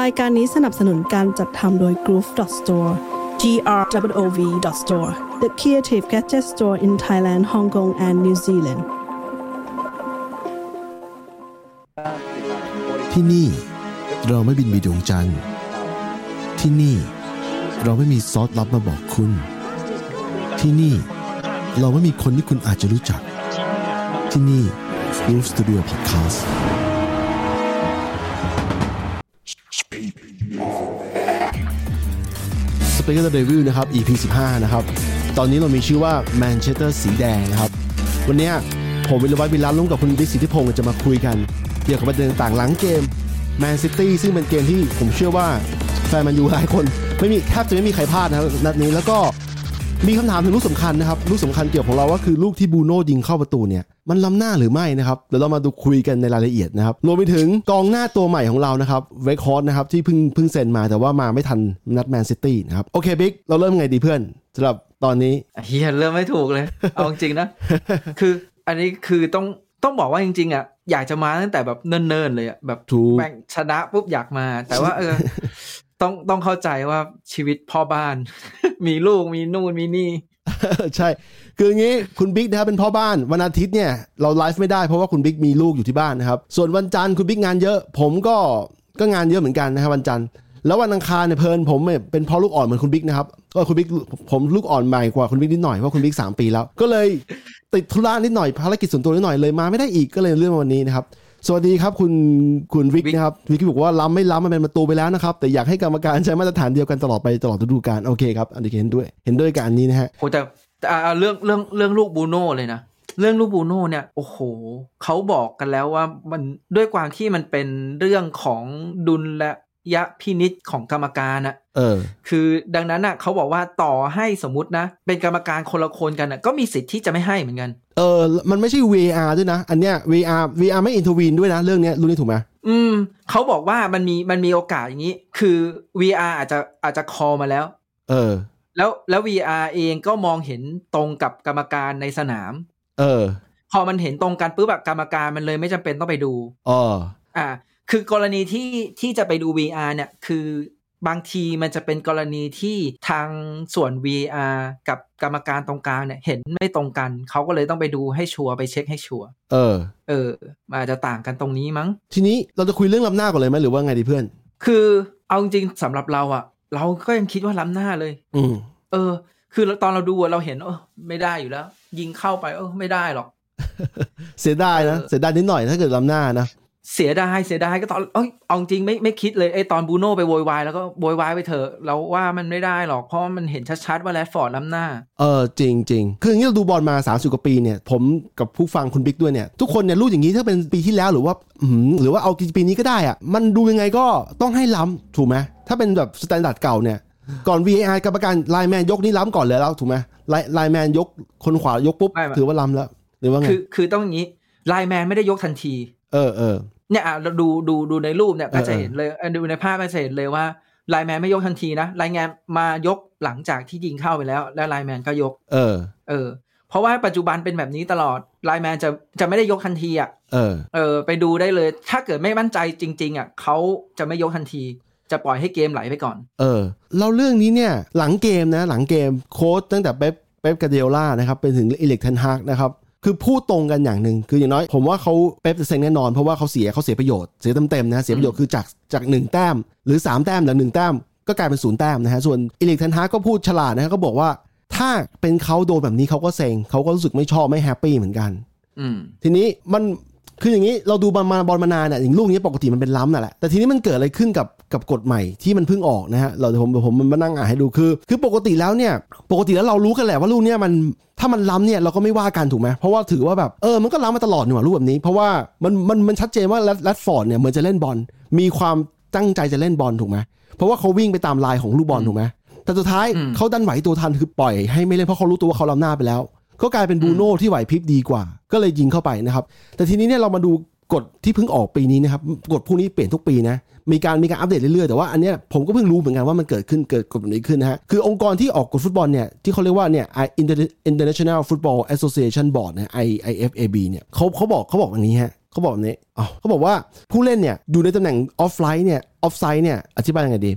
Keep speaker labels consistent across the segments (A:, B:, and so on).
A: รายการนี้สนับสนุนการจัดทำโดย Groove Store G R W O V Store the creative gadget store in Thailand Hong Kong and New Zealand
B: ที่นี่เราไม่บินไปดวงจันทร์ ที่นี่เราไม่มีซอสลับมาบอกคุณ ที่นี่เราไม่มีคนที่คุณอาจจะรู้จัก ที่นี่ Groove Studio Podcast Speaker the Devil นะครับ EP 15 นะครับ ตอนนี้เรามีชื่อว่า Manchester สีแดงนะครับ วันนี้ผมวิลวัฒน์วิลาร่วมกับคุณดิสิทธิพงศ์จะมาคุยกัน เกี่ยวกับประเด็นต่างๆหลังเกม Man City ซึ่งเป็นเกมที่ผมเชื่อว่าแฟนแมันยูหลายคน ไม่มีแทบจะไม่มีใครพลาดนะครับนัดนี้แล้วก็มีคำถามถึงลูกสำคัญนะครับลูกสำคัญเกี่ยวของเราก็คือลูกที่บูโน่ยิงเข้าประตูเนี่ย มันล้ำหน้าหรือไม่นะครับเดี๋ยวเรามาดูคุยกันในรายละเอียดนะครับรวมไปถึงกองหน้าตัวใหม่ของเรานะครับเวคฮอร์นะครับที่เพิ่งเพิ่งเซ็นมาแต่ว่ามาไม่ทันนัดแมนซิตี้นะครับโอเคบิ๊กเราเริ่มไงดีเพื่อนสำหรับตอนนี้
C: เฮียเริ่มไม่ถูกเลย เอาจริงๆนะ คืออันนี้คือต้องต้องบอกว่าจริงๆอะอยากจะมาตั้งแต่แบบเนิ่นๆเลยอะแบบ
B: ถูก
C: แม่งชนะปุ๊บอยากมา แต่ว่าเออต้องต้องเข้าใจว่าชีวิตพ่อบ้าน มีลูกมีนู่นมีนี่
B: ใช่ คืออย่างนี้คุณบิ๊กนะครับเป็นพ่อบ้านวันอาทิตย์เนี่ยเราไลฟ์ไม่ได้เพราะว่าคุณบิ๊กมีลูกอยู่ที่บ้านนะครับ ส่วนวันจันทร์คุณบิ๊กงานเยอะ ผมก็ก็งานเยอะเหมือนกันนะครับวันจันทร์แล้ววันอังคารเนี่ยเพลินผมเนี่ยเป็นพ่อลูกอ่อนเหมือนคุณบิ๊กนะครับก็คุณบิ๊กผมลูกอ่อนใหม่กว่าคุณบิ๊กนิดหน่อยเพราะคุณบิ๊กสามปีแล้ว ก็เลยติดธุระนิดหน่อยภารกิจส่วนตัวนิดหน่อยเลยมาไม่ได้อีกก็เลยเลื่อนมาวันนี้นะครับ สวัสดีครับคุณคุณวิก
C: วิก
B: นะครับวิกบอกว่าล้ำไม่ล้ำมันเป็นประตูไปแล้วนะครับ แต่อยากให้กรรมการใช้มาตรฐานเดียวกันตลอดไปตลอดฤดูกาลโอเคครับอันนี้เห็นด้วย เห็นด้วยกับอันนี้นะฮะ
C: โอ้แต่แต่อ่าเรื่องเรื่องเรื่องลูกบูโน่เลยนะเรื่องลูกบูโน่เนี่ยโอ้โหเขาบอกกันแล้วว่ามันด้วยความที่มันเป็นเรื่องของดุลและยะพินิษของกรรมการอะ
B: เออ
C: คือดังนั้นน่ะเขาบอกว่าต่อให้สมมตินะ เป็นกรรมการคนละคนกันน่ะก็มีสิทธิ์ที่จะไม่ให้เหมือนกัน
B: เออมันไม่ใช่ VR ด้วยนะ อันเนี้ย VR VR ไม่อินทวีนด้วยนะ เรื่องเนี้ยรู้นี่ถูกไหม
C: อืมเขาบอกว่ามันมีมันมีโอกาสอย่างนี้ คือ VR อาจจะอาจจะคอมาแล้ว
B: เออ
C: แล้วแล้ว VR เองก็มองเห็นตรงกับกรรมการในสนาม
B: เออ
C: พอมันเห็นตรงกันปุ๊บแบบกรรมการมันเลยไม่จำเป็นต้องไปดู
B: อ๋อ
C: อ่า คือกรณีที่ที่จะไปดู VR เนี่ย คือ บางทีมันจะเป็นกรณีที่ทางส่วน VR กับกรรมการตรงกลางเนี่ยเห็นไม่ตรงกัน เขาก็เลยต้องไปดูให้ชัวร์ไปเช็คให้ชัวร์
B: เออ
C: เออมันอาจจะต่างกันตรงนี้มั้ง
B: ทีนี้เราจะคุยเรื่องล้ำหน้าก่อนเลยไหมหรือว่าไงดีเพื่อน
C: คือเอาจริงๆสำหรับเราอะเราก็ยังคิดว่าล้ำหน้าเลย
B: อืม
C: เออ คือตอนเราดูอะเราเห็นเออไม่ได้อยู่แล้ว ยิงเข้าไปเออไม่ได้หรอก
B: เสียดายนะ
C: เออ
B: เสียดายนิดหน่อยถ้าเกิดล้ำหน้านะ
C: เสียดายเสียดายก็ตอนเอ้ยเอาจริงไม่ไม่คิดเลยไอ้ตอนบูโน่ไปโวยวายแล้วก็โวยวายไปเถอะเราว่ามันไม่ได้หรอกเพราะว่ามันเห็นชัดๆว่าแรดฟอร์ดล้ำหน้า
B: เออจริงจริงคืออย่างนี้เราดูบอลมา 30 กว่าปีเนี่ย ผมกับผู้ฟังคุณบิ๊กด้วยเนี่ย ทุกคนเนี่ยรู้อย่างนี้ถ้าเป็นปีที่แล้วหรือว่าอืมหรือว่าเอาปีนี้ก็ได้อะมันดูยังไงก็ต้องให้ล้ำถูกไหมถ้าเป็นแบบ standard เก่าเนี่ยก่อน VAR กรรมการไลน์แมนยกนี่ล้ำก่อนเลยแล้วถูกไหมไลน์ไลน์แมนยกคนขวายกปุ๊บ
C: ไม่ไม่
B: ถือว่าล้ำแล้วหรือว่าไง
C: คือคือต้องอย่างนี้ไลน์แมนไม่ได้ยกทันที
B: เออเออ
C: เนี่ยอะเราดูดูดูในรูปเนี่ยก็จะ
B: เออ
C: เห็นเลยเอ่อดูในภาพก็จะเห็นเลยว่าไลน์แมนไม่ยกทันทีนะไลน์แมนมายกหลังจากที่ยิงเข้าไปแล้ว แล้วไลน์แมนก็ยก
B: เออ
C: เออ เพราะว่าปัจจุบันเป็นแบบนี้ตลอดไลน์แมนจะจะไม่ได้ยกทันทีอะ
B: เออ
C: เออ ไปดูได้เลย ถ้าเกิดไม่มั่นใจจริง ๆ อะเขาจะไม่ยกทันที จะปล่อยให้เกมไหลไปก่อน
B: เออเราเรื่องนี้เนี่ยหลังเกมนะ หลังเกมโค้ชตั้งแต่เป๊ปเป๊ปกวาร์ดิโอล่านะครับเป็นถึงเอริกเทนฮากนะครับ คือพูดตรงกันอย่างหนึ่งคืออย่างน้อยผมว่าเขาเป๊ปจะเซ็งแน่นอนเพราะว่าเขาเสียเขาเสียประโยชน์เสียเต็มๆนะเสียประโยชน์คือจากจากหนึ่งแต้ม หรือ 3 แต้มหรือหนึ่งแต้ม ก็กลายเป็นศูนย์แต้มนะฮะส่วนเอริกเทนฮากก็พูดฉลาดนะฮะก็บอกว่าถ้าเป็นเขาโดนแบบนี้เขาก็เซ็งเขาก็รู้สึกไม่ชอบไม่ happy เหมือนกัน
C: อืม
B: ทีนี้มัน คืออย่างนี้เราดูบอลมาบอลมานานเนี่ยอย่างลูกนี้ปกติมันเป็นล้ำนั่นแหละแต่ทีนี้มันเกิดอะไรขึ้นกับกับกฎใหม่ที่มันเพิ่งออกนะฮะเราเดี๋ยวผมผมมานั่งอ่านให้ดูคือ คือปกติแล้วเนี่ยปกติแล้วเรารู้กันแหละว่าลูกเนี้ยมันถ้ามันล้ำเนี่ยเราก็ไม่ว่ากันถูกไหมเพราะว่าถือว่าแบบเออมันก็ล้ำมาตลอดนี่หว่าลูกแบบนี้ เพราะว่ามันมันมันชัดเจนว่าแรดแรดฟอร์ดเนี่ยเหมือนจะเล่นบอลมีความตั้งใจจะเล่นบอลถูกไหมเพราะว่าเขาวิ่งไปตามลายของลูกบอลถูกไหมแต่สุดท้าย
C: อืม
B: เขาดันไหวตัวทันคือปล่อยให้ไม่เล่นเพราะเขารู้ตัวว่าเขาล้ำหน้าไปแล้ว ก็กลายเป็นบรูโน่ที่ไหวพริบดีกว่า ก็เลยยิงเข้าไปนะครับ แต่ทีนี้เนี่ยเรามาดูกฎที่เพิ่งออกปีนี้นะครับกฎพวกนี้เปลี่ยนทุกปีนะมีการมีการอัปเดตเรื่อยๆแต่ว่าอันเนี้ยผมก็เพิ่งรู้เหมือนกันว่ามันเกิดขึ้นเกิดกฎแบบนี้ขึ้นนะฮะคือองค์กรที่ออกกฎฟุตบอลเนี่ยที่เขาเรียกว่าเนี่ย Inter- International Football Association Board เนี่ย I IFAB เนี่ยเขาเขาบอกเขาบอกอย่างนี้ฮะเขาบอกแบบนี้อ๋อเขาบอกว่าผู้เล่นเนี่ยอยู่ในตำแหน่งออฟไลน์เนี่ยออฟไซด์เนี่ยอธิบายยังไงดี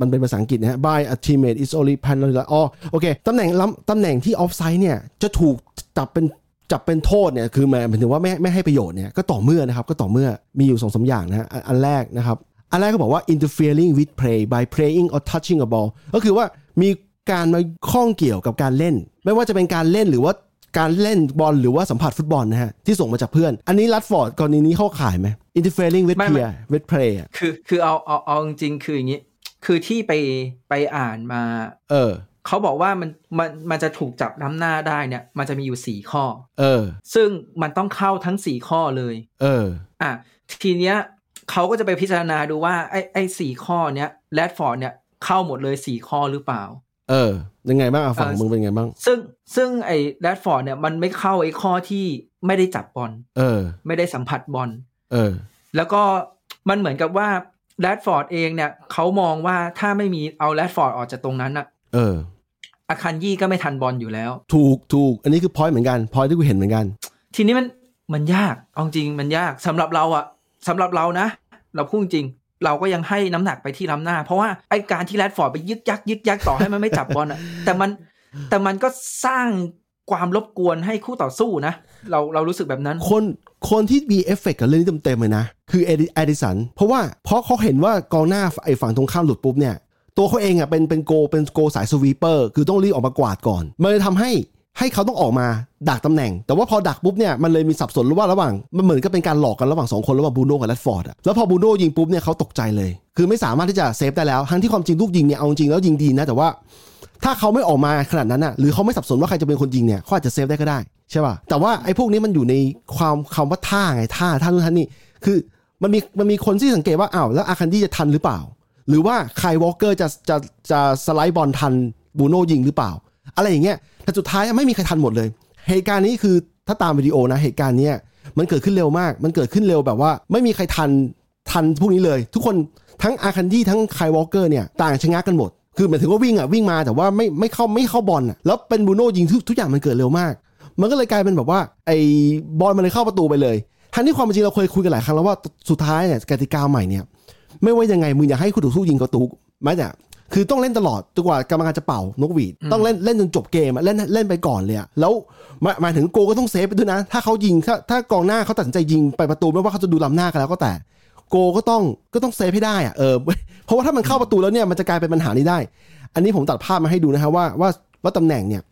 B: มันเป็นภาษาอังกฤษนะฮะ by a teammate is only pan อ๋อโอเคตำแหน่งล้ำตำแหน่งที่ออฟไซด์เนี่ยจะถูกจับเป็นจับเป็นโทษเนี่ยคือหมายถึงว่าไม่ไม่ให้ประโยชน์เนี่ยก็ต่อเมื่อนะครับก็ต่อเมื่อมีอยู่สองสาอย่างนะฮะอันอันแรกนะครับอันแรกก็บอกว่า interfering with play by playing or touching a ball ก็คือว่ามีการมาข้องเกี่ยวกับการเล่น ไม่ว่าจะเป็นการเล่นหรือว่าการเล่นบอลหรือว่าสัมผัสฟุตบอลนะฮะ ที่ส่งมาจากเพื่อน อันนี้รัดฟอร์ดกรณีนี้เข้าข่ายไหม interfering with
C: ไม่
B: play with play อะ
C: คือคือเอาเอาเอาจริงๆคืออย่างนี้ คือที่ไปไปอ่านมา
B: เออ
C: เขาบอกว่ามันมันมันจะถูกจับล้ำหน้าได้เนี่ย มันจะมีอยู่สี่ข้อ
B: เออ
C: ซึ่งมันต้องเข้าทั้งสี่ข้อเลย
B: เออ
C: อะทีเนี้ยเขาก็จะไปพิจารณาดูว่าไอ้ไอ้สี่ข้อเนี้ยแรดฟอร์ดเนี่ยเข้าหมดเลยสี่ข้อหรือเปล่า
B: เออ ยังไงบ้างอะฝั่ง
C: เออ
B: มึงเป็นไงบ้าง
C: ซึ่งซึ่งไอ้แรดฟอร์ดเนี่ยมันไม่เข้าไอ้ข้อที่ไม่ได้จับบอล
B: เออ
C: ไม่ได้สัมผัสบอล
B: เออ
C: แล้วก็มันเหมือนกับว่า แรดฟอร์ดเองเนี่ยเขามองว่าถ้าไม่มีเอาแรดฟอร์ดออกจากตรงนั้นอะ
B: เออ
C: อาคานจีก็ไม่ทันบอลอยู่แล้ว
B: ถูกถูกอันนี้คือ point เหมือนกัน point ที่กูเห็นเหมือนกัน
C: ทีนี้มันมันยากเอาจริงมันยากสำหรับเราอะสำหรับเรานะ เราพูดจริง เราก็ยังให้น้ำหนักไปที่ล้ำหน้า เพราะว่าไอการที่แรดฟอร์ดไปยึกยักยึกยักต่อให้มันไม่จับบอลอะแต่มันแต่มันก็สร้าง ความรบกวนให้คู่ต่อสู้นะ เราเรารู้สึกแบบนั้น
B: คนคนที่มีเอฟเฟกต์กับเรื่องนี้เต็มๆเลยนะ คือเอแดร์ซอน เพราะว่าเพราะเขาเห็นว่ากองหน้าไอ้ฝั่งตรงข้ามหลุดปุ๊บเนี่ย ตัวเขาเองอะเป็นเป็นโกล์เป็นโกล์สาย sweeper คือต้องรีบออกมากวาดก่อน มันเลยทำให้ให้เขาต้องออกมาดักตำแหน่ง แต่ว่าพอดักปุ๊บเนี่ยมันเลยมีสับสนระหว่างระหว่างมันเหมือนกับเป็นการหลอกกันระหว่างสองคนระหว่างบูโน่กับแรดฟอร์ดอะแล้วพอบรูโน่ยิงปุ๊บเนี่ยเขาตกใจเลย คือไม่สามารถที่จะเซฟได้แล้วทั้งที่ความจริงลูกยิงเนี่ยเอาจริงแล้วยิงดีนะแต่ว่า ถ้าเขาไม่ออกมาขนาดนั้นอะหรือเขาไม่สับสนว่าใครจะเป็นคนยิงเนี่ยเขาอาจจะเซฟได้ก็ได้ใช่ป่ะแต่ว่าไอ้พวกนี้มันอยู่ในความคำว่าท่าไงท่าท่านู่นท่านี่คือมันมีมันมีคนที่สังเกตว่าอ้าวแล้วอาคันดี้จะทันหรือเปล่า หรือว่าใครวอลเกอร์จะจะจะสไลด์บอลทันบูโน่ยิงหรือเปล่า อะไรอย่างเงี้ยแต่สุดท้ายไม่มีใครทันหมดเลย เหตุการณ์นี้คือถ้าตามวิดีโอนะเหตุการณ์เนี้ยมันเกิดขึ้นเร็วมาก มันเกิดขึ้นเร็วแบบว่า ไม่มีใครทันทันพวกนี้เลย ทุกคนทั้งอาคันจิทั้งไคลวอลเกอร์เนี่ยต่างชะงักกันหมด คือหมายถึงว่าวิ่งอะวิ่งมาแต่ว่าไม่ไม่เข้าไม่เข้าบอลอะแล้วเป็นบรูโน่ยิงทุกทุกอย่างมันเกิดเร็วมาก มันก็เลยกลายเป็นแบบว่าไอ้บอลมันเลยเข้าประตูไปเลยทั้งที่ความเป็นจริงเราเคยคุยกันหลายครั้งแล้วว่าสุดท้ายเนี่ยกติกาใหม่เนี่ยไม่ว่ายังไงมึงอยากให้คู่ต่อสู้ยิงประตูแม้แต่คือต้องเล่นตลอดจนกว่ากรรมการจะเป่านกหวีดต้องเล่นเล่นจนจบเกมอะเล่นเล่นไปก่อนเลยอะแล้วหมายหมายถึงโกก็ต้องเซฟไปด้วยนะ ถ้าเขายิงถ้าถ้ากองหน้าเขาตัดสินใจยิงไปประตูไม่ว่าเขาจะดูล้ำหน้ากันแล้วก็แต่ โกก็ต้องก็ต้องเซฟให้ได้อะเออ เพราะว่าถ้ามันเข้าประตูแล้วเนี่ยมันจะกลายเป็นปัญหานี้ได้ อันนี้ผมตัดภาพมาให้ดูนะฮะว่าว่าว่าตำแหน่งเนี่ย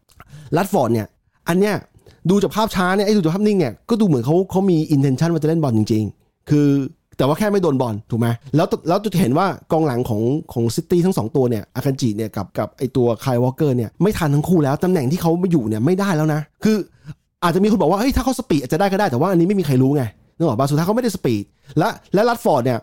B: แรชฟอร์ดเนี่ยอันเนี้ยดูจากภาพช้าเนี่ยไอ้ดูจากภาพนิ่งเนี่ยก็ดูเหมือนเขาเขามี intention ว่าจะเล่นบอลจริง ๆ คือแต่ว่าแค่ไม่โดนบอลถูกไหมแล้วแล้วจะเห็นว่ากองหลังของของซิตี้ทั้งสองตัวเนี่ยอาคันจิเนี่ยกับกับไอตัวไคล์วอล์คเกอร์เนี่ยไม่ทันทั้งคู่แล้วตำแหน่งที่เขามาอยู่เนี่ยไม่ได้แล้วนะ คืออาจจะมีคนบอกว่าเฮ้ยถ้าเขาสปีดอาจจะได้ก็ได้แต่ว่าอันนี้ไม่มีใครรู้ไงนึกออกปะสุดท้ายเขาไม่ได้สปีดและและแรชฟอร์ดเนี่ย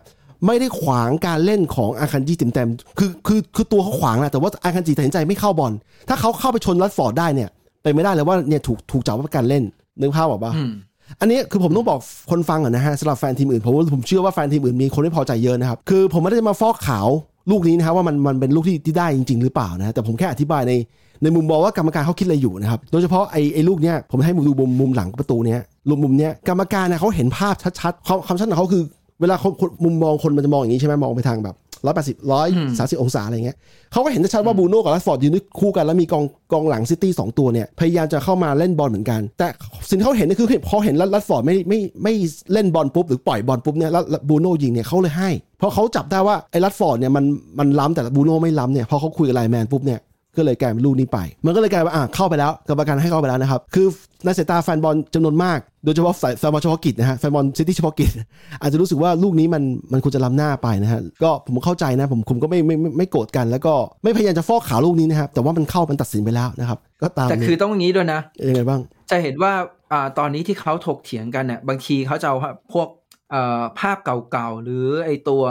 B: ไม่ได้ขวางการเล่นของอาคันจิเต็มๆคือคือคือตัวเขาขวางแหละแต่ว่าอาคันจิตัดสินใจไม่เข้าบอลถ้าเขาเข้าไปชนแรชฟอร์ดได้เนี่ยเป็นไม่ได้เลยว่าเนี่ยถูกถูกจับว่าเป็นการเล่นนึกภาพออกปะ
C: อืม
B: อันนี้คือผมต้องบอกคนฟังก่อนนะฮะสำหรับแฟนทีมอื่นผมว่าผมเชื่อว่าแฟนทีมอื่นมีคนไม่พอใจเยอะนะครับคือผมไม่ได้มาฟอกขาวลูกนี้นะครับว่ามันมันเป็นลูกที่ที่ได้จริง ๆ หรือเปล่านะแต่ผมแค่อธิบายในในมุมมองว่ากรรมการเขาคิดอะไรอยู่นะครับโดยเฉพาะไอ้ไอ้ลูกเนี้ยผมให้มุมดูมุมมุมหลังประตูเนี้ยมุมมุมเนี้ยกรรมการนะเขาเห็นภาพชัดๆความความชัดของเขาคือ เวลาคนคนมุมมองคนมันจะมองอย่างนี้ใช่ไหมมองไปทางแบบร้อยแปดสิบร้อยสามสิบองศาอะไรเงี้ยเขาก็เห็นชัดๆว่าบรูโน่กับแรชฟอร์ดยืนคู่กันแล้วมีกองกองหลังซิตี้สองตัวเนี่ยพยายามจะเข้ามาเล่นบอลเหมือนกัน แต่สิ่งที่เขาเห็นก็คือพอเห็นแรชฟอร์ดไม่ไม่ไม่เล่นบอลปุ๊บหรือปล่อยบอลปุ๊บเนี่ยแล้วบรูโน่ยิงเนี่ยเขาเลยให้ เพราะเขาจับได้ว่าไอ้แรชฟอร์ดเนี่ยมันมันล้ำแต่บรูโน่ไม่ล้ำเนี่ยพอเขาคุยกับไลน์แมนปุ๊บเนี่ย ก็เลยกลายเป็นลูกนี้ไป มันก็เลยกลายเป็นว่าอะเข้าไปแล้วกรรมการให้เข้าไปแล้วนะครับ คือในสายตาแฟนบอลจำนวนมาก โดยเฉพาะแฟนบอลเฉพาะกิจนะฮะแฟนบอลซิตี้เฉพาะกิจ อาจจะรู้สึกว่าลูกนี้มันมันควรจะล้ำหน้าไปนะฮะก็ผมเข้าใจนะผมผมก็ไม่ไม่ไม่ไม่โกรธกัน แล้วก็ไม่พยายามจะฟอกขาวลูกนี้นะครับแต่ว่ามันเข้ามันตัดสินไปแล้วนะครับ ก็ตาม
C: แต่คือต้องอย่างนี้ด้วยนะ
B: ยังไงบ้าง
C: จะเห็นว่าอ่าตอนนี้ที่เขาถกเถียงกันเนี่ยบางทีเขาจะเอาพวกเอ่อภาพเก่าๆหรือไอตัว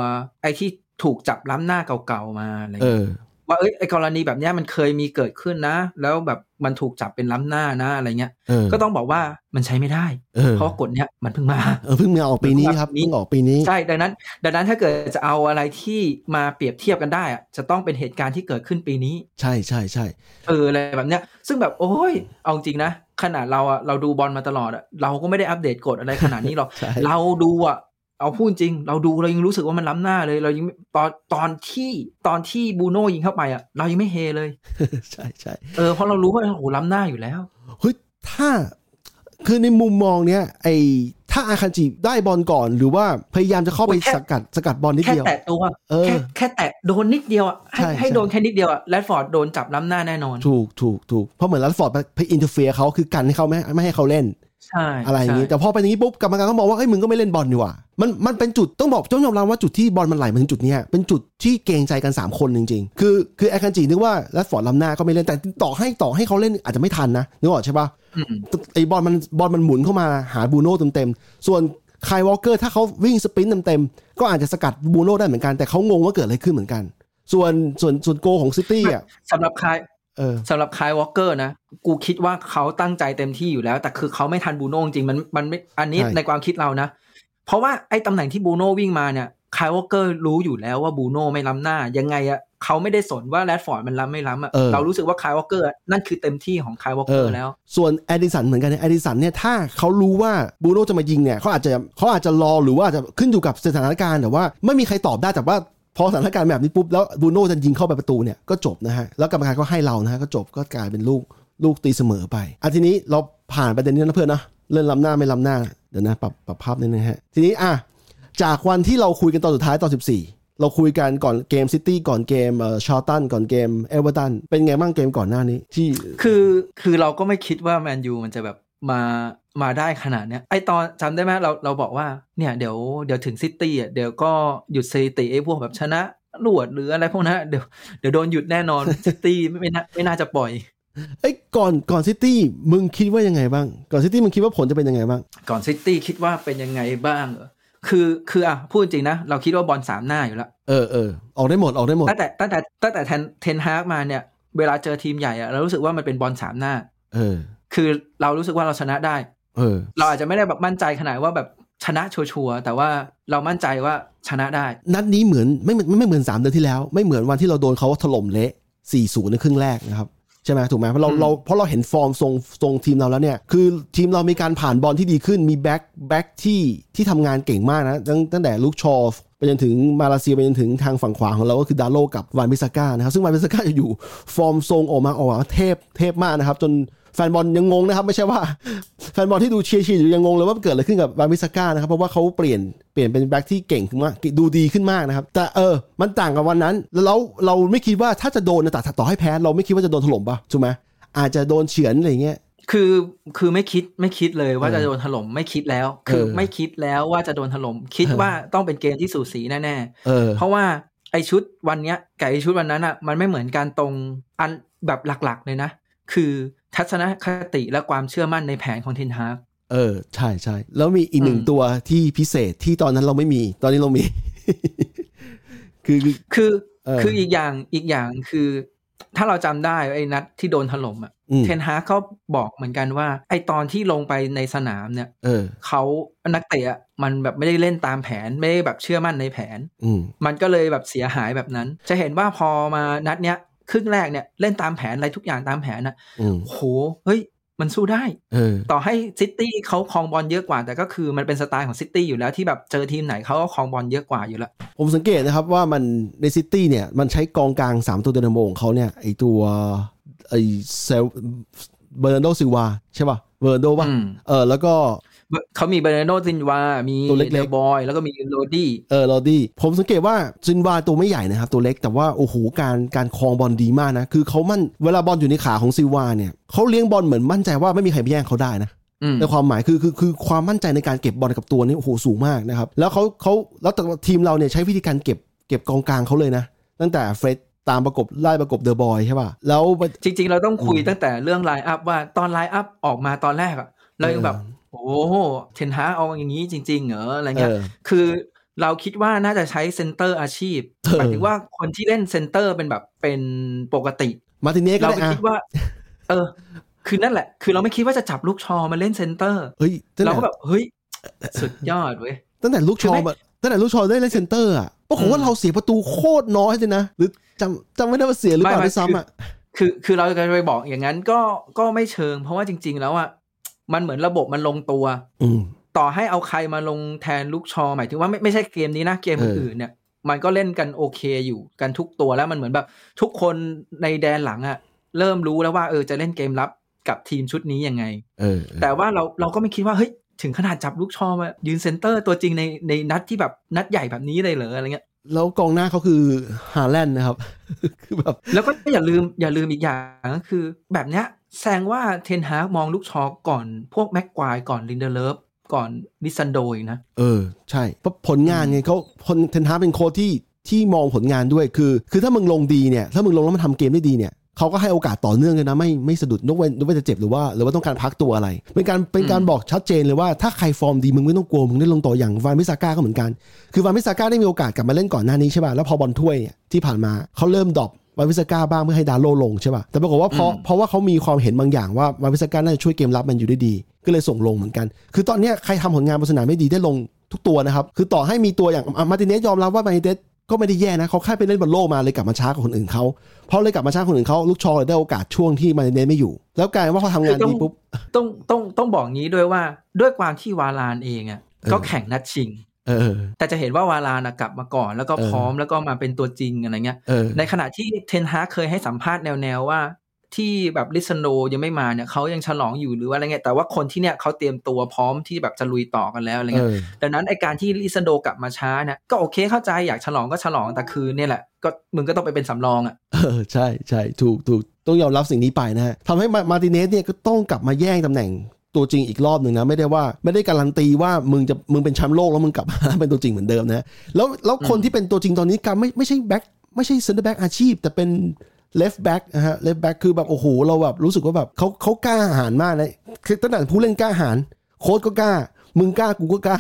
C: ไอที่ถูกจับล้ำหน้าเก่าๆมาอะไร
B: เอ
C: เงี้ย
B: อ
C: ว่าเอ้ยไอกรณีแบบเนี้ยมันเคยมีเกิดขึ้นนะ แล้วแบบมันถูกจับเป็นล้ำหน้านะอะไรเงี้ย
B: เออ
C: ก็ต้องบอกว่ามันใช้ไม่ได้
B: เออ
C: เพราะว่ากฎเนี้ยมันเพิ่งมา
B: เออเพิ่งมาออกปีนี้ครับเพิ่งออกปีนี้
C: ใช่ดังนั้น ดังนั้นถ้าเกิดจะเอาอะไรที่มาเปรียบเทียบกันได้อะจะต้องเป็นเหตุการณ์ที่เกิดขึ้นปีนี้
B: ใช่ใช่ใช่
C: เอออะไรแบบเนี้ย ซึ่งแบบโอ้ยเอาจริงนะขนาดเราอะเราดูบอลมาตลอดอะเราก็ไม่ได้อัปเดตกฎอะไรขนาดนี้หรอก
B: ใช่
C: เราดูอะ เอาพูดจริง เราดูเรายังรู้สึกว่ามันล้ำหน้าเลย เรายังไม่ตอนตอนที่ตอนที่บรูโน่ยิงเข้าไปอะเรายังไม่เฮเลย
B: ใช่ใช่
C: เออเพราะเรารู้ว่าโอ้โหล้ำหน้าอยู่แล้ว
B: เฮ้ยถ้าคือในมุมมองเนี้ยไอถ้าอาคันจิได้บอลก่อนหรือว่าพยายามจะเข้าไป
C: โอ้ยแค่
B: สกัดสกัดบอลนิด
C: แค่
B: เดียว
C: แตะตัว
B: เออ
C: แค่แค่แตะโดนนิดเดียวอะให้
B: ใช่
C: ให้
B: ใช่
C: โดนแค่นิดเดียวอะแรดฟอร์ดโดนจับล้ำหน้าแน่นอน
B: ถูกถูกถูกเพราะเหมือนแรชฟอร์ดไปไป interfere เขาคือกันให้เขาไม่ไม่ให้เขาเล่น
C: ใช่
B: อะไรอย่างนี้
C: ใช่
B: แต่พอเป็นอย่างนี้ปุ๊บกรรมการก็มองว่าเอ้ยมึงก็ไม่เล่นบอลดีกว่ามันมันเป็นจุดต้องบอกต้องยอมรับว่าจุดที่บอลมันไหลมาถึงจุดเนี้ยเป็นจุดที่เกรงใจกัน 3 คนจริงๆ คือคืออาคันจินึกว่าแรชฟอร์ดล้ำหน้าก็ไม่เล่นแต่ต่อให้ต่อให้เขาเล่นอาจจะไม่ทันนะนึกออกใช่ปะ
C: อืม
B: ไอ้บอลมันบอลมันหมุนเข้ามาหาบรูโน่เต็มๆส่วนไคล์วอล์คเกอร์ถ้าเขาวิ่ง sprint เต็มๆก็อาจจะสกัดบรูโน่ได้เหมือนกันแต่เขางงว่าเกิดอะไรขึ้นเหมือนกัน ส่วนส่วนส่วนโกของซิตี้อะ
C: สำหรับไคล์
B: เออ
C: สำหรับไคล์วอล์คเกอร์นะ กูคิดว่าเขาตั้งใจเต็มที่อยู่แล้ว แต่คือเขาไม่ทันบรูโน่จริงๆมันมันไม่อันนี้
B: ใช่
C: ในความคิดเรานะ เพราะว่าไอ้ตำแหน่งที่บรูโน่วิ่งมาเนี่ยไคล์วอล์คเกอร์รู้อยู่แล้วว่าบรูโน่ไม่ล้ำหน้า ยังไงอะเขาไม่ได้สนว่าแรดฟอร์ดมันล้ำไม่ล้ำอะ
B: เออ
C: เรารู้สึกว่าไคล์วอล์คเกอร์นั่นคือเต็มที่ของไคล์วอล์
B: ค
C: เกอร์แล้ว
B: ส่วนเอแดร์ซอนเหมือนกันนะเอแดร์ซอนเนี่ยถ้าเขารู้ว่าบรูโน่จะมายิงเนี่ยเขาอาจจะเขาอาจจะรอหรือว่าอาจจะขึ้นอยู่กับสถานการณ์แต่ว่าไม่มีใครตอบได้แต่ว่า พอสถานการณ์แบบนี้ปุ๊บแล้วบรูโน่จะยิงเข้าไปประตูเนี่ยก็จบนะฮะแล้วกรรมการก็ให้เรานะฮะก็จบก็กลายเป็นลูกลูกตีเสมอไปอะทีนี้เราผ่านประเด็นนี้นะเพื่อนนะเรื่องล้ำหน้าไม่ล้ำหน้าเดี๋ยวนะปรับปรับภาพนิดนึงฮะทีนี้อะจากวันที่เราคุยกันตอนสุดท้ายตอน 14 เราคุยกันก่อนเกมซิตี้ก่อนเกมเอ่อชาร์ลตันก่อนเกมเอเวอร์ตันเป็นไงบ้างเกมก่อนหน้านี้ที่
C: คือคือเราก็ไม่คิดว่าแมนยูมันจะแบบมา มาได้ขนาดเนี้ยไอตอนจำได้ไหมเราเราบอกว่าเนี่ยเดี๋ยวเดี๋ยวถึงซิตี้อะเดี๋ยวก็หยุดสถิติไอพวกแบบชนะรวดหรืออะไรพวกนั้นเดี๋ยวเดี๋ยวโดนหยุดแน่นอนซิตี้ไม่ไม่น่าไม่น่าจะปล่อย
B: เอ้ยก่อนก่อนซิตี้มึงคิดว่ายังไงบ้าง ก่อนซิตี้มึงคิดว่าผลจะเป็นยังไงบ้าง
C: ก่อนซิตี้คิดว่าเป็นยังไงบ้างเหรอคือคืออะพูดจริงนะ เราคิดว่าบอลสามหน้าอยู่แล้ว
B: เออเออออกได้หมดออกได้หมด
C: ตั้งแต่ตั้งแต่ตั้งแต่เทนเทนฮากมาเนี่ย เวลาเจอทีมใหญ่อะเรารู้สึกว่ามันเป็นบอลสามหน้า
B: เออ
C: คือเรารู้สึกว่าเราชนะได้
B: เออ
C: เราอาจจะไม่ได้แบบมั่นใจขนาดว่าแบบชนะชัวร์ๆแต่ว่าเรามั่นใจว่าชนะได้
B: นัดนี้เหมือนไม่ไม่ไม่เหมือนสามเดือนที่แล้ว ไม่เหมือนวันที่เราโดนเขาถล่มเละ4-0ในครึ่งแรกนะครับใช่ไหมถูกไหมเพราะเรา
C: อืม
B: เราเพราะเราเห็นฟอร์มทรงทรงทีมเราแล้วเนี่ย คือทีมเรามีการผ่านบอลที่ดีขึ้นมีแบ็คแบ็คที่ที่ทำงานเก่งมากนะตั้งตั้งแต่ลุคชอว์ไปจนถึงมาลาเซียไปจนถึงทางฝั่งขวาของเราก็คือดาโลต์กับวานบิสซาก้านะครับซึ่งวานบิสซาก้าจะอยู่ฟอร์มทรงออกมาออกมาเทพเทพมากนะครับ จน แฟนบอลยังงงนะครับ ไม่ใช่ว่าแฟนบอลที่ดูเชียร์เชียร์อยู่ยังงงเลยว่าเกิดอะไรขึ้นกับวานบิสซาก้านะครับ เพราะว่าเขาเปลี่ยนเปลี่ยนเป็นแบ็คที่เก่งขึ้นมากดูดีขึ้นมากนะครับ แต่เออ มันต่างกับวันนั้นแล้วเราเราไม่คิดว่าถ้าจะโดนนะแต่ต่อให้แพ้ เราไม่คิดว่าจะโดนถล่มป่ะถูกไหมอาจจะโดนเฉือนอะไรอย่างเงี้ย
C: คือคือไม่คิดไม่คิดเลยว่า
B: เออ
C: จะโดนถล่มไม่คิดแล้ว คือ
B: เออ
C: ไม่คิดแล้วว่าจะโดนถล่มคิด
B: เออ
C: ว่าต้องเป็นเกมที่สูสีแน่
B: เออ
C: ๆเพราะว่าไอชุดวันเนี้ยกับไอชุดวันนั้นอะมันไม่เหมือนกันตรงอันแบบหลักๆเลยนะ คือทัศนคติและความเชื่อมั่นในแผนของเทนฮาก
B: เออ ใช่ใช่แล้วมีอีกหนึ่ง
C: อืม
B: ตัวที่พิเศษที่ตอนนั้นเราไม่มี ตอนนี้เรามี คือ
C: คือ
B: เออ
C: คืออีกอย่างอีกอย่างคือ ถ้าเราจำได้ไอ้นัดที่โดนถล่มอะ
B: อืม
C: เทนฮากเขาบอกเหมือนกันว่า ไอ้ตอนที่ลงไปในสนามเนี่ย
B: เออ
C: เขานักเตะอะมันแบบไม่ได้เล่นตามแผนไม่ได้แบบเชื่อมั่นในแผน
B: อืม
C: มันก็เลยแบบเสียหายแบบนั้น จะเห็นว่าพอมานัดเนี้ย ครึ่งแรกเนี่ยเล่นตามแผนอะไรทุกอย่างตามแผนนะ
B: อืม
C: โหเฮ้ยมันสู้ได้
B: เออ
C: ต่อให้ซิตี้เขาครองบอลเยอะกว่า แต่ก็คือมันเป็นสไตล์ของซิตี้อยู่แล้วที่แบบเจอทีมไหนเขาก็ครองบอลเยอะกว่าอยู่แล้ว
B: ผมสังเกตนะครับว่ามันในซิตี้เนี่ย มันใช้กองกลางสามตัวเดนโมของเขาเนี่ย ไอตัวไอเซลเบอร์นันโดซิลวาใช่ป่ะเบอร์นันโดป่ะ
C: อืม
B: เออแล้วก็
C: เขามีเบอร์นันโดซิลวา มี
B: ตัวเล็กๆ
C: เดอบรอยน์ แล้วก็มีโรดรี้
B: เออ โรดรี้ ผมสังเกตว่าซิลวาตัวไม่ใหญ่นะครับ ตัวเล็ก แต่ว่า โอ้โห การการครองบอลดีมากนะ คือเขามั่น เวลาบอลอยู่ในขาของซิลวาเนี่ย เขาเลี้ยงบอลเหมือนมั่นใจว่าไม่มีใครไปแย่งเขาได้นะ
C: อืม
B: ในความหมายคือคือคือความมั่นใจในการเก็บบอลกับตัวนี่โอ้โหสูงมากนะครับ แล้วเขาเขาแล้วแต่ทีมเราเนี่ยใช้วิธีการเก็บเก็บกองกลางเขาเลยนะ ตั้งแต่เฟรดตามประกบไล่ประกบเดอบรอยน์ใช่ป่ะแล้วมัน
C: จริง ๆ เราต้องคุย
B: อืม
C: ตั้งแต่เรื่อง lineup ว่าตอน lineup ออกมาตอนแรกอะเรายังแบบ โอ้โหเทนฮากเอาอย่างนี้จริง ๆ เหรออะไร
B: เอ
C: เงี้ย
B: อ
C: คือเราคิดว่าน่าจะใช้เซนเตอร์อาชีพ
B: เออ
C: หมายถึงว่าคนที่เล่นเซนเตอร์เป็นแบบเป็นปกติ
B: มาร์ติเนสก็
C: เรา
B: ได้
C: ไม่
B: อะ
C: คิดว่า เออ คือนั่นแหละ คือเราไม่คิดว่าจะจับลูกชอมาเล่นเซนเตอร์
B: เฮ้ยตั้ง
C: เรา
B: แต่
C: ก็แบบเฮ้ยสุดยอดเว้ย
B: ตั้งแต่ลูกชอ
C: คือไม่
B: มาตั้งแต่ลูกชอได้เล่นเซนเตอร์อะปรากฏว่า
C: อืม
B: เราเสียประตูโคตรน้อยเลยนะหรือจำจำไม่ได้ว่าเสียหรือเปล่า
C: ไม่ไม่
B: ด้วยซ้ำอะ
C: คือคือเราจะไปบอกอย่างนั้นก็ก็ไม่เชิง เพราะว่าจริง ๆ แล้วอะ มันเหมือนระบบมันลงตัว
B: อืม
C: ต่อให้เอาใครมาลงแทนลูกชอหมายถึงว่าไม่ไม่ใช่เกมนี้นะเกม
B: เอออื่
C: อื่นๆเนี่ย มันก็เล่นกันโอเคอยู่กันทุกตัวแล้วมันเหมือนแบบ ทุกคนในแดนหลังอะเริ่มรู้แล้วว่าเออจะเล่นเกมรับกับทีมชุดนี้ยังไง
B: เออเออ
C: แต่ว่าเราเราก็ไม่คิดว่าเฮ้ยถึงขนาดจับลูกชอมายืนเซนเตอร์ตัวจริงในในนัดที่แบบนัดใหญ่แบบนี้เลยเหรออะไรเงี้ย
B: แล้วกองหน้าเขาคือฮาแลนด์นะครับ คือแบบ
C: แล้วก็อย่าลืมอย่าลืมอีกอย่างก็คือ แบบเนี้ยแสดงว่าเทนฮากมองลูกชอก่อนพวกแม็กควายก่อนลินเดเลฟก่อนลิซันโดอีกนะ
B: เออ ใช่เพราะผลงานไงเขาคนเทนฮากเป็นโค้ชที่ที่มองผลงานด้วยคือ คือถ้ามึงลงดีเนี่ย ถ้ามึงลงแล้วมันทำเกมได้ดีเนี่ย เขาก็ให้โอกาสต่อเนื่องเลยนะไม่ไม่สะดุดยกเว้นยกเว้นจะเจ็บหรือว่าหรือว่าต้องการพักตัวอะไร เป็นการเป็นการบอกชัดเจนเลยว่าถ้าใครฟอร์มดีมึงไม่ต้องกลัวมึงได้ลงต่ออย่างวานมิซาก้าก็เหมือนกัน คือวานมิซาก้าได้มีโอกาสกลับมาเล่นก่อนหน้านี้ใช่ป่ะแล้วพอบอลถ้วยเนี่ยที่ผ่านมาเขาเริ่ม drop วานมิซาก้าบ้างเพื่อให้ดาโลลงใช่ป่ะ แต่ปรากฏว่าเพราะ
C: อืม
B: เพราะว่าเขามีความเห็นบางอย่างว่าวานมิซาก้าน่าจะช่วยเกมรับมันอยู่ได้ดี ก็เลยส่งลงเหมือนกัน คือตอนเนี้ยใครทำผลงานบนสนามไม่ดีได้ลงทุกตัวนะครับ คือต่อให้มีตัวอย่างอะมาร์ติเนสยอมรับว่ามาร์ติเนส ก็ไม่ได้แย่นะเขาแค่ไปเล่นบอลโลกมาเลยกลับมาช้ากว่าคนอื่นเขาเพราะเลยกลับมาช้ากว่าคนอื่นเขาลูกชอเลยได้โอกาสช่วงที่มาร์ติเนสไม่อยู่ แล้วกลายเป็นว่าพอทำงานดีปุ๊บ
C: ต้องต้องต้องบอกงี้ด้วยว่าด้วยความที่วาลานเองอะ
B: เออ
C: ก็แข่งนัดชิง
B: เออ
C: แต่จะเห็นว่าวาลานอะกลับมาก่อน แล้วก็
B: เออ
C: พร้อมแล้วก็มาเป็นตัวจริงอะไรเงี้ย
B: เออ
C: ในขณะที่เทนฮากเคยให้สัมภาษณ์แนวๆว่า ที่แบบลิซันโดยังไม่มาเนี่ยเขายังฉลองอยู่หรือว่าอะไรเงี้ยแต่ว่าคนที่เนี่ยเขาเตรียมตัวพร้อมที่แบบจะลุยต่อกันแล้วอะไร
B: เอ
C: เงี้ย
B: อ
C: ดังนั้นไอการที่ลิซันโดกลับมาช้าเนี่ยก็โอเคเข้าใจอยากฉลองก็ฉลองแต่คือเนี่ยแหละก็มึงก็ต้องไปเป็นสำรองอะ
B: เออใช่ใช่ถูกถูกต้องยอมรับสิ่งนี้ไปนะฮะทำให้มามาร์ติเนสเนี่ยก็ต้องกลับมาแย่งตำแหน่งตัวจริงอีกรอบหนึ่งนะไม่ได้ว่าไม่ได้การันตีว่ามึงจะมึงเป็นแชมป์โลกแล้วมึงกลับมาเป็นตัวจริงเหมือนเดิมนะแล้วแล้วคนที่เป็นตัวจริงตอนนี้กลับไม่ไม่ใช่แบ็คไม่ใช่เซนเตอร์แบ็กอาชีพ แต่เป็น left back นะฮะ left back คือแบบโอ้โหเราแบบรู้สึกว่าแบบเขาเขากล้าหาญมากนะคือตั้งแต่ผู้เล่นกล้าหาญโค้ชก็กล้า มึงกล้ากูก็กล้า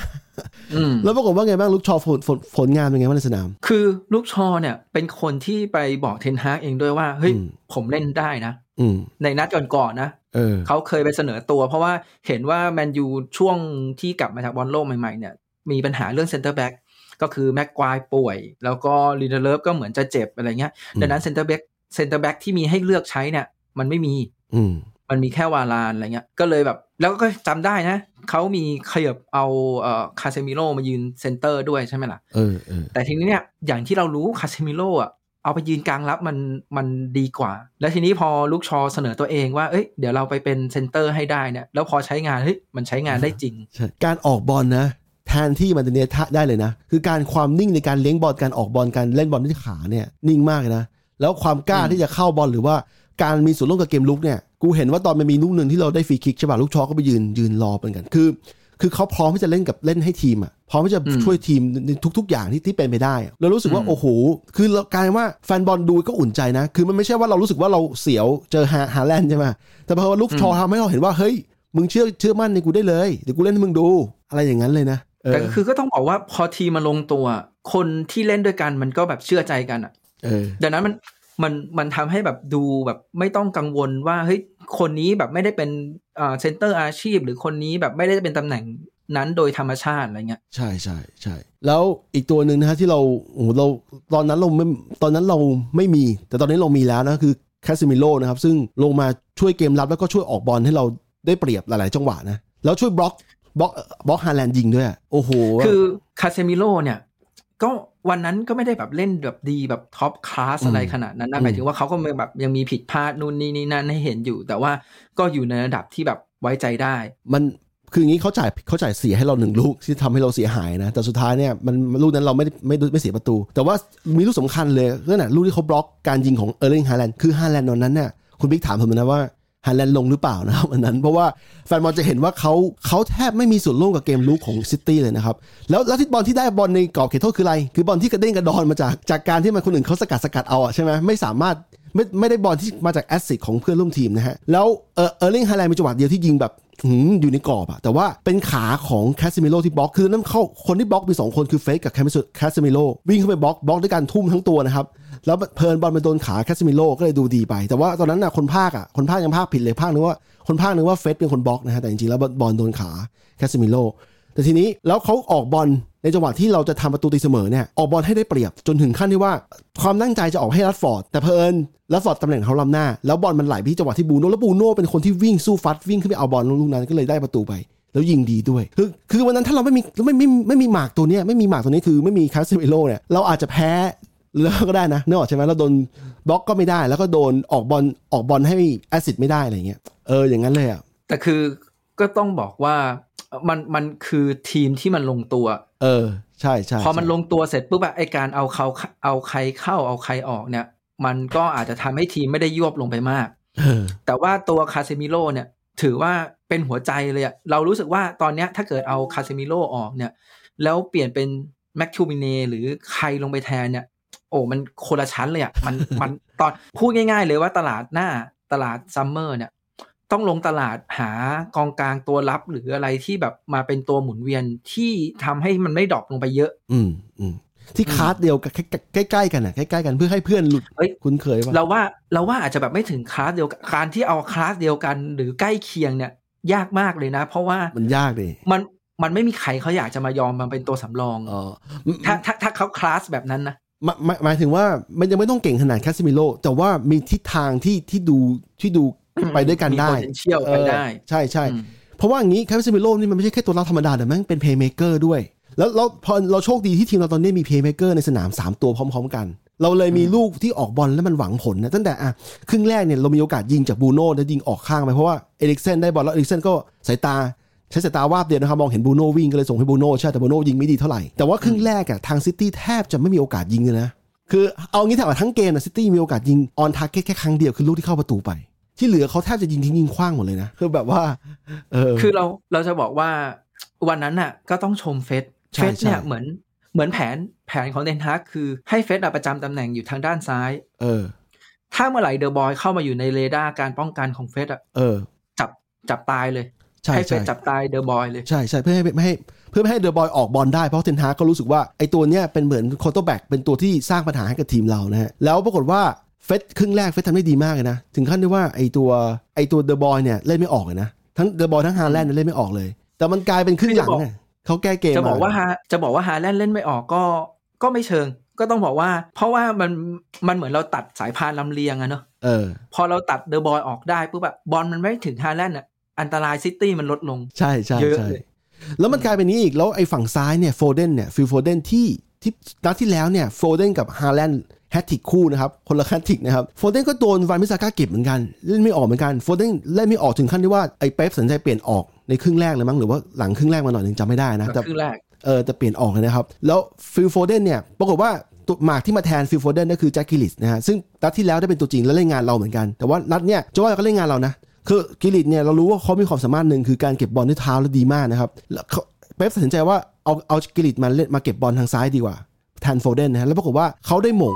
C: อืม
B: แล้วปรากฏว่าไงบ้างลูกชอผลผลผลงานเป็นไงบ้างในสนาม
C: คือลูกชอเนี่ยเป็นคนที่ไปบอกเทนฮากเองด้วยว่าเฮ้ย
B: อืม
C: ผมเล่นได้นะ
B: อืม
C: ในนัดก่อนๆนะ
B: เออ
C: เขาเคยไปเสนอตัว เพราะว่าเห็นว่าแมนยูช่วงที่กลับมาจากบอลโลกใหม่ๆเนี่ยมีปัญหาเรื่องเซนเตอร์แบ็กก็คือแม็กควายป่วย แล้วก็ลินเดเลฟก็เหมือนจะเจ็บอะไรเงี้ย
B: อืม
C: ดังนั้นเซนเตอร์แบ็ก เซนเตอร์แบ็กที่มีให้เลือกใช้เนี่ยมันไม่มี
B: อืม
C: มันมีแค่วาลานอะไรเงี้ย ก็เลยแบบ แล้วก็จำได้นะ เขามีขยับเอาเอ่อคาเซมิโร่มายืนเซนเตอร์ด้วยใช่ไหมล่ะ
B: เออเออ
C: แต่ทีนี้เนี่ยอย่างที่เรารู้คาเซมิโร่อะเอาไปยืนกลางรับมันมันดีกว่า แล้วทีนี้พอลูกชอเสนอตัวเองว่า เอ้ย เดี๋ยวเราไปเป็นเซนเตอร์ให้ได้เนี่ย แล้วพอใช้งาน เฮ้ย มันใช้งานได้จริง
B: ใช่การออกบอลนะ แทนที่มันจะเนทะได้เลยนะ คือการความนิ่งในการเลี้ยงบอล การออกบอล การเล่นบอลที่ขาเนี่ย นิ่งมากเลยนะ แล้วความกล้า
C: อืม
B: ที่จะเข้าบอลหรือว่าการมีส่วนร่วมกับเกมรุกเนี่ย กูเห็นว่าตอนมันมีลูกหนึ่งที่เราได้ฟรีคิกใช่ป่ะลูกชอก็ไปยืนยืนรอเป็นกัน คือ คือเขาพร้อมที่จะเล่นกับเล่นให้ทีมอะพร้อมที่จะ
C: อืม
B: ช่วยทีมในทุก ๆ อย่างที่ที่เป็นไปได้อะเรารู้สึกว่า
C: อืม
B: โอ้โห คือเรากลายว่าแฟนบอลดูก็อุ่นใจนะ คือมันไม่ใช่ว่าเรารู้สึกว่าเราเสียวเจอฮาฮาแลนด์ใช่ไหมแต่พอลูกชอทำให้เราเห็นว่าเฮ้ยมึงเชื่อเชื่อมั่นในกูได้เลยเดี๋ยวกูเล่นให้มึงดู อะไรอย่างนั้นเลยนะเออ
C: แต่คือก็ต้องบอกว่าพอทีมมาลงตัว คนที่เล่นด้วยกันมันก็แบบเชื่อใจกันอะ
B: เออ
C: ดังนั้นมันมันมันทำให้แบบดูแบบไม่ต้องกังวลว่าเฮ้ยคนนี้แบบไม่ได้เป็นอ่าเซนเตอร์อาชีพ หรือคนนี้แบบไม่ได้เป็นตำแหน่งนั้นโดยธรรมชาติอะไรเงี้ย
B: ใช่ใช่ใช่แล้วอีกตัวหนึ่งนะฮะที่เราโอ้โหเราตอนนั้นเราไม่ตอนนั้นเราไม่มี แต่ตอนนี้เรามีแล้วนะคือคาเซมิโร่นะครับ ซึ่งลงมาช่วยเกมรับแล้วก็ช่วยออกบอลให้เราได้เปรียบหลาย ๆ จังหวะนะ แล้วช่วยบล็อกบล็อกบล็อกฮาแลนด์ยิงด้วยอะโอ้โห
C: คือคาเซมิโร่เนี่ย ก็วันนั้นก็ไม่ได้แบบเล่นแบบดีแบบ top class
B: อืม
C: อะไรขนาดนั้น
B: อื
C: นะ
B: ม
C: หมายถึงว่าเขาก็แบบยังมีผิดพลาดนู่นนี่นี่นั่นให้เห็นอยู่ แต่ว่าก็อยู่ในระดับที่แบบไว้ใจได้
B: มันคืออย่างนี้เขาจ่ายเขาจ่ายเสียให้เราหนึ่งลูกที่ทำให้เราเสียหายนะ แต่สุดท้ายเนี่ยมันลูกนั้นเราไม่ได้ไม่ไม่เสียประตู แต่ว่ามีลูกสำคัญเลยเรื่องน่ะลูกที่เขาบล็อกการยิงของเออร์ลิงฮาแลนด์คือฮาแลนด์ตอนนั้นเนี่ยคุณบิ๊กถามผมนะว่า ฮาแลนด์ลงหรือเปล่านะครับวันนั้น เพราะว่าแฟนบอลจะเห็นว่าเขาเขาแทบไม่มีส่วนร่วมกับเกมรุกของซิตี้เลยนะครับ แล้วแล้วที่บอลที่ได้บอลในกรอบเขตโทษคืออะไร คือบอลที่กระเด้งกระดอนมาจากจากการที่มันคนอื่นเขาสกัดสกัดเอาอะใช่ไหมไม่สามารถไม่ไม่ได้บอลที่มาจาก assist ของเพื่อนร่วมทีมนะฮะแล้วเออเออร์ลิงฮาแลนด์มีจังหวะเดียวที่ยิงแบบอยู่ในกรอบอะแต่ว่าเป็นขาของคาเซมิโร่ที่บล็อกคือนั่นเขาคนที่บล็อกมี 2 คนคือเฟรดกับคาเซมิโร่วิ่งเข้าไปบล็อกบล็อกด้วยการทุ่มทั้งตัวนะครับ แล้วเผอิญบอลไปโดนขาคาเซมิโร่ก็เลยดูดีไป แต่ว่าตอนนั้นน่ะคนพากย์อะคนพากย์ยังพากย์ผิดเลยพากย์นึกว่าคนพากย์นึกว่าเฟรดเป็นคนบล็อกนะฮะแต่จริงๆแล้วบอลโดนขาคาเซมิโร่แต่ทีนี้แล้วเขาออกบอลในจังหวะที่เราจะทำประตูตีเสมอเนี่ยออกบอลให้ได้เปรียบจนถึงขั้นที่ว่า ความตั้งใจจะออกให้แรชฟอร์ดแต่เผอิญแรชฟอร์ดตำแหน่งเขาล้ำหน้า แล้วบอลมันไหลไปที่จังหวะที่บรูโน่แล้วบรูโน่เป็นคนที่วิ่งสู้ฟัดวิ่งขึ้นไปเอาบอลลูกนั้นก็เลยได้ประตูไป แล้วยิงดีด้วย คือคือวันนั้นถ้าเราไม่มีไม่ไม่ไม่มีหมากตัวเนี้ยไม่มีหมากตัวนี้คือไม่มีคาเซมิโร่เนี่ยเราอาจจะแพ้ แล้วก็ได้นะเนกอะใช่ไหมเราโดนบล็อกก็ไม่ได้ แล้วก็โดนออกบอลออกบอลให้ assist ไม่ได้อะไรเงี้ยเอออย่างนั้นเลยอะ
C: แต่คือก็ต้องบอกว่ามันมันคือทีมที่มันลงตัว
B: เออ ใช่ใช่
C: พอมัน
B: ใช่
C: ลงตัวเสร็จปุ๊บอะไอการเอาเขาเอาใครเข้าเอาใครออกเนี่ย มันก็อาจจะทำให้ทีมไม่ได้ยวบลงไปมาก
B: เออ
C: แต่ว่าตัวคาเซมิโร่เนี่ย ถือว่าเป็นหัวใจเลยอะเรารู้สึกว่าตอนเนี้ยถ้าเกิดเอาคาเซมิโร่ออกเนี่ย แล้วเปลี่ยนเป็นแม็คโทมิเนย์หรือใครลงไปแทนเนี่ย โอ้มันคนละชั้นเลยอะมันมันตอนพูดง่าย ๆ เลยว่าตลาดหน้าตลาด summer เนี่ย ต้องลงตลาดหากองกลางตัวรับหรืออะไรที่แบบมาเป็นตัวหมุนเวียนที่ทำให้มันไม่ drop ลงไปเยอะ
B: อืมอืมที่คลาสเดียวกันใกล้ใกล้ๆกันอะใกล้ๆกันเพื่อให้เพื่อนหลุด
C: เฮ้ย
B: คุ้นเคยป่ะ
C: เราว่าเราว่าอาจจะแบบไม่ถึงคลาสเดียวกันการที่เอาคลาสเดียวกันหรือใกล้เคียงเนี่ย ยากมากเลยนะ เพราะว่า
B: มันยากดิ
C: มันมันไม่มีใครเขาอยากจะมายอมมาเป็นตัวสำรอง
B: อ๋อ
C: ถ้าถ้าถ้าเขาคลาสแบบนั้นนะ
B: หมายหมายหมายถึงว่ามันยังไม่ต้องเก่งขนาดคาเซมิโร่แต่ว่ามีทิศทางที่ที่ดูที่ดูไปด้วยกันได้
C: มี potential ไปได้
B: เออใช่ใช่
C: อืม
B: เพราะว่าอย่างนี้คาเซมิโร่นี่มันไม่ใช่แค่ตัวรับธรรมดาแต่แม่งเป็นเพย์เม k เกอร์ด้วย แล้วแล้วพอเราโชคดีที่ทีมเราตอนนี้มี playmaker ในสนาม 3 ตัวพร้อม ๆ กัน เราเลยมีลูกที่ออกบอลแล้วมันหวังผลนะตั้งแต่อะครึ่งแรกเนี่ยเรามีโอกาสยิงจากบรูโน่แล้วยิงออกข้างไปเพราะว่าเอริคเซ่นได้บอลแล้วเอริคเซ่นก็สายตา ใช้สายตาวาบเดียวนะครับมองเห็นบรูโน่วิ่งก็เลยส่งให้บรูโน่ใช่แต่บรูโน่ยิงไม่ดีเท่าไหร่ แต่ว่าครึ่งแรกอะทางซิตี้แทบจะไม่มีโอกาสยิงเลยนะคือเอางี้ถ้าว่าทั้งเกมนะซิตี้มีโอกาสยิง on target แค่ครั้งเดียวคือลูกที่เข้าประตูไป ที่เหลือเขาแทบจะยิงทิ้งยิงคว้างหมดเลยนะคือแบบว่าเออ
C: คือเราเราจะบอกว่าวันนั้นน่ะก็ต้องชมเฟร็ด
B: ใช่
C: เฟร็ดเนี่ย
B: ใช่
C: เหมือนเหมือนแผนแผนของเทนฮากคือให้เฟร็ดอะประจำตำแหน่งอยู่ทางด้านซ้าย
B: เออ
C: ถ้าเมื่อไหร่เดอบรอยน์เข้ามาอยู่ในเรดาร์การป้องกันของเฟร็ดอะ
B: เออ
C: จับจับตายเลย
B: ใช่
C: ให้เฟ
B: ใช่
C: จับตายเดอบรอยน์เลย
B: ใช่ใช่เพื่อให้ไม่ให้เพื่อไม่ให้เดอบรอยน์ออกบอลได้เพราะเทนฮากก็รู้สึกว่าไอ้ตัวเนี้ยเป็นเหมือน quarterback เป็นตัวที่สร้างปัญหาให้กับทีมเรานะฮะแล้วปรากฏว่าเฟร็ดครึ่งแรกเฟร็ดทำได้ดีมากเลยนะ ถึงขั้นที่ว่าไอ้ตัวไอ้ตัวเดอบรอยน์เนี่ยเล่นไม่ออกเลยนะ ทั้งเดอบรอยน์ทั้งฮาแลนด์เล่นไม่ออกเลย แต่มันกลายเป็นครึ่งหลังเนี่ยเขาแก้เกม
C: จะบอก
B: ม
C: ว่าฮาจะบอกว่าฮาแลนด์เล่นไม่ออกก็ก็ไม่เชิง ก็ต้องบอกว่า เพราะว่ามันมันเหมือนเราตัดสายพานลำเลียงอะเนอะ
B: เออ
C: พอเราตัดเดอบรอยน์ออกได้ปุ๊บแบบบอลมันไม่ถึงฮาแลนด์อะ อันตรายซิตี้มันลดลง
B: ใช่ใช่
C: เยอะ
B: ใช่
C: เลย
B: แล้วมันกลายเป็นนี้อีก แล้วไอ้ฝั่งซ้ายเนี่ยโฟเดนเนี่ยฟิลโฟเดนที่ที่นัดที่แล้วเนี่ยโฟเดนกับฮาแลนด์ hat-trick คู่นะครับ คนละ hat-trick นะครับโฟเดนก็โดนวานบิสซาก้าเก็บเหมือนกัน เล่นไม่ออกเหมือนกันโฟเดนเล่นไม่ออกถึงขั้นที่ว่าไอ้เป๊ปตัดสินใจเปลี่ยนออกในครึ่งแรกเลยมั้งหรือว่าหลังครึ่งแรกมาหน่อยหนึงจำไม่ได้นะแต่
C: ครึ่งแรก
B: เออจะเปลี่ยนออกเลยนะครับ แล้วฟิลโฟเดนเนี่ยปรากฏว่าตัวหมากที่มาแทนฟิลโฟเดนก็คือแจ็คกรีลิชนะฮะซึ่งนัดที่แล้วได้เป็นตัวจริงแล้วเล่นงานเราเหมือนกันแต่ว่านัดเนี่ยจะว่าก็เล่นงานเรานะ คือกรีลิชเนี่ยเรารู้ว่าเขามีความสามารถหนึ่งคือการเก็บบอลด้วยเท้าแล้วดีมากนะครับแล้วเขาเป๊ปตัดสินใจว่าเอาเอากรีลิชมาเล่นมาเก็บบอลทางซ้ายดีกว่าแทนโฟเดนนะฮะแล้วปรากฏว่าเขาได้มง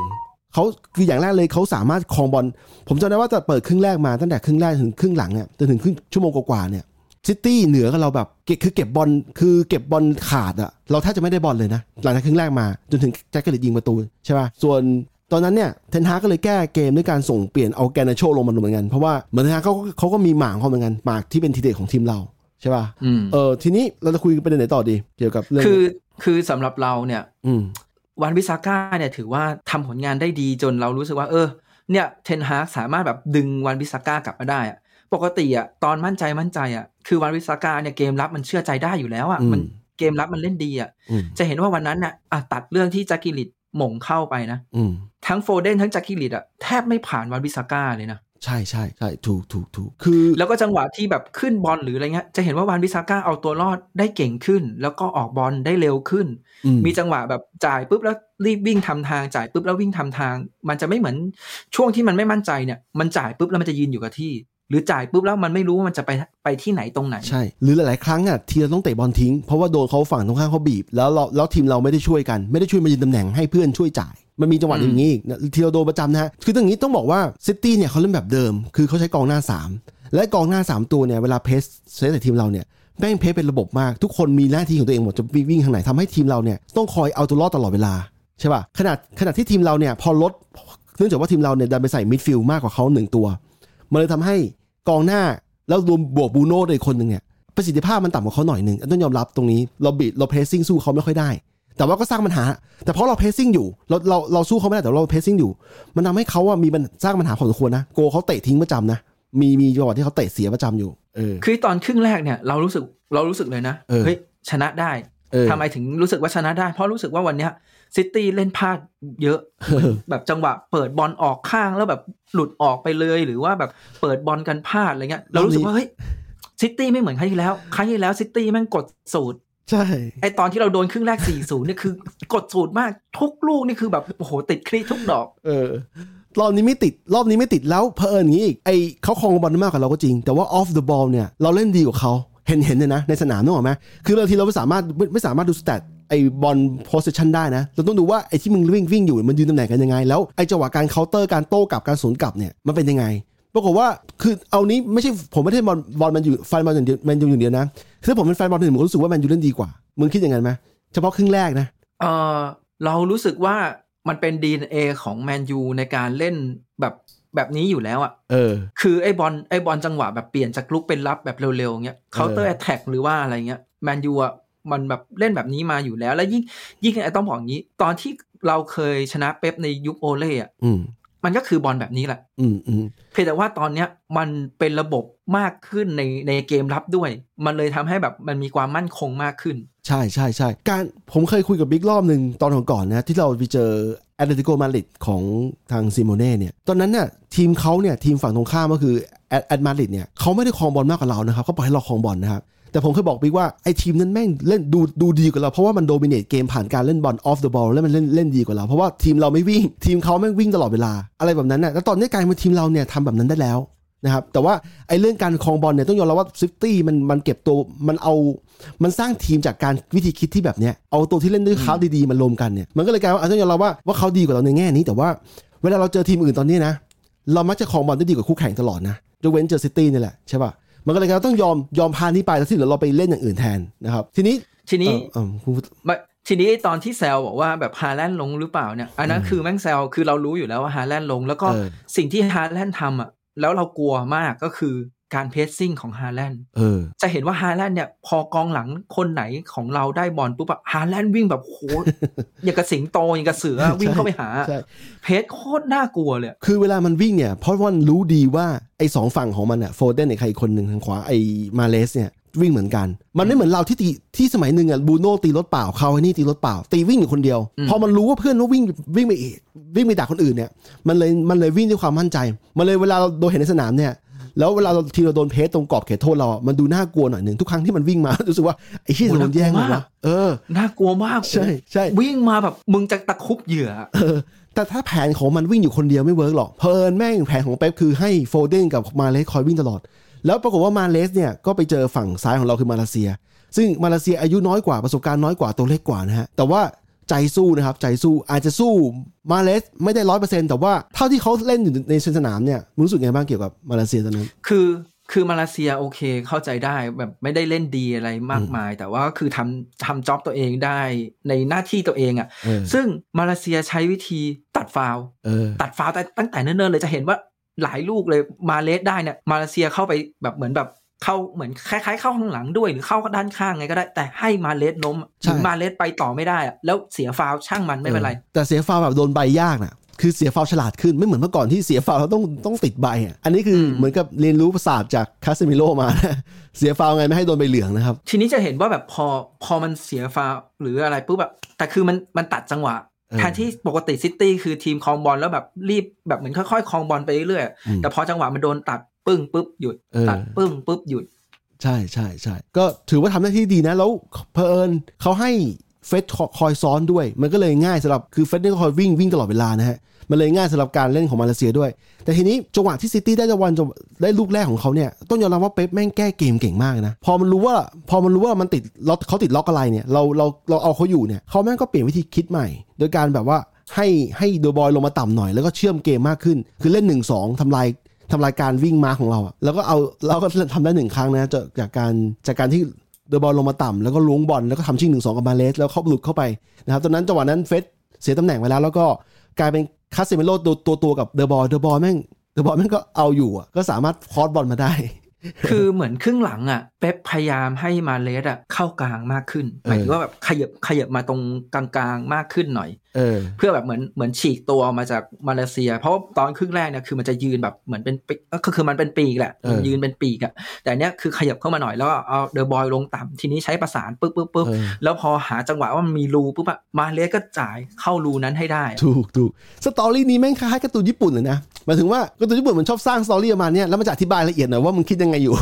B: เขาคืออย่างแรกเลยเขาสามารถครองบอลผมจำได้ว่าจะเปิดครึ่งแรกมาตั้งแต่ครึ่งแรกถึงครึ่งหลังเนี่ยจนถึงครึ่งชั่วโมงกว่าๆเนี่ยซิตี้เหนือกับเราแบบเก็บคือเก็บบอลคือเก็บบอลขาดอะเราแทบจะไม่ได้บอลเลยนะ หลังจากครึ่งแรกมาจนถึงแจ็คเกอร์ลิตยิงประตูใช่ป่ะส่วน ตอนนั้นเนี่ยเทนฮากก็เลยแก้เกมด้วยการส่งเปลี่ยนเอาแกนาโชลงมาเหมือนกัน เพราะว่าเหมือนเทนฮากเขาก็เขาก็มีหมากของเขาเหมือนกันหมากที่เป็นทีเด็ดของทีมเราใช่ป่ะ
C: อืม
B: เออทีนี้เราจะคุยกันประเด็นไหนต่อดี เกี่ยวกับเรื่อง
C: คือคือสำหรับเราเนี่ย
B: อืม
C: วานบิสซาก้าเนี่ยถือว่าทำผลงานได้ดีจนเรารู้สึกว่า เออเนี่ยเทนฮากสามารถแบบดึงวานบิสซาก้ากลับมาได้อะปกติอะตอนมั่นใจมั่นใจอะคือวานบิสซาก้าเนี่ยเกมรับมันเชื่อใจได้อยู่แล้วอะ
B: อืม
C: มันเกมรับมันเล่นดีอะ
B: อืม
C: จะเห็นว่าวันนั้นน่ะอะตัดเรื่องที่แจ็คกรีลิช โหม่งเข้าไปนะ
B: อืม
C: ทั้งโฟเดนทั้งแจ็คกรีลิชอะแทบไม่ผ่านวานบิสซาก้าเลยนะ
B: ใช่ใช่ใช่ถูกถูกถูกคือ
C: แล้วก็จังหวะที่แบบขึ้นบอลหรืออะไรเงี้ยจะเห็นว่าวานบิสซาก้าเอาตัวรอดได้เก่งขึ้น แล้วก็ออกบอลได้เร็วขึ้น
B: อื
C: มีจังหวะแบบจ่ายปุ๊บแล้วรีบวิ่งทำทางจ่ายปุ๊บแล้ววิ่งทำทาง มันจะไม่เหมือนช่วงที่มันไม่มั่นใจเนี่ยมันจ่ายปุ๊บแล้วมันจะยืนอยู่กับที่ หรือจ่ายปุ๊บแล้วมันไม่รู้ว่ามันจะไปไปที่ไหนตรงไหน
B: ใช่ หรือหลายๆครั้งอะทีมเราต้องเตะบอลทิ้ง เพราะว่าโดนเขาฝั่งตรงข้ามเขาบีบ แล้วเราแล้วทีมเราไม่ได้ช่วยกัน ไม่ได้ช่วยมายืนตำแหน่งให้เพื่อนช่วยจ่าย มันมีจังหวะ
C: อืม
B: อย่างนี้อีกนะทีเราโดนประจำนะฮะคือตรงนี้ต้องบอกว่าซิตี้เนี่ยเขาเล่นแบบเดิม คือเขาใช้กองหน้า 3 และกองหน้า 3 ตัวเนี่ยเวลา press เซตแต่ทีมเราเนี่ยแม่ง press เป็นระบบมากทุกคนมีหน้าที่ของตัวเองหมดจะวิ่งทางไหนทำให้ทีมเราเนี่ยต้องคอยเอาตัวรอดตลอดเวลาใช่ป่ะขนาดขนาดที่ทีมเราเนี่ยพอลดเนื่องจากว่าทีมเราเนี่ยดันไปใส่ midfield มากกว่าเขาหนึ่งตัว มันเลยทำให้กองหน้าแล้วรวมบวกบูโน่ด้วยคนหนึ่งเนี่ยประสิทธิภาพมันต่ำกว่าเขาหน่อยหนึ่งต้องยอมรับตรงนี้เราบีดเราเพรสซิ่งสู้เขาไม่ค่อยได้ แต่ว่าก็สร้างปัญหา แต่เพราะเราเพรสซิ่งอยู่เราเราเราสู้เขาไม่ได้แต่เราเพรสซิ่งอยู่ มันทำให้เขาว่ามีปัญสร้างปัญหาพอสมควรนะโกเขาเตะทิ้งประจำนะมีมีจังหวะที่เขาเตะเสียประจำอยู่เออ
C: คือตอนครึ่งแรกเนี่ยเรารู้สึกเรารู้สึกเลยนะ
B: เออ
C: เฮ้ยชนะได้
B: เออ
C: ทำไมถึงรู้สึกว่าชนะได้ เพราะรู้สึกว่าวันเนี้ยซิตี้เล่นพลาดเยอะ แบบจังหวะเปิดบอลออกข้างแล้วแบบหลุดออกไปเลยหรือว่าแบบเปิดบอลกันพลาดอะไรเงี้ยเรารู้สึกว่าเฮ้ยซิตี้ไม่เหมือนครั้งที่แล้ว ครั้งที่แล้วซิตี้แม่งกดสูตร
B: ใช่
C: ไอตอนที่เราโดนครึ่งแรก4-0เนี่ยคือกดสูตรมากทุกลูกนี่คือแบบโอ้โหติดคลีทุกดอก
B: เออรอบนี้ไม่ติดรอบนี้ไม่ติดแล้วเพอเอิญอย่างนี้อีกไอเขาครองบอลได้มากกว่าเราก็จริง แต่ว่า off the ball เนี่ยเราเล่นดีกว่าเขา เห็นเห็นเลยนะในสนามนึกออกไหมคือบางทีเราไม่สามารถไม่ไม่สามารถดู statไอบอล possession ได้นะ เราต้องดูว่าไอที่มึงวิ่งวิ่งอยู่มันยืนตำแหน่งกันยังไง แล้วไอจังหวะการเคาน์เตอร์การโต้กลับการสวนกลับเนี่ยมันเป็นยังไงปรากฏว่าคือเอานี้ไม่ใช่ผมไม่ได้บอลบอลมันอยู่แฟนบอลอย่างเดียวแมนยูอย่างเดียวนะคือผมเป็นแฟนบอลคนอื่นผมรู้สึกว่าแมนยูเล่นดีกว่า มึงคิดอย่างนั้นไหมเฉพาะครึ่งแรกนะ
C: เออเรารู้สึกว่ามันเป็น DNA ของแมนยูในการเล่นแบบ แบบนี้อยู่แล้วอะ
B: เออ
C: คือไอ้บอลไอ้บอลจังหวะแบบเปลี่ยนจากรุกเป็นรับแบบเร็วๆเงี้ย counter attack หรือว่าอะไรเงี้ยแมนยูอะมันแบบเล่นแบบนี้มาอยู่แล้ว แล้วยิ่งยิ่งไอ้ต้องบอกอย่างนี้ ตอนที่เราเคยชนะเป๊ปในยุคโอเล่อะ
B: อืม
C: มันก็คือบอลแบบนี้แหละ
B: อืมอืม
C: เพียงแต่ว่าตอนเนี้ยมันเป็นระบบมากขึ้นในในเกมรับด้วย มันเลยทำให้แบบมันมีความมั่นคงมากขึ้น
B: ใช่ใช่ใช่การผมเคยคุยกับบิ๊กรอบหนึ่งตอนของก่อนนะ ที่เราไปเจอแอตเลติโกมาดริดของทางซิโมเน่เนี่ย ตอนนั้นเนี่ยทีมเขาเนี่ยทีมฝั่งตรงข้ามก็คือแอตแอตมาดริดเนี่ยเขาไม่ได้ครองบอลมากกว่าเรานะครับเขาปล่อยให้เราครองบอลนะครับแต่ผมเคยบอกบิ๊กว่าไอ้ทีมนั้นแม่งเล่นดูดูดีกว่าเรา เพราะว่ามัน dominate เกมผ่านการเล่นบอล off the ball แล้วมันเล่นเล่นดีกว่าเรา เพราะว่าทีมเราไม่วิ่ง ทีมเขาแม่งวิ่งตลอดเวลา อะไรแบบนั้นน่ะแล้วตอนนี้กลายเป็นทีมเราเนี่ยทำแบบนั้นได้แล้ว นะครับแต่ว่าไอ้เรื่องการครองบอลเนี่ยต้องยอมรับว่าซิตี้มันมันเก็บตัวมันเอา มันสร้างทีมจากการวิธีคิดที่แบบเนี้ยเอาตัวที่เล่นด้วยเขาดีๆมารวมกันเนี่ยมันก็เลยกลายว่าอาจจะยอมรับว่าว่าเขาดีกว่าเราในแง่นี้ แต่ว่าเวลาเราเจอทีมอื่นตอนนี้นะ เรามักจะครองบอลได้ดีกว่าคู่แข่งตลอดนะยกเว้นเจอซิตี้นี่แหละใช่ป่ะมันก็เลยกลายว่าต้องยอมยอมพานี้ไปแล้วที่เหลือเราไปเล่นอย่างอื่นแทนนะครับทีนี้
C: ทีนี้
B: เอ่อเอ่อคุณ
C: ไม่ทีนี้ไอ้ตอนที่แซวบอกว่าแบบฮาแลนด์ลงหรือเปล่าเนี่ยอันนั้นคือแม่งแซวคือเรารู้อยู่แล้วว่าฮาแลนด์ลง แล้วก็
B: เออ
C: สิ่งที่ฮาแลนด์ทำอะ แล้วเรากลัวมากก็คือการ pressing ของฮาแลนด์
B: เออ
C: จะเห็นว่าฮาแลนด์เนี่ย พอกองหลังคนไหนของเราได้บอลปุ๊บอะฮาแลนด์วิ่งแบบโหอย่างกับสิงโตอย่างกับเสือวิ่งเข้าไปหา
B: ใช่
C: เพสโคตรน่ากลัวเลย
B: คือเวลามันวิ่งเนี่ย เพราะว่ามันรู้ดีว่าไอ้สองฝั่งของมันอะโฟเดนไอ้ใครคนหนึ่งทางขวาไอ้มาเลสเนี่ย วิ่งเหมือนกัน มันไม่เหมือนเราที่ตีที่สมัยหนึ่งอะบูโน่ตีรถเปล่าเขาไอ้นี่ตีรถเปล่า ตีวิ่งอยู่คนเดียว
C: อืม
B: พอมันรู้ว่าเพื่อนว่าวิ่งวิ่งไปอีกวิ่งไปดักคนอื่นเนี่ย มันเลยมันเลยวิ่งด้วยความมั่นใจ มันเลยเวลาเราโดนเห็นในสนามเนี่ยแล้วเวลาเราทีเราโดนเพสตรงกรอบเขตโทษเราอะมันดูน่ากลัวหน่อยหนึ่งทุกครั้งที่มันวิ่งมา รู้สึกว่าไอ้ที่โดนแย่งเลยวะเออ
C: น่ากลัวมาก
B: ใช่ใช่
C: วิ่งมาแบบมึงจะตะครุบเหยื่ออะ
B: เออ แต่ถ้าแผนของมันวิ่งอยู่คนเดียวไม่ work หรอก เผอิญแม่งแผนของเป๊ปคือให้โฟเดนกับมาห์เรซคอยวิ่งตลอด แล้วปรากฏว่ามาห์เรซเนี่ยก็ไปเจอฝั่งซ้ายของเราคือมาลาเซีย ซึ่งมาลาเซียอายุน้อยกว่าประสบการณ์น้อยกว่าตัวเล็กกว่านะฮะแต่ว่าใจสู้นะครับใจสู้อาจจะสู้มาห์เรซไม่ได้ร้อยเปอร์เซ็นต์แต่ว่าเท่าที่เขาเล่นอยู่ในสนามเนี่ยมึงรู้สึกไงบ้างเกี่ยวกับมาลาเซียตอนนั้น
C: คือคือมาลาเซียโอเคเข้าใจได้แบบไม่ได้เล่นดีอะไรมากมาย แต่ว่าคือทำทำ job ตัวเองได้ในหน้าที่ตัวเองอะ่ะ
B: เออ
C: ซึ่งมาลาเซียใช้วิธีตัดฟาวล์
B: เออ
C: ตัดฟาวล์แต่ตั้งแต่เนิ่นๆเลยจะเห็นว่า หลายลูกเลยมาห์เรซได้เนี่ยมาลาเซียเข้าไปแบบเหมือนแบบเข้าเหมือนคล้ายๆ เข้าข้างหลังด้วยหรือเข้าด้านข้างไงก็ได้ แต่ให้มาห์เรซล้ม
B: ใช่
C: หรือมาห์เรซไปต่อไม่ได้อะแล้วเสียฟาวล์ช่างมันไม่เป็นไร
B: ออแต่เสียฟาวล์แบบโดนใบยากน่ะคือเสียฟาวล์ฉลาดขึ้นไม่เหมือนเมื่อก่อนที่เสียฟาวล์เราต้องต้องติดใบอะอันนี้คืออ
C: ม
B: เหมือนกับเรียนรู้ภาษาสตร์จากคาสเซมิโลมานะเสียฟาวล์ไงไม่ให้โดนใบเหลืองนะครับ
C: ทีนี้จะเห็นว่าแบบพอพอมันเสียฟาวล์หรืออะไรปุ๊บแบบแต่คือมันมันตัดจังหวะ
B: เออ
C: แทนที่ปกติซิตี้คือทีมครองบอลแล้วแบบรีบแบบเหมือนค่อยๆครองบอลไปเรื่อย
B: อืม
C: ๆแต่พอจังหวะมันโดนตัดปึ้งปุ๊บหยุด
B: เออ
C: ตัดปึ้งปุ๊บหยุด
B: ใช่ใช่ใช่ก็ถือว่าทำหน้าที่ดีนะ แล้วเพอิญเขาให้เฟร็ดคอยซ้อนด้วย มันก็เลยง่ายสำหรับคือเฟร็ดเนี่ยก็คอยวิ่งวิ่งตลอดเวลานะฮะ มันเลยง่ายสำหรับการเล่นของมาลาเซียด้วย แต่ทีนี้จังหวะที่ซิตี้ได้จังหวะได้ลูกแรกของเขาเนี่ยต้องยอมรับว่าเป๊ปแม่งแก้เกมเก่งมากนะพอมันรู้ว่าพอมันรู้ว่ามันติดล็อกเขาติดล็อกอะไรเนี่ยเราเราเราเอาเขาอยู่เนี่ยเขาแม่งก็เปลี่ยนวิธีคิดใหม่ โดยการแบบว่าให้ให้โดบอยลงมาต่ำหน่อยแล้วก็เชื่อมเกมมากขึ้น คือเล่น1นสองทำลายทำลายการวิ่งมาของเราอะแล้วก็เอาเราก็ทำได้หนึ่งครั้งนะจากการจากการที่เดบอลลงมาต่ำแล้วก็ล้วงบอลแล้วก็ทำชิงหนึ่งสองกับมาเลสแล้วเขาหลุดเข้าไปนะครับตอนนั้นจังหวะนั้นเฟสเสียตำแหน่งไปแล้ว แล้วก็กลายเป็น คาเซมิโร่ตัวตัวตัวกับเดอ บรอยน์เดอ บรอยน์แม่งเดอ บรอยน์แม่งก็เอาอยู่อะก็สามารถ cross บอลมาได้
C: คือเหมือนครึ่งหลังอะเป๊ปพยายามให้มาห์เรซอะเข้ากลางมากขึ้นหมายถึงว่าแบบขยับขยับมาตรงกลางๆมากขึ้นหน่อย
B: เออ
C: เพื่อแบบเหมือนเหมือนฉีกตัวออกมาจากมาลาเซีย เพราะตอนครึ่งแรกเนี่ยคือมันจะยืนแบบเหมือนเป็นปีกก็คือมันเป็นปีกแหละ
B: เออ
C: ยืนเป็นปีกอะแต่เนี้ยคือขยับเข้ามาหน่อยแล้วเอาเดอ บรอยน์ลงต่ำทีนี้ใช้ประสานปึ๊บปึ๊บปึ๊บ
B: เออ
C: แล้วพอหาจังหวะว่ามันมีรูปุ๊บอะมาห์เรซก็จ่ายเข้ารูนั้นให้ได้
B: ถูกถูก story นี้แม่งคล้ายๆการ์ตูนญี่ปุ่นเลยนะหมายถึงว่าการ์ตูนญี่ปุ่นมันชอบสร้าง story ประมาณเนี้ยแล้วมันจะอธิบายละเอียดหน่อยว่ามึงคิดยังไงอยู่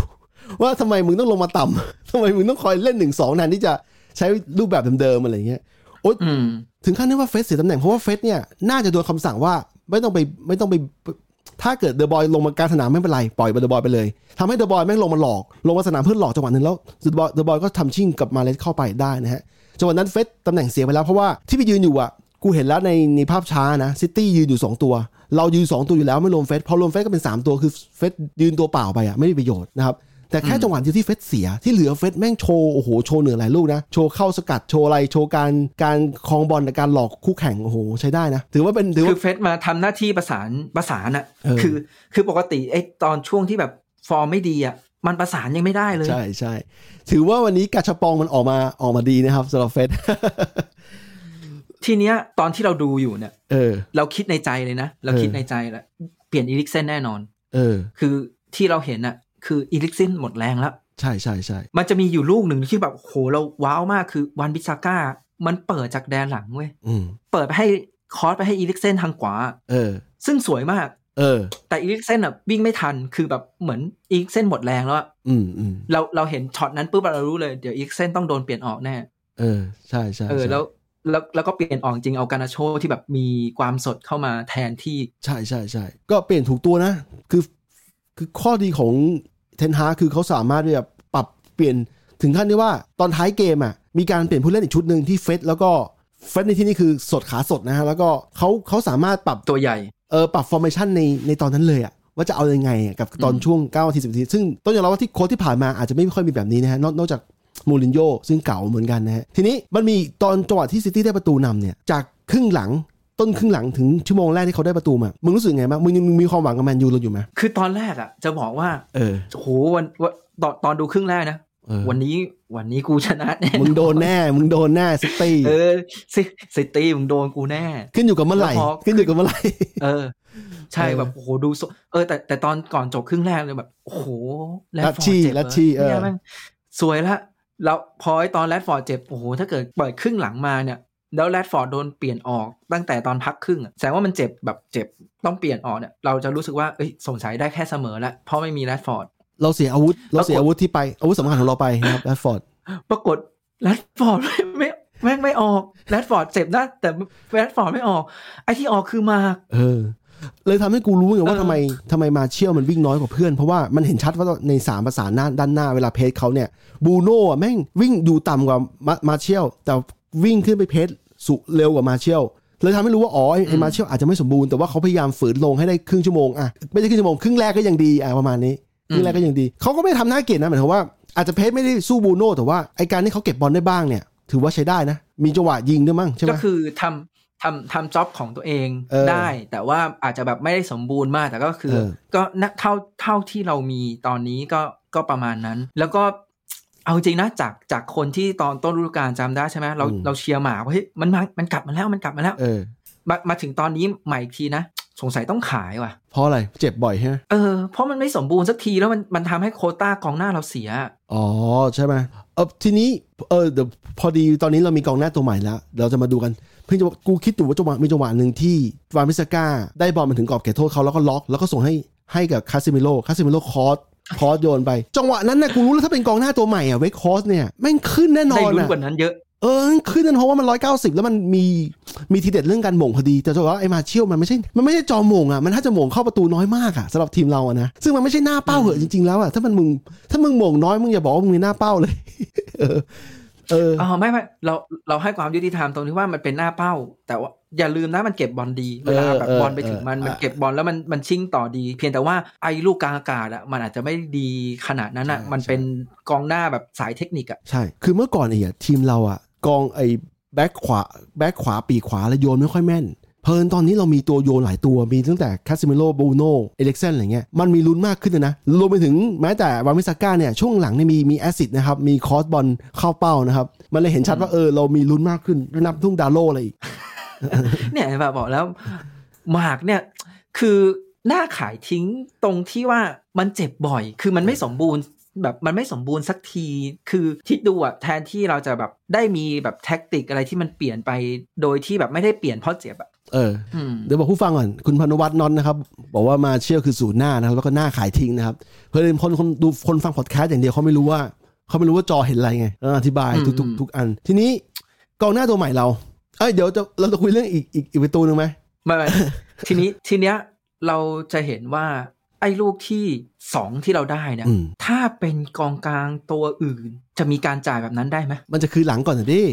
B: ว่าทำไมมึงต้องลงมาต่ำทำไมมึงต้องคอยเล่นหนึ่งสองแทนที่จะใช้รูปแบบเดิมๆอะไรเงี้ยโอ๊ย
C: อืม
B: ถึงขั้นที่ว่าเฟร็ดเสียตำแหน่งเพราะว่าเฟร็ดเนี่ยน่าจะโดนคำสั่งว่าไม่ต้องไปไม่ต้องไปถ้าเกิดเดอ บรอยน์ลงมากลางสนามไม่เป็นไรปล่อยเดอ บรอยน์ไปเลยทำให้เดอ บรอยน์แม่งลงมาหลอก ลงมาสนามเพื่อหลอกจังหวะนึงแล้วเดอ บรอยน์เดอ บรอยน์ก็ทำชิ่งกับมาห์เรซเข้าไปได้นะฮะจังหวะนั้นเฟร็ดตำแหน่งเสียไปแล้วเพราะว่าที่ไปยืนอยู่อะกูเห็นแล้วในในภาพช้านะซิตี้ยืนอยู่ 2 ตัว เรายืน 2 ตัวอยู่แล้วไม่รวมเฟร็ดพอรวมเฟร็ดก็เป็น 3 ตัวคือเฟร็ดยืนตัวเปล่าไปอะไม่มีประโยชน์นะครับ แต่แค่จังหวะเดียวที่เฟร็ดเสียที่เหลือเฟร็ดแม่งโชว์โอ้โหโชว์เหนือหลายลูกนะ โชว์เข้าสกัดโชว์อะไรโชว์การการครองบอลในการหลอกคู่แข่งโอ้โหใช้ได้นะ ถือว่าเป็นถือ
C: คื
B: ว่า
C: อเฟร็ดมาทำหน้าที่ประสานประสานอะ
B: เออ
C: คือคือปกติไอ้ตอนช่วงที่แบบฟอร์มไม่ดีอะมันประสานยังไม่ได้เลย
B: ใช่ใช่ถือว่าวันนี้กาชาปองมันออกมาออกมาดีนะครับสำหรับเฟร็ด
C: ทีเนี้ยตอนที่เราดูอยู่เนี่ย
B: เออ
C: เราคิดในใจเลยนะ เรา
B: เออ
C: คิดในใจแหละเปลี่ยนเอริกเซนแน่นอน
B: เออ
C: คือที่เราเห็นน่ะ คือเอริกเซนหมดแรงแล้ว
B: ใช่ใช่ใช่
C: มันจะมีอยู่ลูกหนึ่งที่แบบโหเรา wow มากคือวันบิซาก้า มันเปิดจากแดนหลังเว้ย
B: อืม
C: เปิดไปให้ cross ไปให้เอริกเซนทางขวา
B: เออ
C: ซึ่งสวยมาก
B: เออ
C: แต่เอริกเซนอะวิ่งไม่ทันคือแบบเหมือนเอริกเซนหมดแรงแล้วอะ
B: อืมอืม
C: เราเราเห็นช็อตนั้นปุ๊บเรารู้เลยเดี๋ยวเอริกเซนต้องโดนเปลี่ยนออกแน่
B: เออใช่ใช่
C: เออ
B: ใช่
C: แล้วแล้วแล้วก็เปลี่ยนออกจริงเอาการ์นาโช่ที่แบบมีความสดเข้ามาแทนที่
B: ใช่ใช่ใช่ก็เปลี่ยนถูกตัวนะ คือ คือข้อดีของ เทนฮากคือเขาสามารถที่จะปรับเปลี่ยนถึงขั้นที่ว่าตอนท้ายเกมอะมีการเปลี่ยนผู้เล่นอีกชุดหนึ่งที่ fresh แล้วก็ fresh ในที่นี้คือสดขาสดนะฮะแล้วก็เขาเขาสามารถปรับ
C: ตัวใหญ่
B: เออปรับ formation ในในตอนนั้นเลยอะว่าจะเอายังไงอะกับตอน
C: อืม
B: ช่วง9นาที10นาทีซึ่งต้องยอมรับว่าที่โค้ชที่ผ่านมาอาจจะไม่ค่อยมีแบบนี้นะฮะนอกนอกจากมูรินโญ่ซึ่งเก่าเหมือนกันนะฮะทีนี้มันมีตอนจังหวะที่ซิตี้ได้ประตูนำเนี่ยจากครึ่งหลัง ต้นครึ่งหลังถึงชั่วโมงแรกที่เขาได้ประตูมา มึงรู้สึกไงบ้าง มึงยังมีความหวังกับแมนยูเราอยู่ไหม
C: คือตอนแรกอะ จะบอกว่า
B: เออ
C: โหวันวันตอนตอนดูครึ่งแรกนะ
B: เออ
C: วันนี้วันนี้กูชนะแน่
B: มึงโดนแน่ มึงโดนแน่ซิตี้
C: เออซิซิตี้มึงโดนกูแน่
B: ขึ้นอยู่กับเมื่อไหร่
C: แล้วพอ
B: ขึ้นอยู่กับเมื่อไหร่
C: เออ ใช่
B: เออ
C: แบบโอ้โหดูสดเออ แต่แต่ตอนก่อนจบครึ่งแรกเลยแบบโอ้โหแรด
B: ลัด
C: ฟอร์
B: ชี่
C: ดเจ็บ
B: ลัดชี่เออ
C: เนี่ยแม่งสวยละแล้วพอไอ้ตอนแรดฟอร์ดเจ็บโอ้โหถ้าเกิดเปิดครึ่งหลังมาเนี่ย แล้วแรดฟอร์ดโดนเปลี่ยนออกตั้งแต่ตอนพักครึ่งอะแสดงว่ามันเจ็บแบบเจ็บต้องเปลี่ยนออกเนี่ยเราจะรู้สึกว่าเอ้ยสงสัยได้แค่เสมอละเพราะไม่มีแรดฟอร์ด
B: เราเสียอาวุธ เราเสียอาวุธที่ไปอาวุธสำคัญของเราไปนะครับแรดฟอร์ด
C: ปรากฏแรดฟอร์ดไม่ไม่แม่งไม่ออกแรดฟอร์ดเจ็บนะแต่แรดฟอร์ดไม่ออก ไอ้ที่ออกคือมาร์เชียล
B: เออ เลยทำให้กูรู้ไงว่า
C: เออ
B: ทำไมทำไมมาร์เชียลมันวิ่งน้อยกว่าเพื่อน เพราะว่ามันเห็นชัดว่าในสามประสานหน้าด้านหน้าเวลา press เขาเนี่ยบรูโน่อะแม่งวิ่งอยู่ต่ำกว่ามามาร์เชียลแต่ วิ่งขึ้นไป pressสุเร็วกว่ามาเชียลเลยทำให้รู้ว่าอ๋อไอ้ไอ้มาเชียลอาจจะไม่สมบูรณ์แต่ว่าเขาพยายามฝืนลงให้ได้ครึ่งชั่วโมงอะไม่ใช่ครึ่งชั่วโมงครึ่งแรกก็ยังดีอะประมาณนี้ครึ่งแรกก็ยังดีเขาก็ไม่ทำหน้าเกลียดนะหมายถึงว่าอาจจะเพจไม่ได้สู้บูโน่แต่ว่าไอการที่เขาเก็บบอลได้บ้างเนี่ย ถือว่าใช้ได้นะ มีจังหวะยิงด้วยมั้งใช่ไหม
C: ก็คือทำทำทำจ็อบของตัวเอง
B: เออ
C: ได้ แต่ว่าอาจจะแบบไม่ได้สมบูรณ์มากแต่ก็คือ
B: เออ
C: ก็นักเท่าเท่าที่เรามีตอนนี้ก็ก็ประมาณนั้น แล้วก็ เอาจริงนะจากจากคนที่ตอนต้นฤดูกาลจำได้ใช่ไหมเราเราเชียร์หมาว่าเฮ้ยมันมามันกลับมาแล้วมันกลับมาแล้ว
B: เออ
C: มามาถึงตอนนี้ใหม่อีกทีนะสงสัยต้องขายว่ะ
B: เพราะอะไร เจ็บบ่อยใช่ไหม
C: เออเพราะมันไม่สมบูรณ์สักทีแล้วมันมันทำให้โควต้ากองหน้าเราเสีย
B: อ๋อ ใช่ไหมเออทีนี้เออเดี๋ยวพอดีตอนนี้เรามีกองหน้าตัวใหม่แล้ว เราจะมาดูกัน เพิ่งจะกูคิดอยู่ว่าจังหวะมีจังหวะหนึ่งที่วานมิสก้า ได้บอลมาถึงกรอบเขตโทษเขาแล้วก็ล็อกแล้วก็ส่งให้ให้กับคาเซมิโร่คาเซมิโร่ cross cross โยนไป จังหวะนั้นนะกูรู้แล้วถ้าเป็นกองหน้าตัวใหม่อะเวกฮอร์สต์เนี่ยแม่งขึ้นแน่นอน
C: ได้ลุ้น
B: อะ
C: กว่านั้นเยอะ
B: เออขึ้นนั่นเพราะว่ามันร้อยเก้าสิบแล้วมันมีมีทีเด็ดเรื่องการโหม่งพอดี แต่จะบอกว่าไอ้มาร์เชียลมันไม่ใช่ มันไม่ใช่จอมโหม่งอะมันถ้าจะโหม่งเข้าประตูน้อยมากอะสำหรับทีมเราอะนะซึ่งมันไม่ใช่หน้าเป้าเหอะจริงๆแล้วอะถ้ามันมึงถ้ามึงโหม่งน้อยมึงอย่าบอกว่ามึงมีหน้าเป้าเลย เออเออ
C: อ๋อไม่ไม่เราเราให้ความยุติธรรมตรงที่ว่ามันเป็นหน้าเป้า แต่ว่าอย่าลืมนะมันเก็บบอลดีเวลาแบบ
B: เออ
C: บอลไปถึงมัน
B: เออ
C: มันเก็บบอลแล้วมันมันชิ่งต่อดี เพียงแต่ว่าไอ้ลูกกลางอากาศอะมันอาจจะไม่ดีขนาดนั้นอะ
B: ใช่
C: มันเป็นกองหน้าแบบสายเทคนิคอะ
B: ใช่ คือเมื่อก่อนไอ้อะทีมเราอะกองไอ้แบ็คขวาแบ็คขวาปีกขวาแล้วโยนไม่ค่อยแม่น เพลินตอนนี้เรามีตัวโยนหลายตัวมีตั้งแต่คาเซมิโร่บรูโน่เอริคเซ่นอะไรเงี้ยมันมีลุ้นมากขึ้นนะรวมไปถึงแม้แต่วานบิสซาก้าเนี่ยช่วงหลังเนี่ยมีมี assist นะครับมี cross บอลเข้าเป้านะครับมันเลยเห็นชัดว่าเออเรามีลุ้นมากขึ้นนับทุ่งดาโลอะไรอีก
C: เนี่ยแบบบอกแล้วหมากเนี่ยคือหน้าขายทิ้งตรงที่ว่ามันเจ็บบ่อย คือมันไม่สมบูรณ์แบบมันไม่สมบูรณ์สักที คือคิดดูอะแทนที่เราจะแบบได้มีแบบแท็กติกอะไรที่มันเปลี่ยนไป โดยที่แบบไม่ได้เปลี่ยนเพราะเจ็บอะ
B: เออ
C: อืม
B: เดี๋ยวบอกผู้ฟังก่อนคุณพานุวัฒน์นอนท์นะครับ บอกว่ามาเชี่ยวคือศูนย์หน้านะครับ แล้วก็หน้าขายทิ้งนะครับ เพื่อนคนคนดูคนฟังพอดแคสต์อย่างเดียวเขาไม่รู้ว่าเขาไม่รู้ว่าจอเห็นอะไรไงเอออธิบายทุกทุกทุกอัน ทีนี้กองหน้าตัวใหม่เราเอ้ยเดี๋ยวจะเราจะคุยเรื่องอีกอีกอีกประตูหนึ่งไหม
C: ไม่ไม่ทีนี้ทีเนี้ยเราจะเห็นว่าไอ้ลูกที่สองที่เราได้เนี่ย
B: อืม
C: ถ้าเป็นกองกลางตัวอื่น จะมีการจ่ายแบบนั้นได้ไหม
B: มันจะคือหลังก่อนนะดิ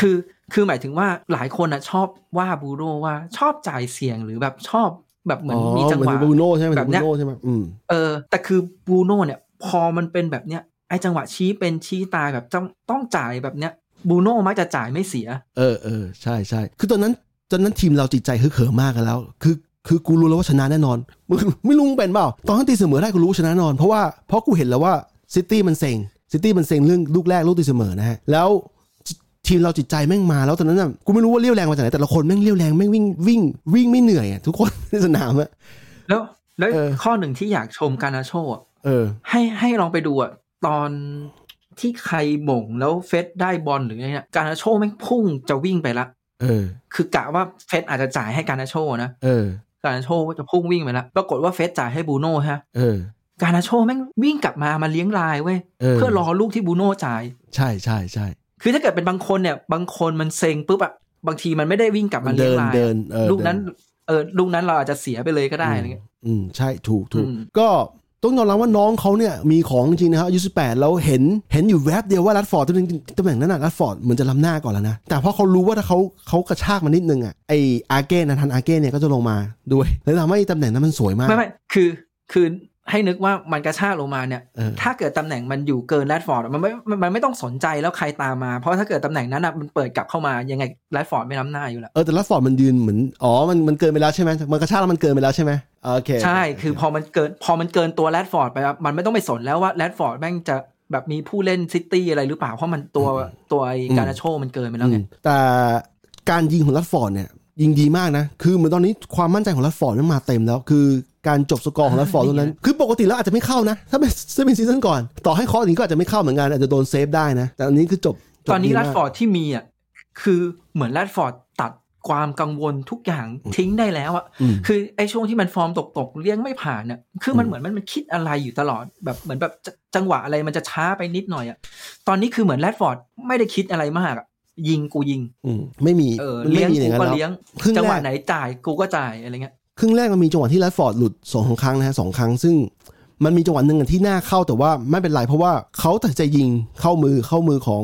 C: คือคือหมายถึงว่าหลายคนอะชอบว่าบูโรว่าชอบจ่ายเสียงหรือแบบชอบแบบเหมือนมีจังหวะ
B: เหมือนบรูโน่ใช่ไหม
C: แบบเนี้ย
B: บูโน่ใช่ไหมอืม
C: เออ แต่คือบรูโน่เนี่ยพอมันเป็นแบบเนี้ยไอ้จังหวะชี้เป็นชี้ตายแบบต้องต้องจ่ายแบบเนี้ยบรูโน่มักจะจ่ายไม่เสีย
B: เออเออใช่ใช่คือตอนนั้นตอนนั้นทีมเราจิตใจฮึกเหิมมากกันแล้ว คือคือกูรู้แล้วว่าชนะแน่นอนมึงไม่รู้มึงเป็นเปล่า ตอนที่ตีเสมอได้กูรู้ว่าชนะแน่นอน เพราะว่าเพราะกูเห็นแล้วว่าซิตี้มันเซ็งซิตี้มันเซ็งเรื่องลูกแรกลูกตีเสมอนะฮะ แล้ว ทีมเราจิตใจแม่งมาแล้วตอนนั้นน่ะกูไม่รู้ว่าเรี่ยวแรงมาจากไหนแต่ละคนแม่งเรี่ยวแรงแม่งวิ่งวิ่งวิ่งไม่เหนื่อยอะทุกคนในสนามอะ
C: แล้วแล้ว
B: เออ
C: ข้อหนึ่งที่อยากชมการนาโชอะ
B: เออ
C: ให้ให้ลองไปดูอะตอนที่ใครหม่งแล้วเฟสได้บอลหรืออะไรเนี่ยการนาโชแม่งพุ่งจะวิ่งไปละ
B: เออ
C: คือกะว่าเฟสอาจจะจ่ายให้การนาโชนะ
B: เออ
C: การนาโชจะพุ่งวิ่งไปละปรากฏว่าเฟสจ่ายให้บูโน่ฮะ
B: เออ
C: การนาโชแม่งวิ่งกลับมามาเลี้ยงลายเว้ย
B: เออ
C: เพื่อรอลูกที่บูโน่จ่าย
B: ใช่ใช่ใช่
C: คือถ้าเกิดเป็นบางคนเนี่ยบางคนมันเซ็งปุ๊บอะบางทีมันไม่ได้วิ่งกลับมาเลี้ย
B: เดิ
C: ง
B: น
C: ลาย
B: เดิ
C: อะ
B: นเออ
C: ลูกนั้น
B: เดิ
C: เออลูกนั้นเราอาจจะเสียไปเลยก็ได้อะไรเงี้ย
B: อืมใช่ถูกถูก
C: อืม
B: ก็ต้องยอมรับว่าน้องเขาเนี่ยมีของจริงนะครับอายุสิบแปดแล้วเห็นเห็นอยู่แวบเดียวว่ารัดฟอร์ดตำแหน่งตำแหน่งนั้นน่ะรัดฟอร์ดเหมือนจะล้ำหน้าก่อนแล้วนะ แต่พอเขารู้ว่าถ้าเขาเขากระชากมานิดนึงอะไออาเก้นะทันอาเก้เนี่ยก็จะลงมาด้วยแล้วทำให้ตำแหน่งนั้นมันสวยมาก
C: ไม่ไม่คือคือ ให้นึกว่ามันกระชากลงมาเนี่ย
B: เออ
C: ถ้าเกิดตำแหน่งมันอยู่เกินแรดฟอร์ดมันไม่มันมันไม่ต้องสนใจแล้วใครตามมา เพราะถ้าเกิดตำแหน่งนั้นอะมันเปิดกลับเข้ามายังไงแรดฟอร์ดไม่ล้ำหน้าอยู่แล้ว
B: เออแต่รัดฟอร์ดมันยืนเหมือน อ๋อ มันมันเกินไปแล้วใช่ไหมมันกระชากแล้วมันเกินไปแล้วใช่ไหมโอเค
C: ใช่ คือพอมันเกิน พอมันเกินตัวแรดฟอร์ดไปแล้วมันไม่ต้องไปสนแล้วว่าแรดฟอร์ดแม่งจะแบบมีผู้เล่นซิตี้อะไรหรือเปล่า เพราะมันตัวตัวไอ้การนาโชมันเกินไปแล้วไง
B: อืมแต่การยิงของรัดฟอร์ดเนี่ยยิงดีมากนะ คือเหมือนตอนนี้ความมั่นใจของรัดฟอร์ดมันมาเต็มแล้ว คือ การจบสกอร์ของรัดฟอร์ดตรงนั้น คือปกติแล้วอาจจะไม่เข้านะ ถ้าเป็นถ้าเป็นซีซั่นก่อน ต่อให้เคสนี้ก็อาจจะไม่เข้าเหมือนกัน อาจจะโดนเซฟได้นะ แต่อันนี้คือจบจบ
C: ตอนนี้
B: ดี
C: แร
B: มาก
C: ดฟอร์ดที่มีอะคือเหมือนแรดฟอร์ดตัดความกังวลทุกอย่างทิ้งได้แล้วอะ
B: อืม
C: คือไอ้ช่วงที่มันฟอร์มตกตกๆเลี้ยงไม่ผ่านเนี่ยคือมันเหมือนมันมันคิดอะไรอยู่ตลอดแบบเหมือนแบบจจังหวะอะไรมันจะช้าไปนิดหน่อยอะตอนนี้คือเหมือนแรดฟอร์ดไม่ได้คิดอะไรมากอะยิงกูยิง
B: อืมไม่มี
C: เออ
B: ไม่
C: เลี้ยง
B: มีอ
C: กู
B: ย่างนั้น
C: ก็
B: แล้ว
C: เลี้ยง
B: ครึ่ง
C: จังห
B: แร
C: วะ
B: ก
C: ไหนจ่ายกูก็จ่ายอะไรเงี้ย
B: ครึ่งแรกมันมีจังหวะที่แรดฟอร์ดหลุดสองครั้งนะฮะสองครั้ง ซึ่งมันมีจังหวะหนึ่งอะที่หน้าเข้าแต่ว่าไม่เป็นไรเพราะว่าเขาตัดสินใจยิงเข้ามือเข้ามือของ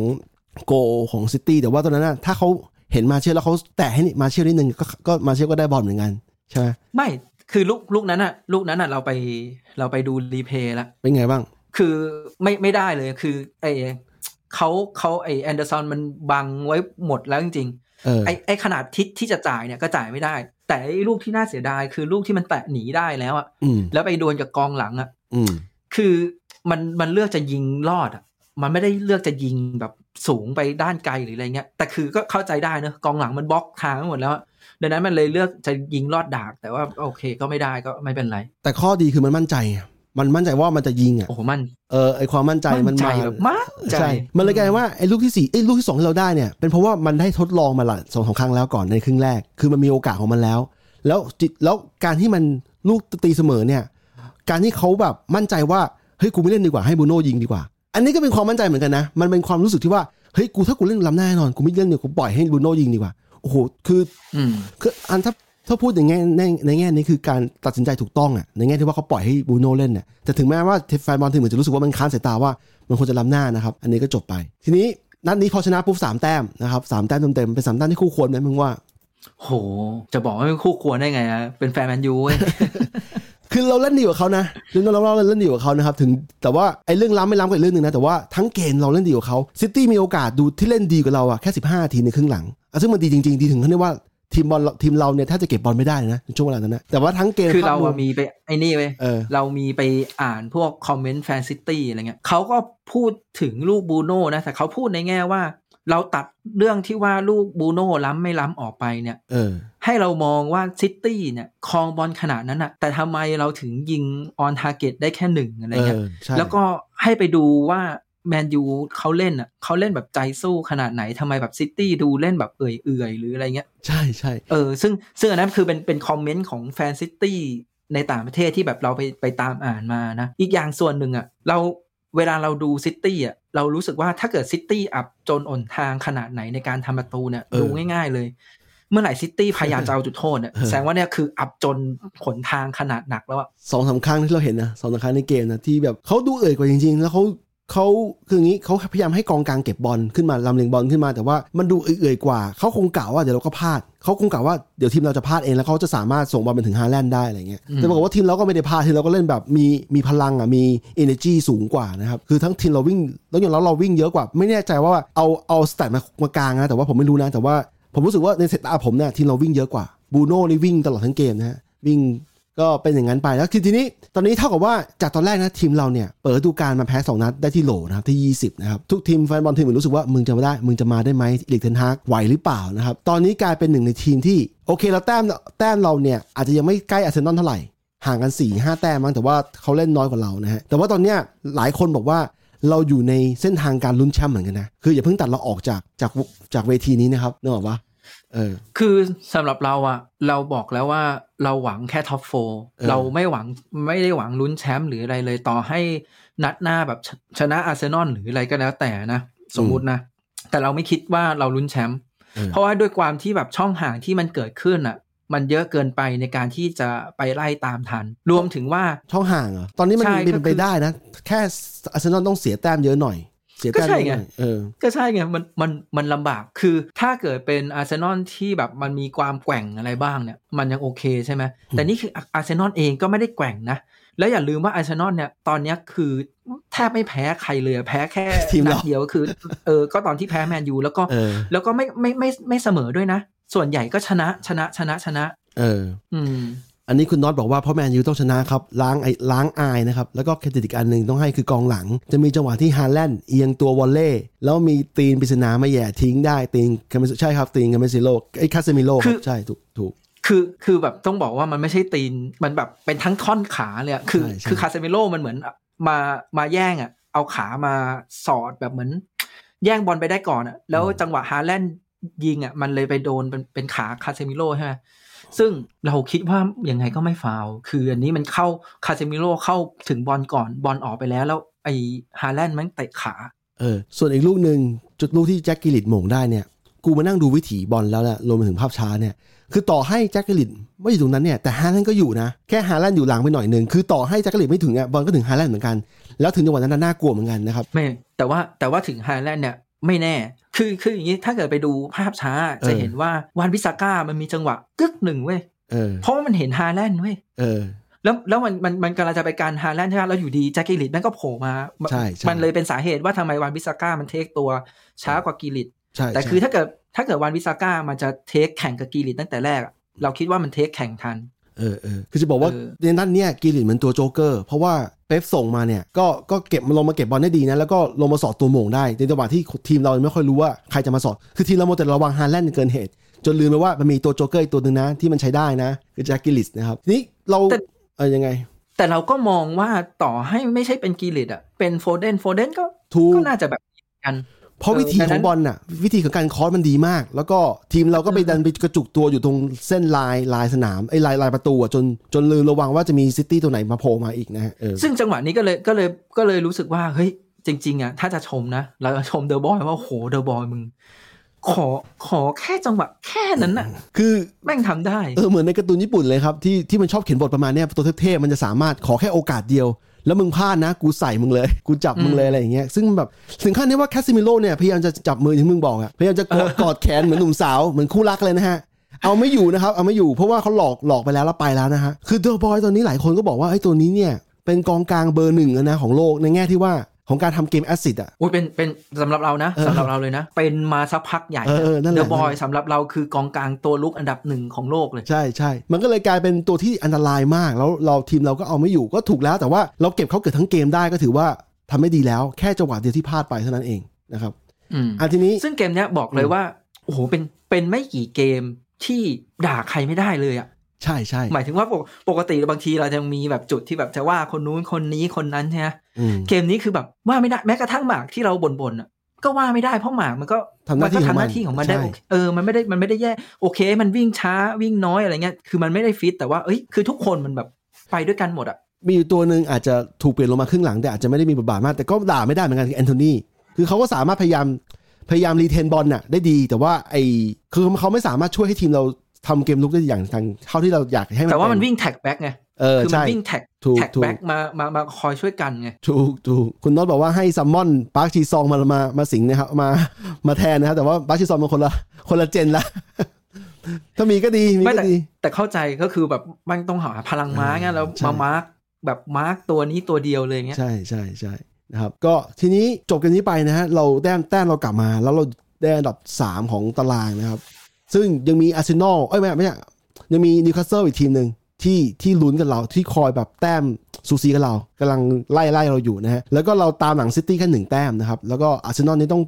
B: โกของซิตี้แต่ว่าตอนนั้นนะถ้าเขาเห็นมาร์เชียลแล้วเขาแตะให้มาร์เชียลนิดนึงก็ก็มาร์เชียลก็ได้บอลเหมือนกันใช่ไหม
C: ไม่คือลูกลูกนั้นอะลูกนั้นอะเราไปเราไปดู replay แล้ว
B: เป็นไงบ้าง
C: คือไม่ไม่ได้เลยคือไอเขาเขาไอแอนเดอร์สันมันบังไว้หมดแล้วจริง
B: เออ
C: ๆไอไอขนาดทิศที่จะจ่ายเนี่ยก็จ่ายไม่ได้ แต่ไอลูกที่น่าเสียดายคือลูกที่มันแตะหนีได้แล้วอะ
B: อืม
C: แล้วไปดวลกับกองหลังอะ
B: อืม
C: คือมันมันเลือกจะยิงรอดอะมันไม่ได้เลือกจะยิงแบบสูงไปด้านไกลหรืออะไรเงี้ย แต่คือก็เข้าใจได้เนอะกองหลังมันบล็อกทางไว้หมดแล้วอะดังนั้นมันเลยเลือกจะยิงลอดดาก แต่ว่าโอเคก็ไม่ได้ก็ไม่เป็นไร
B: แต่ข้อดีคือมันมั่นใจไง มันมั่นใจว่ามันจะยิงอะ
C: โอ้โหมัน
B: เออไอความมั่นใจมัน
C: ใจ
B: มา
C: แบบมั่นใจ
B: ใช่มันเลยกลายเป็นว่าไอ้ลูกที่สี่ไอ้ลูกที่สองที่เราได้เนี่ยเป็นเพราะว่ามันได้ทดลองมาละสองสองครั้งแล้วก่อนในครึ่งแรก คือมันมีโอกาสของมันแล้ว แล้วจิแล้วการที่มันลูกตีเสมอเนี่ย การที่เขาแบบมั่นใจว่าเฮ้ยกูไม่เล่นดีกว่าให้บูโน่ยิงดีกว่า อันนี้ก็เป็นความมั่นใจเหมือนกันนะมันเป็นความรู้สึกที่ว่าเฮ้ยกูถ้ากูเล่นล้ำหน้าแน่นอนกูไม่เล่นเดี๋ยวกูปล่อยให้บูโน่ยิงดีกว่าโอ้โหคือ
C: อืม
B: คืออันถ้า ถ้าพูดอย่างแง่ในในแง่นี้คือการตัดสินใจถูกต้องอะในแง่ที่ว่าเขาปล่อยให้บูโน่เล่นเนี่ยแต่ถึงแม้ว่าแฟนบอลถึงเหมือนจะรู้สึกว่ามันค้านสายตาว่ามันควรจะล้ำหน้านะครับ อันนี้ก็จบไป ทีนี้นัดนี้พอชนะปุ๊บสามแต้มนะครับสามแต้มเต็มๆเป็นสามแต้มที่คู่ควรไหมมึงว่า
C: โห จะบอกว่าเป็นคู่ควรได้ไงอะเป็นแฟนแมนยูเว้ย
B: คือเราเล่นดีกว่าเขานะเรื่องเราเราเล่นดีกว่าเขานะครับถึงแต่ว่าไอ้เรื่องล้ำไม่ล้ำก็อีกเรื่องหนึ่งนะแต่ว่าทั้งเกมเราเล่นดีกว่าเขาซิตี้มีโอกาสดูที่เล่นดีกว่าเราอะแค่ 15นาทีในครึ่งหลังอะซึ่งมันดีจริงๆ ดีถึงขั้นที่ว่า ทีมบอลทีมเราเนี่ยถ้าจะเก็บบอลไม่ได้นะในช่วงเวลานั้นนะแต่ว่าทั้งเกม
C: คือเรา
B: ภพว
C: อะมีไปไอ้นี่เว้ย
B: เออ
C: เรามีไปอ่านพวกคอมเมนต์แฟนซิตี้อะไรเงี้ยเขาก็พูดถึงลูกบรูโน่นะ แต่เขาพูดในแง่ว่า เราตัดเรื่องที่ว่าลูกบรูโน่ล้ำไม่ล้ำออกไปเนี่ย
B: เออ
C: ให้เรามองว่าซิตี้เนี่ยครองบอลขนาดนั้นอะแต่ทำไมเราถึงยิง on target ได้แค่หนึ่งอะไรเงี้ย
B: เออใช่
C: แล้วก็ให้ไปดูว่า แมนยูเขาเล่นอะเขาเล่นแบบใจสู้ขนาดไหนทำไมแบบซิตี้ดูเล่นแบบเอื่อยๆหรืออะไรเงี้ย
B: ใช่ใช่
C: เออซึ่งซึ่งอันนั้นคือเป็นเป็นคอมเมนต์ของแฟนซิตี้ในต่างประเทศที่แบบเราไปไปตามอ่านมานะ อีกอย่างส่วนหนึ่งอะเราเวลาเราดูซิตี้อะเรารู้สึกว่าถ้าเกิดซิตี้อับจนหนทางขนาดไหนในการทำประตูเนี่ยดูง่าย ๆ เลย เมื่อไหร่ซิตี้พยายามจะเอาจุดโทษเนี่ยแสดงว่าเนี่ยคืออับจนหนทางขนาดหนักแล้วอะ
B: สองสามครั้งที่เราเห็นนะสองสามครั้งในเกมนะที่แบบเขาดูเอื่อยกว่าจริง ๆ แล้วเขา เขาคืออย่างนี้เขาพยายามให้กองกลางเก็บบอลขึ้นมาลำเลียงบอลขึ้นมา แต่ว่ามันดูเอื่อยๆกว่าเขาคงกล่าวว่าเดี๋ยวเราก็พลาดเขาคงกล่าวว่าเดี๋ยวทีมเราจะพลาดเองแล้วเขาจะสามารถส่งบอลไปถึงฮาแลนด์ได้อะไรเงี้ย
C: อืม
B: แต่ปรากฏว่าทีมเราก็ไม่ได้พลาดทีมเราก็เล่นแบบมีมีพลังอะมี energy สูงกว่านะครับคือทั้งทีมเราวิ่ง แล้วอย่างเราเราวิ่งเยอะกว่า ไม่แน่ใจว่าเอาเอาสแตทมามากลางนะแต่ว่าผมไม่รู้นะแต่ว่าผมรู้สึกว่าในสายตาผมเนี่ยทีมเราวิ่งเยอะกว่าบูโน่นี่วิ่งตลอดทั้งเกมนะฮะวิ่ง ก็เป็นอย่างนั้นไปแล้วคือทีนี้ ตอนนี้เท่ากับว่าจากตอนแรกนะทีมเราเนี่ยเปิดฤดูกาลมาแพ้ 2 นัดได้ที่โหลนะครับที่ 20นะครับทุกทีมแฟนบอลทีมอื่นรู้สึกว่ามึงจะมาได้มึงจะมาได้ไหมลีกเทนฮากไหวหรือเปล่านะครับตอนนี้กลายเป็นหนึ่งในทีมที่โอเคเราแต้มแต้มเราเนี่ยอาจจะยังไม่ใกล้อาร์เซนอลเท่าไหร่ห่างกัน4ี่ห้าแต้มมั้งแต่ว่าเขาเล่นน้อยกว่าเรานะฮะแต่ว่าตอนเนี้ยหลายคนบอกว่าเราอยู่ในเส้นทางการลุ้นแชมป์เหมือนกันนะคืออย่าเพิ่งตัดเราออกจากจากจากเวทีนี้นะครับนึกออกปะ
C: คือสำหรับเราอะเราบอกแล้วว่าเราหวังแค่ท็อปโฟ
B: เออ
C: เราไม่หวังไม่ได้หวังลุ้นแชมป์หรืออะไรเลยต่อให้นัดหน้าแบบชชนะอาร์เซนอลหรืออะไรก็แล้วแต่นะ สมมุตินะ แต่เราไม่คิดว่าเราลุ้นแชมป์
B: เออ
C: เพราะว่าด้วยความที่แบบช่องห่างที่มันเกิดขึ้นอะมันเยอะเกินไปในการที่จะไปไล่ตามทัน รวมถึงว่า
B: ช่องห่างเหรอตอนนี้มัน
C: ใช่
B: เป็น
C: ก็คือ
B: ไปได้นะ แค่อาร์เซนอลต้องเสียแต้มเยอะหน่อย เสียแต้ม
C: ก็ใช่
B: เยอะหน่อยไงเออ
C: ก็ใช่ไงมันมันมันลำบากคือถ้าเกิดเป็นอาร์เซนอลที่แบบมันมีความแกว่งอะไรบ้างเนี่ย มันยังโอเคใช่ไหมแต่นี่คืออาร์เซนอลเองก็ไม่ได้แกว่งนะ แล้วอย่าลืมว่าอาร์เซนอลเนี่ยตอนเนี้ยคือแทบไม่แพ้ใครเลยแพ้แค่
B: ทีมเรานั
C: ดเดียวก็คือเออก็ตอนที่แพ้แมนยูแล้วก็
B: เออ
C: แล้วก็ไม่ไม่ไม่ไม่เสมอด้วยนะ ส่วนใหญ่ก็ชนะชนะชนะชนะ
B: เออ
C: อืม
B: อันนี้คุณน็อตบอกว่าเพราะแมนยูต้องชนะครับล้างไอ้ล้างอายนะครับแล้วก็เครดิตอีกอันหนึ่งต้องให้คือกองหลัง จะมีจังหวะที่ฮาแลนด์เอียงตัววอลเล่แล้วมีตีนปริศนามาแหย่ทิ้งได้ตีนคาเซใช่ครับตีนคาเซมิโร่ไอ้คาเซมิโร่ค
C: คื
B: รับคื
C: อ
B: ใช่ถูกถูก
C: คือคือแบบต้องบอกว่ามันไม่ใช่ตีนมันแบบเป็นทั้งท่อนขาเลยอะคือ
B: ใช่ใช่
C: คือคาเซมิโร่มันเหมือนมามาแย่งอะเอาขามาสอดแบบเหมือน แย่งบอลไปได้ก่อนอะแล้วจังหวะฮาแลนด์ยิงอะมันเลยไปโดนเป็นเป็นขาคาเซมิโร่ใช่ไหม ซึ่งเราคิดว่ายังไงก็ไม่ฟาวล์คืออันนี้มันเข้าคาเซมิโร่เข้าถึงบอลก่อนบอลออกไปแล้ว แล้วไอฮาแลนด์มันเตะขา
B: เออส่วนอีกลูกหนึ่งจุดลูกที่แจ็คกริลิชโหม่งได้เนี่ย กูมานั่งดูวิถีบอลแล้วนะรวมไปถึงภาพช้าเนี่ยคือต่อให้แจ็คกริลิชไม่อยู่ตรงนั้นเนี่ยแต่ฮาแลนด์ก็อยู่นะแค่ฮาแลนด์อยู่หลังไปหน่อยหนึ่งคือต่อให้แจ็คกริลิชไม่ถึงอะบอลก็ถึงฮาแลนด์เหมือนกัน แล้วถึงจังหวะนั้นนะน่ากลัวเหมือนกันนะครับ
C: ไม่แต่ว่าแต่ว่าถึงฮาแลนด์เนี่ยไม่แน่คือคืออย่างนี้ถ้าเกิดไปดูภาพช้า
B: เออ
C: จะเห็นว่าวันพิซาก้ามันมีจังหวะกึกหนึ่งเว้ย
B: เออ
C: เพราะว่ามันเห็นฮาแลนด์เว้ย
B: เออ
C: แล้วแล้วมันมันมันกำลังจะไปกันฮาแลนด์ใช่ไหมแล้วอยู่ดีแจ็คกริลิชแม่งก็โผล่มา
B: ใช่ใช่
C: มันเลยเป็นสาเหตุว่าทำไมวันพิซาก้ามัน take ตัวช้ากว่ากริลิช
B: ใช่
C: แต่
B: ใช่
C: คือถ้าเกิดถ้าเกิดวันพิซาก้ามันจะ take แข่งกับกริลิชตั้งแต่แรกอะเราคิดว่ามัน take แข่งทัน
B: เออเออคือจะบอกว่า
C: เออ
B: ในนั้นเนี่ยกริลิชเหมือนตัวโจ๊กเกอร์ เพราะว่า เป๊ปส่งมาเนี่ยก็ก็เก็บมันลงมาเก็บบอลได้ดีนะแล้วก็ลงมาสอดตัวโหม่งได้ในจังหวะที่ทีมเราไม่ค่อยรู้ว่าใครจะมาสอดคือทีมเรามัวแต่ระวังฮาแลนด์เกินเหตุ จนลืมไปว่ามันมีตัวโจ๊กเกอร์อีกตัวหนึ่งนะ ที่มันใช้ได้นะ คือแจ็คกริลิชนะครับทีนี้เรา
C: แต่
B: เออยังไง
C: แต่เราก็มองว่าต่อให้ไม่ใช่เป็นกริลิชอะเป็นโฟเดนโฟเดนก็
B: ถูก
C: ก็น่าจะแบบกัน
B: เพราะ
C: เออดัง
B: นั้
C: นวิถีข
B: องบอลน่ะ วิธีของการ cross มันดีมาก แล้วก็ทีมเราก็ไปดันไปกระจุกตัวอยู่ตรงเส้นลายลายสนามไอ้ลายลายประตูอะจนจนลืมระวังว่าจะมีซิตี้ตัวไหนมาโผล่มาอีกนะฮะเออ
C: ซึ่งจังหวะนี้ก็เลยก็เลยก็เลยรู้สึกว่าเฮ้ยจริง ๆอะถ้าจะชมนะเราจะชมเดอบรอยน์ว่าโหเดอบรอยน์มึงขอขอแค่จังหวะแค่นั้นน่ะ
B: คือ
C: แม่งทำได้
B: เออเหมือนในการ์ตูนญี่ปุ่นเลยครับ ที่ที่มันชอบเขียนบทประมาณเนี้ยตัวเทพๆมันจะสามารถขอแค่โอกาสเดียว แล้วมึงพลาดนะ กูใส่มึงเลย กูจับมึงเลยอะไรอย่างเงี้ยซึ่งแบบถึงขั้นที่ว่าคาเซมิโร่เนี่ยพยายามจะจับมือที่มึงบอกอะพยายามจะกอดกอดแขนเหมือนหนุ่มสาวเหมือนคู่รักเลยนะฮะเอาไม่อยู่นะครับ เอาไม่อยู่เพราะว่าเขาหลอกหลอกไปแล้วแล้วไปแล้วนะฮะคือเดอบรอยน์ตอนนี้หลายคนก็บอกว่าไอ้ตัวนี้เนี่ยเป็นกองกลางเบอร์หนึ่งนะของโลกในแง่ที่ว่า ของการทำเกม assist อะ
C: อุ้ยเป็นเป็นสำหรับเรานะ
B: เออ
C: สำหรับเราเลยนะ เป็นมาสักพักใหญ่
B: เออเออนั่นแหละ
C: เดอบรอยน์สำหรับเราคือกองกลางตัวรุกอันดับหนึ่งของโลกเลย
B: ใช่ใช่มันก็เลยกลายเป็นตัวที่อันตรายมาก แล้วเราทีมเราก็เอาไม่อยู่ก็ถูกแล้ว แต่ว่าเราเก็บเขาเกือบทั้งเกมได้ก็ถือว่าทำไม่ดีแล้วแค่จังหวะเดียวที่พลาดไปเท่านั้นเองนะครับ
C: อืม
B: อันทีนี้
C: ซึ่งเกมเนี้ยบอกเลยว่าโอ้โหเป็นเป็นไม่กี่เกมที่ด่าใครไม่ได้เลยอะ
B: ใช่ใช่
C: หมายถึงว่าปกปกติบางทีเราจะมีแบบจุดที่แบบจะว่าคนนู้นคนนี้คนนั้นใช่ไหม
B: อืม
C: เกมนี้คือแบบว่าไม่ได้แม้กระทั่งหมากที่เราบ่นๆอะก็ว่าไม่ได้เพราะหมากมันก็
B: ทำหน้าที่
C: ก็
B: ของมัน
C: ทำหน้าที่ของมันได้
B: ใช่
C: โอเคเออมันไม่ได้มันไม่ได้แย่โอเค มันวิ่งช้าวิ่งน้อยอะไรเงี้ยคือมันไม่ได้ฟิตแต่ว่าเอ้ยคือทุกคนมันแบบไปด้วยกันหมดอะ
B: มีอยู่ตัวหนึ่งอาจจะถูกเปลี่ยนลงมาครึ่งหลังแต่อาจจะไม่ได้มีบทบาทมากแต่ก็ด่าไม่ได้เหมือนกันคือแอนโทนีคือเขาก็สามารถพยายามพยายาม retain บอลน่ะได้ดี แต่ว่าไอคือเขาไม่สามารถช่วยให้ทีมเรา ทำเกมรุกได้อย่างทางเท่าที่เราอยากให้มัน
C: แต่ว่ามัน
B: เป็
C: วิ่ง track back ไง
B: เออ
C: คือมั
B: ใช่
C: วิ่ง track
B: ถูก
C: track
B: ถูก
C: backมามามาคอยช่วยกันไง
B: ถูกถูกคุณน็อตบอกว่าให้ summon ปาร์คชีซองมามามาสิงนะครับมามาแทนนะครับแต่ว่าปาร์คชีซองมันคนละคนละ gen ละถ้ามีก็ดีมี
C: ไม่
B: ก็
C: แต่
B: ดี
C: แต่เข้าใจก็คือแบบมันต้องหาพลังม้าไงแล้ว
B: ใช่
C: มา mark แบบ mark ตัวนี้ตัวเดียวเลยเงี้ย
B: ใช่ใช่ใช่นะครับ ก็ทีนี้จบกันนี้ไปนะฮะเราแต้มแต้มเรากลับมา แล้วเราได้อันดับ 3 ของตารางนะครับ ซึ่งยังมีอาร์เซนอลเอ้ยไม่ไม่ใช่ยังมีนิวคาสเซิลอีกทีมหนึ่งที่ที่ลุ้นกับเราที่คอยแบบแต้มสูสีกับเรากำลังไล่ไล่เราอยู่นะฮะแล้วก็เราตามหลังซิตี้แค่หนึ่งแต้มนะครับแล้วก็อาร์เซนอลนี่ต้อง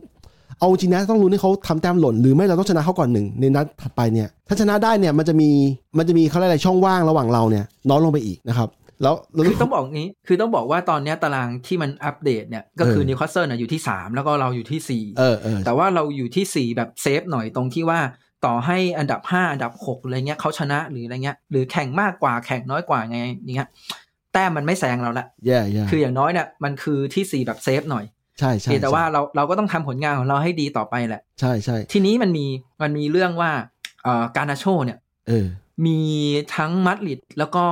B: เอาจริงนะต้องลุ้นให้เขาทำแต้มหล่น หรือไม่เราต้องชนะเขาก่อนหนึ่งในนัดถัดไปเนี่ยถ้าชนะได้เนี่ยมันจะมีมันจะมีเขาเรียกอะไรช่องว่างระหว่างเราเนี่ยน้อยลงไปอีกนะครับแล้วแล้ว
C: คือต้องบอกงี้คือต้องบอกว่าตอนเนี้ยตารางที่มันอัปเดตเนี่ยก็คือ
B: เออ
C: นิวคาสเซิลน่ะอยู่ที่ 3 แล้วก็เราอยู่ที่4
B: เออเออ
C: แต่ว่าเราอยู่ที่ 4 แบบ safe หน่อยตรงที่ว่า ต่อให้อันดับ5อันดับ6อะไรเงี้ยเขาชนะหรืออะไรเงี้ยหรือแข่งมากกว่าแข่งน้อยกว่าไงอย่างเงี้ยแต้มมันไม่แซงเราละ
B: แย่แย่
C: คืออย่างน้อยเนี่ยมันคือที่4แบบ safe หน่อย
B: ใช่ใช่
C: เพียงแต่ว่าเราเราก็ต้องทำผลงานของเราให้ดีต่อไปแหละ
B: ใช่ใช่
C: ทีนี้มันมีมันมีเรื่องว่าเอ่อการ์นาโช่เนี่ย
B: เออ
C: มีทั้งมาดริดแล้วก็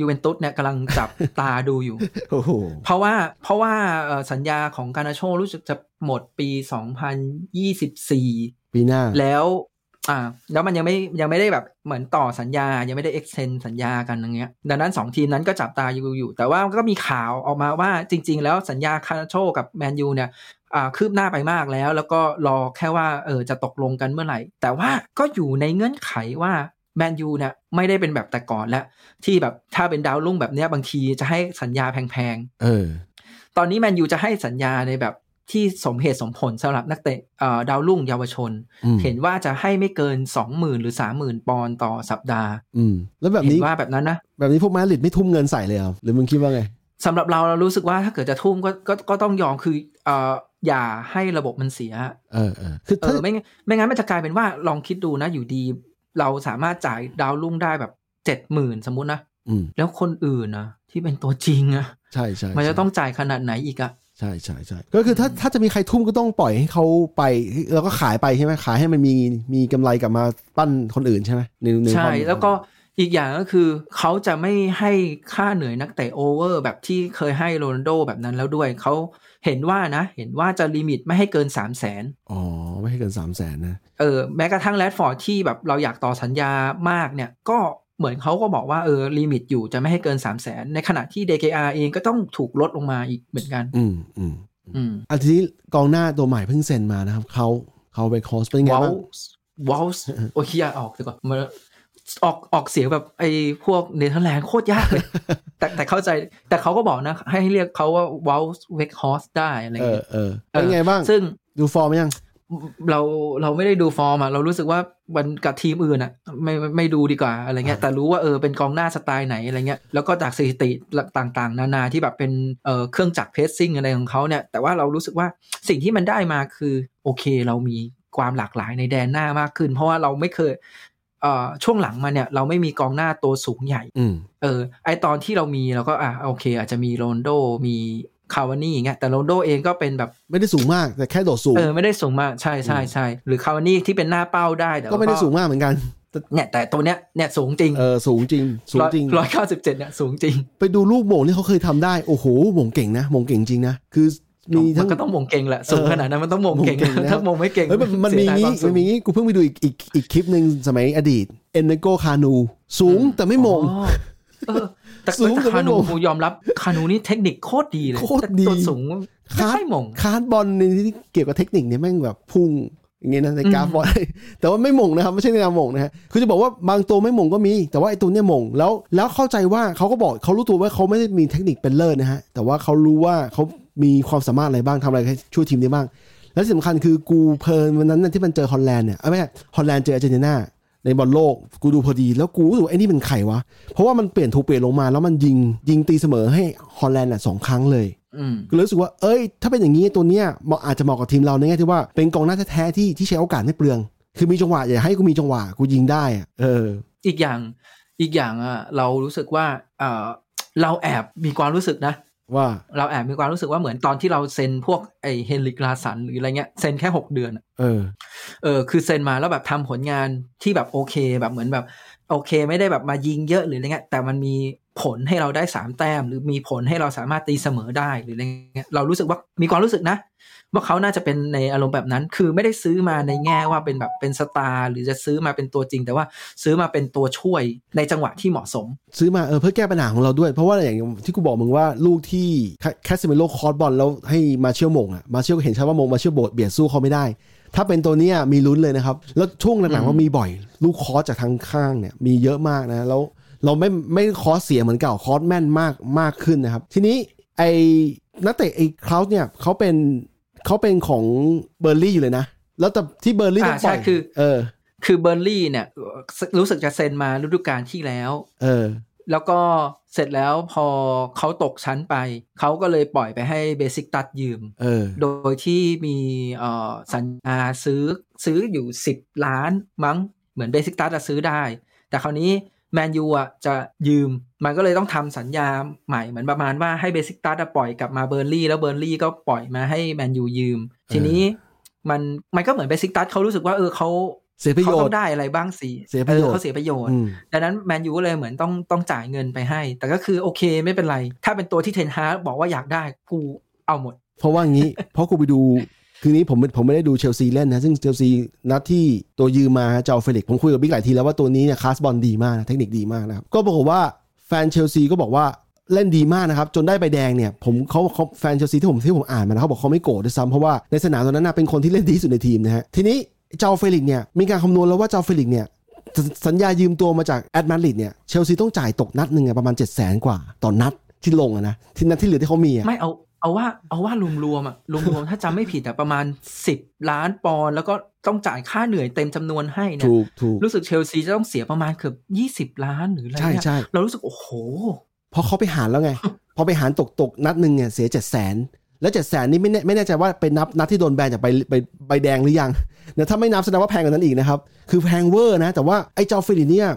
C: ยูเวนตุสเนี่ยกำลังจับตาดูอยู่
B: โอ้โห
C: เพราะว่าเพราะว่าเอ่อสัญญาของการ์นาโช่รู้สึกจะหมดปี 2024
B: ปีหน้า
C: แล้ว อ่า แล้วมันยังไม่ยังไม่ได้แบบเหมือนต่อสัญญา ยังไม่ได้ extend สัญญากันอย่างเงี้ย ดังนั้นสองทีมนั้นก็จับตาอยู่อยู่ แต่ว่าก็มีข่าวออกมาว่าจริง ๆ แล้วสัญญาการ์นาโช่กับแมนยูเนี่ยอ่าคืบหน้าไปมากแล้ว แล้วก็รอแค่ว่าเออจะตกลงกันเมื่อไหร่ แต่ว่าก็อยู่ในเงื่อนไขว่าแมนยูเนี่ยไม่ได้เป็นแบบแต่ก่อนแล้ว ที่แบบถ้าเป็นดาวรุ่งแบบเนี้ยบางทีจะให้สัญญาแพงๆ
B: เออ
C: ตอนนี้แมนยูจะให้สัญญาในแบบ ที่สมเหตุสมผลสำหรับนักเตะเอ่อดาวรุ่งเยาวชน
B: อืม
C: เห็นว่าจะให้ไม่เกิน20,000หรือ30,000ปอนด์ต่อสัปดาห์
B: อืมแล้วแบบ
C: เห็
B: นี้
C: นว่าแบบนั้นนะ
B: แบบนี้พวกมาดริดไม่ทุ่มเงินใส่เลยเหรอหรือมึงคิดว่าไง
C: สำหรับเราเรารู้สึกว่าถ้าเกิดจะทุ่มก็ก็ก็ต้องยอมคือเอ่ออย่าให้ระบบมันเสีย
B: เออเออคือ
C: เอ
B: ถ้า
C: อไม่งั้นไม่งั้นมันจะกลายเป็นว่าลองคิดดูนะอยู่ดี เราสามารถจ่ายดาวรุ่งได้แบบเจ็ดหมื่นสมมุตินะ
B: อืม
C: แล้วคนอื่นนะที่เป็นตัวจริงอะ
B: ใช่ใช่
C: มันจะ
B: ใช่
C: ต้องจ่ายขนาดไหนอีกอะ
B: ใช่ใช่ใช่ก็คือถ้าถ้าจะมีใครทุ่มก็ต้องปล่อยให้เขาไป แล้วก็ขายไปใช่ไหมขายให้มันมีมีกำไรกลับมาปั้นคนอื่นใช่ไหมในใน
C: ใช่
B: ความ
C: แล้วก็อีกอย่างก็คือเขาจะไม่ให้ค่าเหนื่อยนักเตะ over แบบที่เคยให้โรนัลโดแบบนั้นแล้วด้วยเขาเห็นว่านะ เห็นว่าจะ limit ไม่ให้เกิน3 0 0แสน
B: อ๋อ ไม่ให้เกินสามแสนนะ
C: เออ แม้กระทั่งแรดฟอร์ดที่แบบเราอยากต่อสัญญามากเนี่ย ก็ เหมือนเขาก็บอกว่าเออ limit อยู่จะไม่ให้เกิน3 0 0แสนในขณะที่ เดเคอา เองก็ต้องถูกลดลงมาอีกเหมือนกัน
B: อืมอืม
C: อืม
B: อันทีนี้กองหน้าตัวใหม่เพิ่งเซ็นมานะครับเขาเขาไปคอสเป็นไง
C: วอล
B: บ้าง
C: วอลส์โอ้ยอย่าออกดีกว่ามันออกออกเสียงแบบไอ้พวกเนเธอร์แลนด์โคตรยากเลย แต่แต่เข้าใจแต่เขาก็บอกนะ ให้เรียกเขาว่าวอลส์เวกฮอสได้อะไร
B: เออ
C: เงี้ย
B: เออเป็นไงบ้าง
C: ซึ่ง
B: ดูฟอร์มยัง
C: เราเราไม่ได้ดูฟอร์มอะเรารู้สึกว่ามันกับทีมอื่นอะไม่ไม่ไม่ดูดีกว่าอะไรเงี้ยแต่รู้ว่าเออเป็นกองหน้าสไตล์ไหนอะไรเงี้ยแล้วก็จากสถิติต่างๆ นานาที่แบบเป็นเอ่อเครื่องจักรเพสซิ่งอะไรของเขาเนี่ยแต่ว่าเรารู้สึกว่าสิ่งที่มันได้มาคือ โอเค เรามีความหลากหลายในแดนหน้ามากขึ้น เพราะว่าเราไม่เคยเอ่อช่วงหลังมาเนี่ยเราไม่มีกองหน้าตัวสูงใหญ่
B: อืม
C: เออ ไอตอนที่เรามีเราก็อะโอเค อาจจะมีโรนลโดมี คาวานี่อย่างเงี้ยแต่โรนลโดเองก็เป็นแบบ
B: ไม่ได้สูงมากแต่แค่โดดสูง
C: เออไม่ได้สูงมากใช่ใช่ใช่หรือคาวานี่ที่เป็นหน้าเป้าได้แต่ว่า
B: ก็ไม่ได้สูงมากเหมือนกัน
C: เนี่ยแต่ตัวเนี้ยเนี่ยสูงจริง
B: เออสูงจริงสูงจริง
C: ร้อยเก้าสิบเจ็ดเนี่ยสูงจริง
B: ไปดูลูกโมงที่เขาเคยทำได้โอ้โหโมงเก่งนะโมงเก่งจริงนะคือมี
C: มั
B: ทั้
C: น
B: ง
C: ก็ต้องมงเก่งแหละสูงขนาดนั้นมันต้องมงเก่ง
B: มงเก่งแล้ว
C: ถ้ามงไม่เก่ง
B: เฮ้ยมันมันมี
C: เสียดาย
B: งี้
C: ควาสู
B: มัน
C: ง
B: มีงี้กูเพิ่งไปดูอีกอีกอีกคลิปหนึ่งสมัยอดีตเอนเนโกคานู สูงแต่ไม่โมง
C: อ๋อเออ แต่
B: สูง
C: แต่
B: แต่
C: คา
B: ไม่
C: นู
B: มง
C: กูยอมรับคานูนี่เทคนิคโคตรดีเลย
B: โคตรดี
C: แต่ตัวสูงไม่ค่อยมง
B: คาร์ดบอลในที่เกี่ยวกับเทคนิคเนี่ยแม่งแบบพุ่งอย่างเงี้ยนะในกราฟ
C: อืม
B: บอลแต่ว่าไม่หมงนะครับไม่ใช่ในการหมงนะฮะคือจะบอกว่าบางตัวไม่หมงก็มี แต่ว่าไอ้ตัวเนี้ยหมงแล้วแล้วเข้าใจว่าเขาก็บอกเขารู้ตัวว่าเขาไม่ได้มีเทคนิคเป็นเลิศนะฮะแต่ว่าเขารู้ว่าเขามีความสามารถอะไรบ้างทำอะไรให้ช่วยทีมได้บ้าง และที่สำคัญคือกูเพลินวันนั้นน่ะที่มันเจอฮอลแลนด์เนี่ยเอ้ยไม่ใช่ฮอลแลนด์เจออาร์เจนตินา ในบอลโลกกูดูพอดีแล้วกูรู้สึกว่าไอ้นี่เป็นใครวะ เพราะว่ามันเปลี่ยนถูกเปลี่ยนลงมา แล้วมันยิงยิงตีเสมอให้ฮอลแลนด์อะสองครั้งเลย
C: อืม
B: ก็เลยรู้สึกว่าเอ้ย ถ้าเป็นอย่างนี้ตัวเนี้ยเหมาะอาจจะเหมาะกับทีมเราในแง่ที่ว่าเป็นกองหน้าแท้ๆที่ที่ใช้โอกาสไม่เปลือง คือมีจังหวะอย่าให้กูมีจังหวะกูยิงได้อะเออ
C: อีกอย่างอีกอย่างอะเรารู้สึกว่าเออเราแอบมีความรู้สึกนะ
B: ว่า
C: เราแอบมีความรู้สึกว่าเหมือนตอนที่เราเซ็นพวกไอเฮนริกลาสันหรืออะไรเงี้ยเซ็นแค่หกเดือนอะ
B: เออ
C: เออ คือเซ็นมาแล้วแบบทำผลงานที่แบบโอเคแบบเหมือนแบบ โอเค ไม่ได้แบบมายิงเยอะหรืออะไรเงี้ยแต่มันมีผลให้เราได้สามแต้ม หรือมีผลให้เราสามารถตีเสมอได้หรืออะไรเงี้ยเรารู้สึกว่ามีความรู้สึกนะ ว่าเขาน่าจะเป็นในอารมณ์แบบนั้น คือไม่ได้ซื้อมาในแง่ว่าเป็นแบบเป็นสตาร์หรือจะซื้อมาเป็นตัวจริง แต่ว่าซื้อมาเป็นตัวช่วยในจังหวะที่เหมาะสม
B: ซื้อมาเออเพื่อแก้ปัญหาของเราด้วย เพราะว่าอย่างที่กูบอกมึงว่าลูกที่กาเซมิโร่ cross บอลแล้วให้มาร์กซิยาลโหม่งอะมาร์กซิยาลก็เห็นชัดว่าโหม่งมาร์กซิยาลโดนเบียดสู้เขาไม่ได้ ถ้าเป็นตัวนี้มีลุ้นเลยนะครับ แล้วช่วงหลังๆ
C: อืม
B: ว่ามีบ่อย ลูก cross จากทางข้างเนี่ยมีเยอะมากนะแล้วเราไม่ไม่ cross เสียเหมือนเก่า cross แม่นมากมากขึ้นนะครับ ทีนี้ไอ้นักเตะไอ้คลาวส์เนี่ยเขาเป็น เขาเป็นของเบิร์นลีย์อยู่เลยนะ แล้วแต่ที่เบิร์นลีย์ต้อง
C: อ่า
B: ปล่
C: ใช่คือ
B: เออ
C: คือเบิร์นลีย์เนี่ย รู้สึกจะเซ็นมาฤดูกาลที่แล้ว
B: เออ
C: แล้วก็เสร็จแล้วพอเขาตกชั้นไป เขาก็เลยปล่อยไปให้เบซิกตัสยืม
B: เออ
C: โดยที่มีเอ่อสัญญาซื้อซื้ออยู่ 10 ล้านมั้ง เหมือนเบซิกตัสจะซื้อได้ แต่คราวนี้ แมนยูอะจะยืม มันก็เลยต้องทำสัญญาใหม่เหมือนประมาณว่าให้เบซิกตัสปล่อยกลับมาเบิร์นลีย์แล้วเบิร์นลีย์ก็ปล่อยมาให้แมนยูยืม ทีนี้มันมันก็เหมือนเบซิกตัสเขารู้สึกว่าเออเขา
B: เสียประโย
C: เขาต้องได้อะไรบ้างสิ
B: เสียประโยชน์
C: ออเขาเสียประโยชน์
B: อืม
C: ดังนั้นแมนยูก็เลยเหมือนต้องต้องจ่ายเงินไปให้ แต่ก็คือโอเคไม่เป็นไร ถ้าเป็นตัวที่เทนฮากบอกว่าอยากได้กูเอาหมด
B: เพราะว่างี้ เพราะกูไปดู คืนนี้ผมผมไม่ได้ดูเชลซีเล่นนะ ซึ่งเชลซีนัดที่ตัวยืมมาเจ้าเฟลิกซ์ผมคุยกับบิ๊กหลายทีแล้วว่าตัวนี้เนี่ยคาสบอลดีมากนะเทคนิคดีมากนะครับก็ปรากฏว่าแฟนเชลซีก็บอกว่าเล่นดีมากนะครับ จนได้ใบแดงเนี่ยผมเขาเขาแฟนเชลซีที่ผมที่ผมอ่านมานะเขาบอกเขาไม่โกรธด้วยซ้ำเพราะว่าในสนามตอนนั้นนะเป็นคนที่เล่นดีที่สุดในทีมนะฮะทีนี้เจ้าเฟลิกซ์เนี่ยมีการคำนวณแล้วว่าเจ้าเฟลิกซ์เนี่ยสสัญญายืมตัวมาจากแอตมาดริดเนี่ยเชลซีต้องจ่ายตกนัดหนึ่งอะประมาณ7 0 0 0 0 0กว่าต่อนัดที่ลงอะนะที่นัดที่เหลือที่เขามีอะ
C: ไม่เอา เอาว่าเอาว่ารวมๆอะรวมๆถ้าจำไม่ผิดแต่ประมาณ10ล้านปอนด์แล้วก็ต้องจ่ายค่าเหนื่อยเต็มจำนวนให้เนี่ย
B: ถูกถูก
C: รู้สึกเชลซีจะต้องเสียประมาณเกือบ20ล้านหรืออะไร
B: ใช่
C: เนี่ย
B: ใช่
C: เรารู้สึกโอ้โห
B: พอเขาไปหารแล้วไง พอไปหารตกตกนัดหนึ่งเนี่ยเสียเจ็ดแสนแล้วเจ็ดแสนนี่ไม่แน่ไม่แน่ใจว่าเป็นนับนัดที่โดนแบนจากใบใบใบแดงหรือยังเนี่ยถ้าไม่นับแสดงว่าแพงกว่านั้นอีกนะครับ คือแพงเวอร์นะ แต่ว่าไอ้เจ้าเฟลิกซ์เนี่ย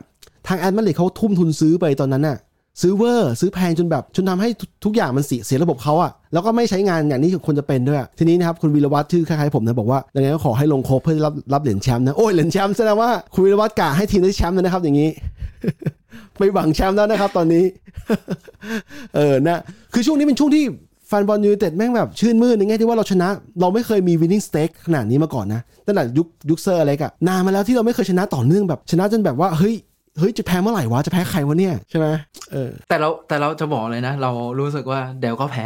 B: ทางแอตมาดริดเขาทุ่มทุนซื้อไปตอนนั้นน่ะ ซื้อเวอร์ซื้อแพงจนแบบจนทำให้ทุกอย่างมันเสียเสียระบบเขาอะแล้วก็ไม่ใช้งานอย่างนี้ควรจะเป็นด้วย ทีนี้นะครับคุณวีรวัตรชื่อคล้ายๆผมนะบอกว่ายังไงก็ขอให้ลงครบเพื่อรับรับเหรียญแชมป์นะโอ้ยเหรียญแชมป์แสดงว่าคุณวีรวัตรกะให้ทีมได้แชมป์เลยนะครับอย่างนี้ไม่หวังแชมป์แล้วนะครับ ตอนนี้ เออนะคือช่วงนี้เป็นช่วงที่แฟนบอลยูไนเต็ดแม่งแบบชื่นมื่นในแง่ที่ว่าเราชนะ เราไม่เคยมี winning stake ขนาดนี้มาก่อนนะตั้งแต่ยุคยุคเซอร์อะไรกอะนานมาแล้วที่เราไม่เคยชนะต่อเนื่องแบบชนะจนแบบว่าเฮ้ย เฮ้ยจะแพ้เมื่อไหร่วะจะแพ้ใครวะเนี่ยใช่ไหมเออ
C: แต่เราแต่เราจะบอกเลยนะ เรารู้สึกว่าเดี๋ยวก็แพ้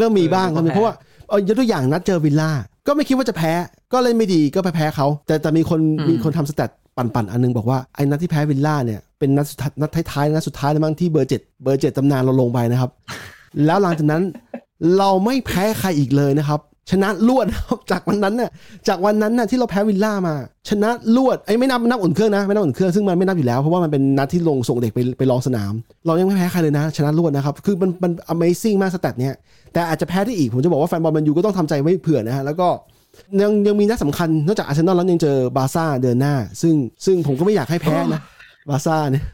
B: ก็มีบ้าง
C: เออ
B: ก็มี
C: ก็แพ้
B: เพราะว่าเอายกตัวอย่างนัดเจอวิลล่าก็ไม่คิดว่าจะแพ้ ก็เล่นไม่ดีก็ไปแพ้เขาแต่แต่มีคนมีคนทำสแตทปั่นๆ อันนึงบอกว่าไอ้นัดที่แพ้วิลล่าเนี่ยเป็นนัดสุดท้ายนัดท้ายๆนัดสุดท้ายแล้วมั้งที่เบอร์เจ็ดเบอร์เจ็ดตำนานเราลงไปนะครับ แล้วหลังจากนั้นเราไม่แพ้ใครอีกเลยนะครับ ชนะรวดนะครับจากวันนั้นน่ะจากวันนั้นน่ะที่เราแพ้วิลล่ามา ชนะรวดไอ้ยไม่นับนับอุ่นเครื่องนะไม่นับอุ่นเครื่องซึ่งมันไม่นับอยู่แล้วเพราะว่ามันเป็นนัดที่ลงส่งเด็กไปไปลองสนาม เรายังไม่แพ้ใครเลยนะ ชนะรวดนะครับ คือมันมัน Amazing มากสแตทเนี่ยแต่อาจจะแพ้ได้อีก ผมจะบอกว่าแฟนบอลแมันยูก็ต้องทำใจไว้เผื่อนะฮะแล้วก็ยังยังมีนัดสำคัญนอกจากอาร์เซนอลแล้วยังเจอบาร์ซ่าเดือนหน้า ซึ่งซึ่งผมก็ไม่อยากให้แพ้นะบาร์ซ่าเนี่ย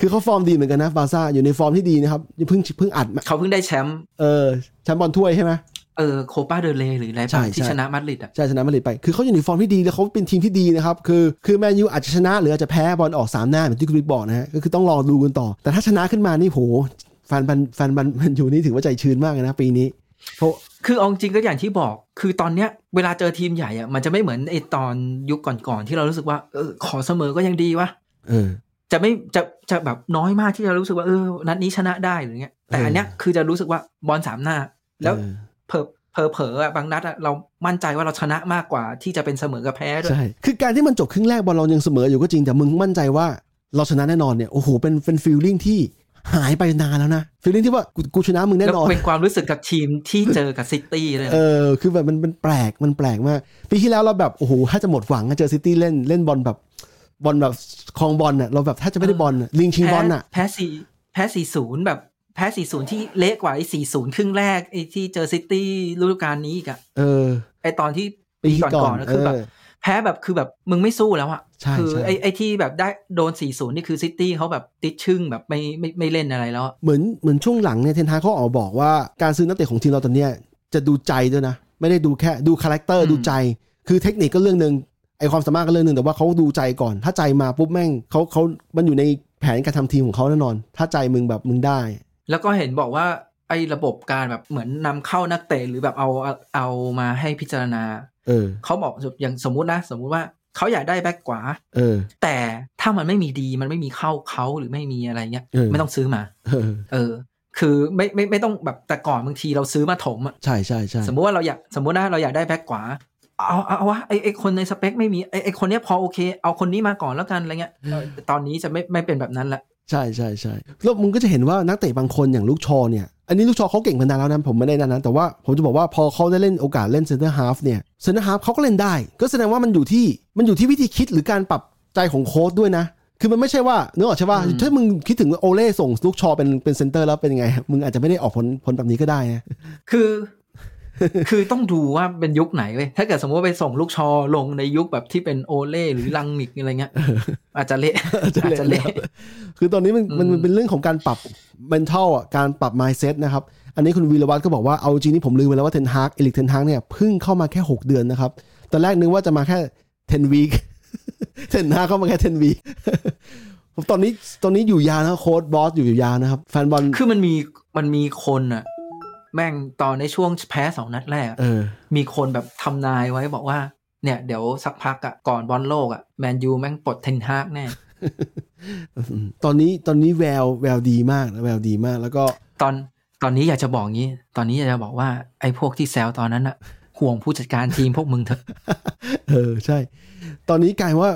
B: คือเขาฟอร์มดีเหมือนกันนะบาร์ซ่าอยู่ในฟอร์มที่ดีนะครับเพิ่งเพิ่งอัดมา
C: เขาเพิ่งได้แชมป์
B: เออแชมป์บอลถ้วยใช่ไหม
C: เออโกปาเดลเรย์หรืออะไร
B: ใช่
C: บ้างที่
B: ใช่
C: ชนะมาดริดอะ
B: ใช่ชนะมาดริดไป คือเขาอยู่ในฟอร์มที่ดีแล้วเขาเป็นทีมที่ดีนะครับ คือคือแมนยูอาจจะชนะหรืออาจจะแพ้บอลออกสามหน้าเหมือนที่คุณบิ๊กบอกนะฮะก็คือต้องรอดูกันต่อ แต่ถ้าชนะขึ้นมานี่โหแฟนบอลแฟนบอลแมนยูนี่ถือว่าใจชื้นมากเลยนะปีนี้เพราะ
C: คือเอาจริงก็อย่างที่บอก คือตอนเนี้ยเวลาเจอทีมใหญ่อะมันจะไม่เหมือนไอตอนยุคก่อนๆที่เรารู้สึกว่าเออขอเสมอก็ยังดีวะ
B: เออ
C: จะไม่จะจะแบบน้อยมากที่จะรู้สึกว่าเออนัดนี้ชนะได้หรือเงี้ยแต่อันเนี้ยคือจะรู้สึกว่าบอลสามหน้าแล้ว
B: เออ
C: เผลอเผลอเผลอๆอะบางนัดอะเรามั่นใจว่าเราชนะมากกว่าที่จะเป็นเสมอกับแพ้ด้วย
B: ใช่คือการที่มันจบครึ่งแรกบอลเรายังเสมออยู่ก็จริงแต่มึงมั่นใจว่าเราชนะแน่นอนเนี่ยโอ้โหเป็นเป็นฟีลลิ่งที่หายไปนานแล้วนะ feeling ที่ว่ากูกูชนะมึงแน่
C: แล้ว
B: นอน
C: เป็นความรู้สึกกับทีมที่เจอกับซิตี้เลยนะ
B: เออคือแบบมันมันแปลกมันแปลกมากปีที่แล้วเราแบบโอ้โหแทบจะหมดหวังอะเจอซิตี้เล่นเล่นบอลแบบบอลแบบครองบอลน่ะเราแบบแทบจะไม่ได้บอลน่ะลิงชิงบอลน่ะ
C: แพ้สี่แพ้สี่ศูนย์แบบ แพ้สี่ศูนย์ที่เละกว่าไอ้สี่ศูนย์ครึ่งแรกไอ้ที่เจอซิตี้ฤดูกาลนี้อีกอะ
B: เออ
C: ไอ้ตอนที่
B: ปีก่อน
C: ปี
B: ก่อ
C: นๆนะคือแบบ
B: เออ
C: แพ้แบบคือแบบมึงไม่สู้แล้วอะ
B: ใช่
C: คือ
B: ใช่
C: ไอ้ไอ้ที่แบบได้โดนสี่ศูนย์นี่คือซิตี้เขาแบบติดชึ่งแบบไม่ไม่ไม่เล่นอะไรแล้วอะ
B: เหมือนเหมือนช่วงหลังเนี่ยเทนฮากเขาออกมาบอกว่าการซื้อนักเตะของทีมเราตอนเนี้ยจะดูใจด้วยนะ ไม่ได้ดูแค่ดู character ดูใจ คือเทคนิคก็เรื่องหนึ่งไอความสามารถก็เรื่องหนึ่งแต่ว่าเขาดูใจก่อน ถ้าใจมาปุ๊บแม่งเขาเขามันอยู่ในแผนการทำทีมของเขาแน่นอน ถ้าใจมึงแบบมึงได้
C: แล้วก็เห็นบอกว่าไอ้ระบบการแบบเหมือนนำเข้านักเตะหรือแบบเอาเอาเอามาให้พิจารณา
B: เออ
C: เขาบอกอย่างสมมุตินะ สมมุติว่าเขาอยากได้แบ็กขวา
B: เออ
C: แต่ถ้ามันไม่มีดีมันไม่มีเข้าเขาหรือไม่มีอะไรเงี้ย
B: เออ
C: ไม่ต้องซื้อมา
B: เออ
C: เออ คือไม่ไม่ไม่ต้องแบบแต่ก่อนบางทีเราซื้อมาถมอะ
B: ใช่ใช่ใช่
C: สมมุติว่าเราอยากสมมุตินะเราอยากได้แบ็กขวาเอาเอาเอาวะไอไอคนในสเปคไม่มีไอไอคนเนี้ยพอโอเค เอาคนนี้มาก่อนแล้วกันอะไรเงี้ยแต่ตอนนี้จะไม่ไม่เป็นแบบนั้นละ
B: ใช่ใช่ใช่แล้วมึงก็จะเห็นว่านักเตะบางคนอย่างลุคชอว์เนี่ยอันนี้ลุคชอว์เขาเก่งมานานแล้วนะผมไม่ได้นานนะแต่ว่าผมจะบอกว่าพอเขาได้เล่นโอกาสเล่น center half เนี่ย center half เขาก็เล่นได้ ก็แสดงว่ามันอยู่ที่มันอยู่ที่วิธีคิดหรือการปรับใจของโค้ชด้วยนะ คือมันไม่ใช่ว่านึกออกใช่ป่ะถ้ามึงคิดถึงโอเล่ส่งลุคชอว์เป็นเป็นเซนเตอร์แล้วเป็นยังไง มึงอาจจะไม่ได้ออกผลผลแบบนี้ก็ได้นะ
C: คือ คือต้องดูว่าเป็นยุคไหนเว้ยถ้าเกิดสมมติว่าไปส่งลุคชอว์ลงในยุคแบบที่เป็นโอเล่หรือรังนิกอะไรเงี้ยอาจจะเละอาจจะเละ
B: คือตอนนี้มันมัน
C: อืม
B: มันเป็นเรื่องของการปรับ mental อะการปรับ mindset นะครับ อันนี้คุณวีรวัตรก็บอกว่าเอาจริงนี่ผมลืมไปแล้วว่าเทนฮากเอริกเทนฮากเนี่ยเพิ่งเข้ามาแค่ 6 เดือนนะครับ ตอนแรกนึกว่าจะมาแค่10 week เทนฮากเข้ามาแค่10 week ผมตอนนี้ตอนนี้อยู่ยาวนะโค้ดบอสอยู่ยาวนะครับแฟนบอล
C: คือมันมีมันมีคนอะ แม่งตอนในช่วงแพ้สองนัดแรกอะ
B: เออ
C: มีคนแบบทำนายไว้บอกว่า เนี่ย เดี๋ยวสักพักอะก่อนบอลโลกอะแมนยูแม่งปลดเทนฮากแน่
B: ตอนนี้ตอนนี้แววแววดีมากนะแววดีมาก แล้วก็
C: ตอนตอนนี้อยากจะบอกงี้ ตอนนี้อยากจะบอกว่าไอ้พวกที่แซวตอนนั้นอะห่วงผู้จัดการทีมพวกมึงเถอะ
B: เออใช่ ตอนนี้กลายว่า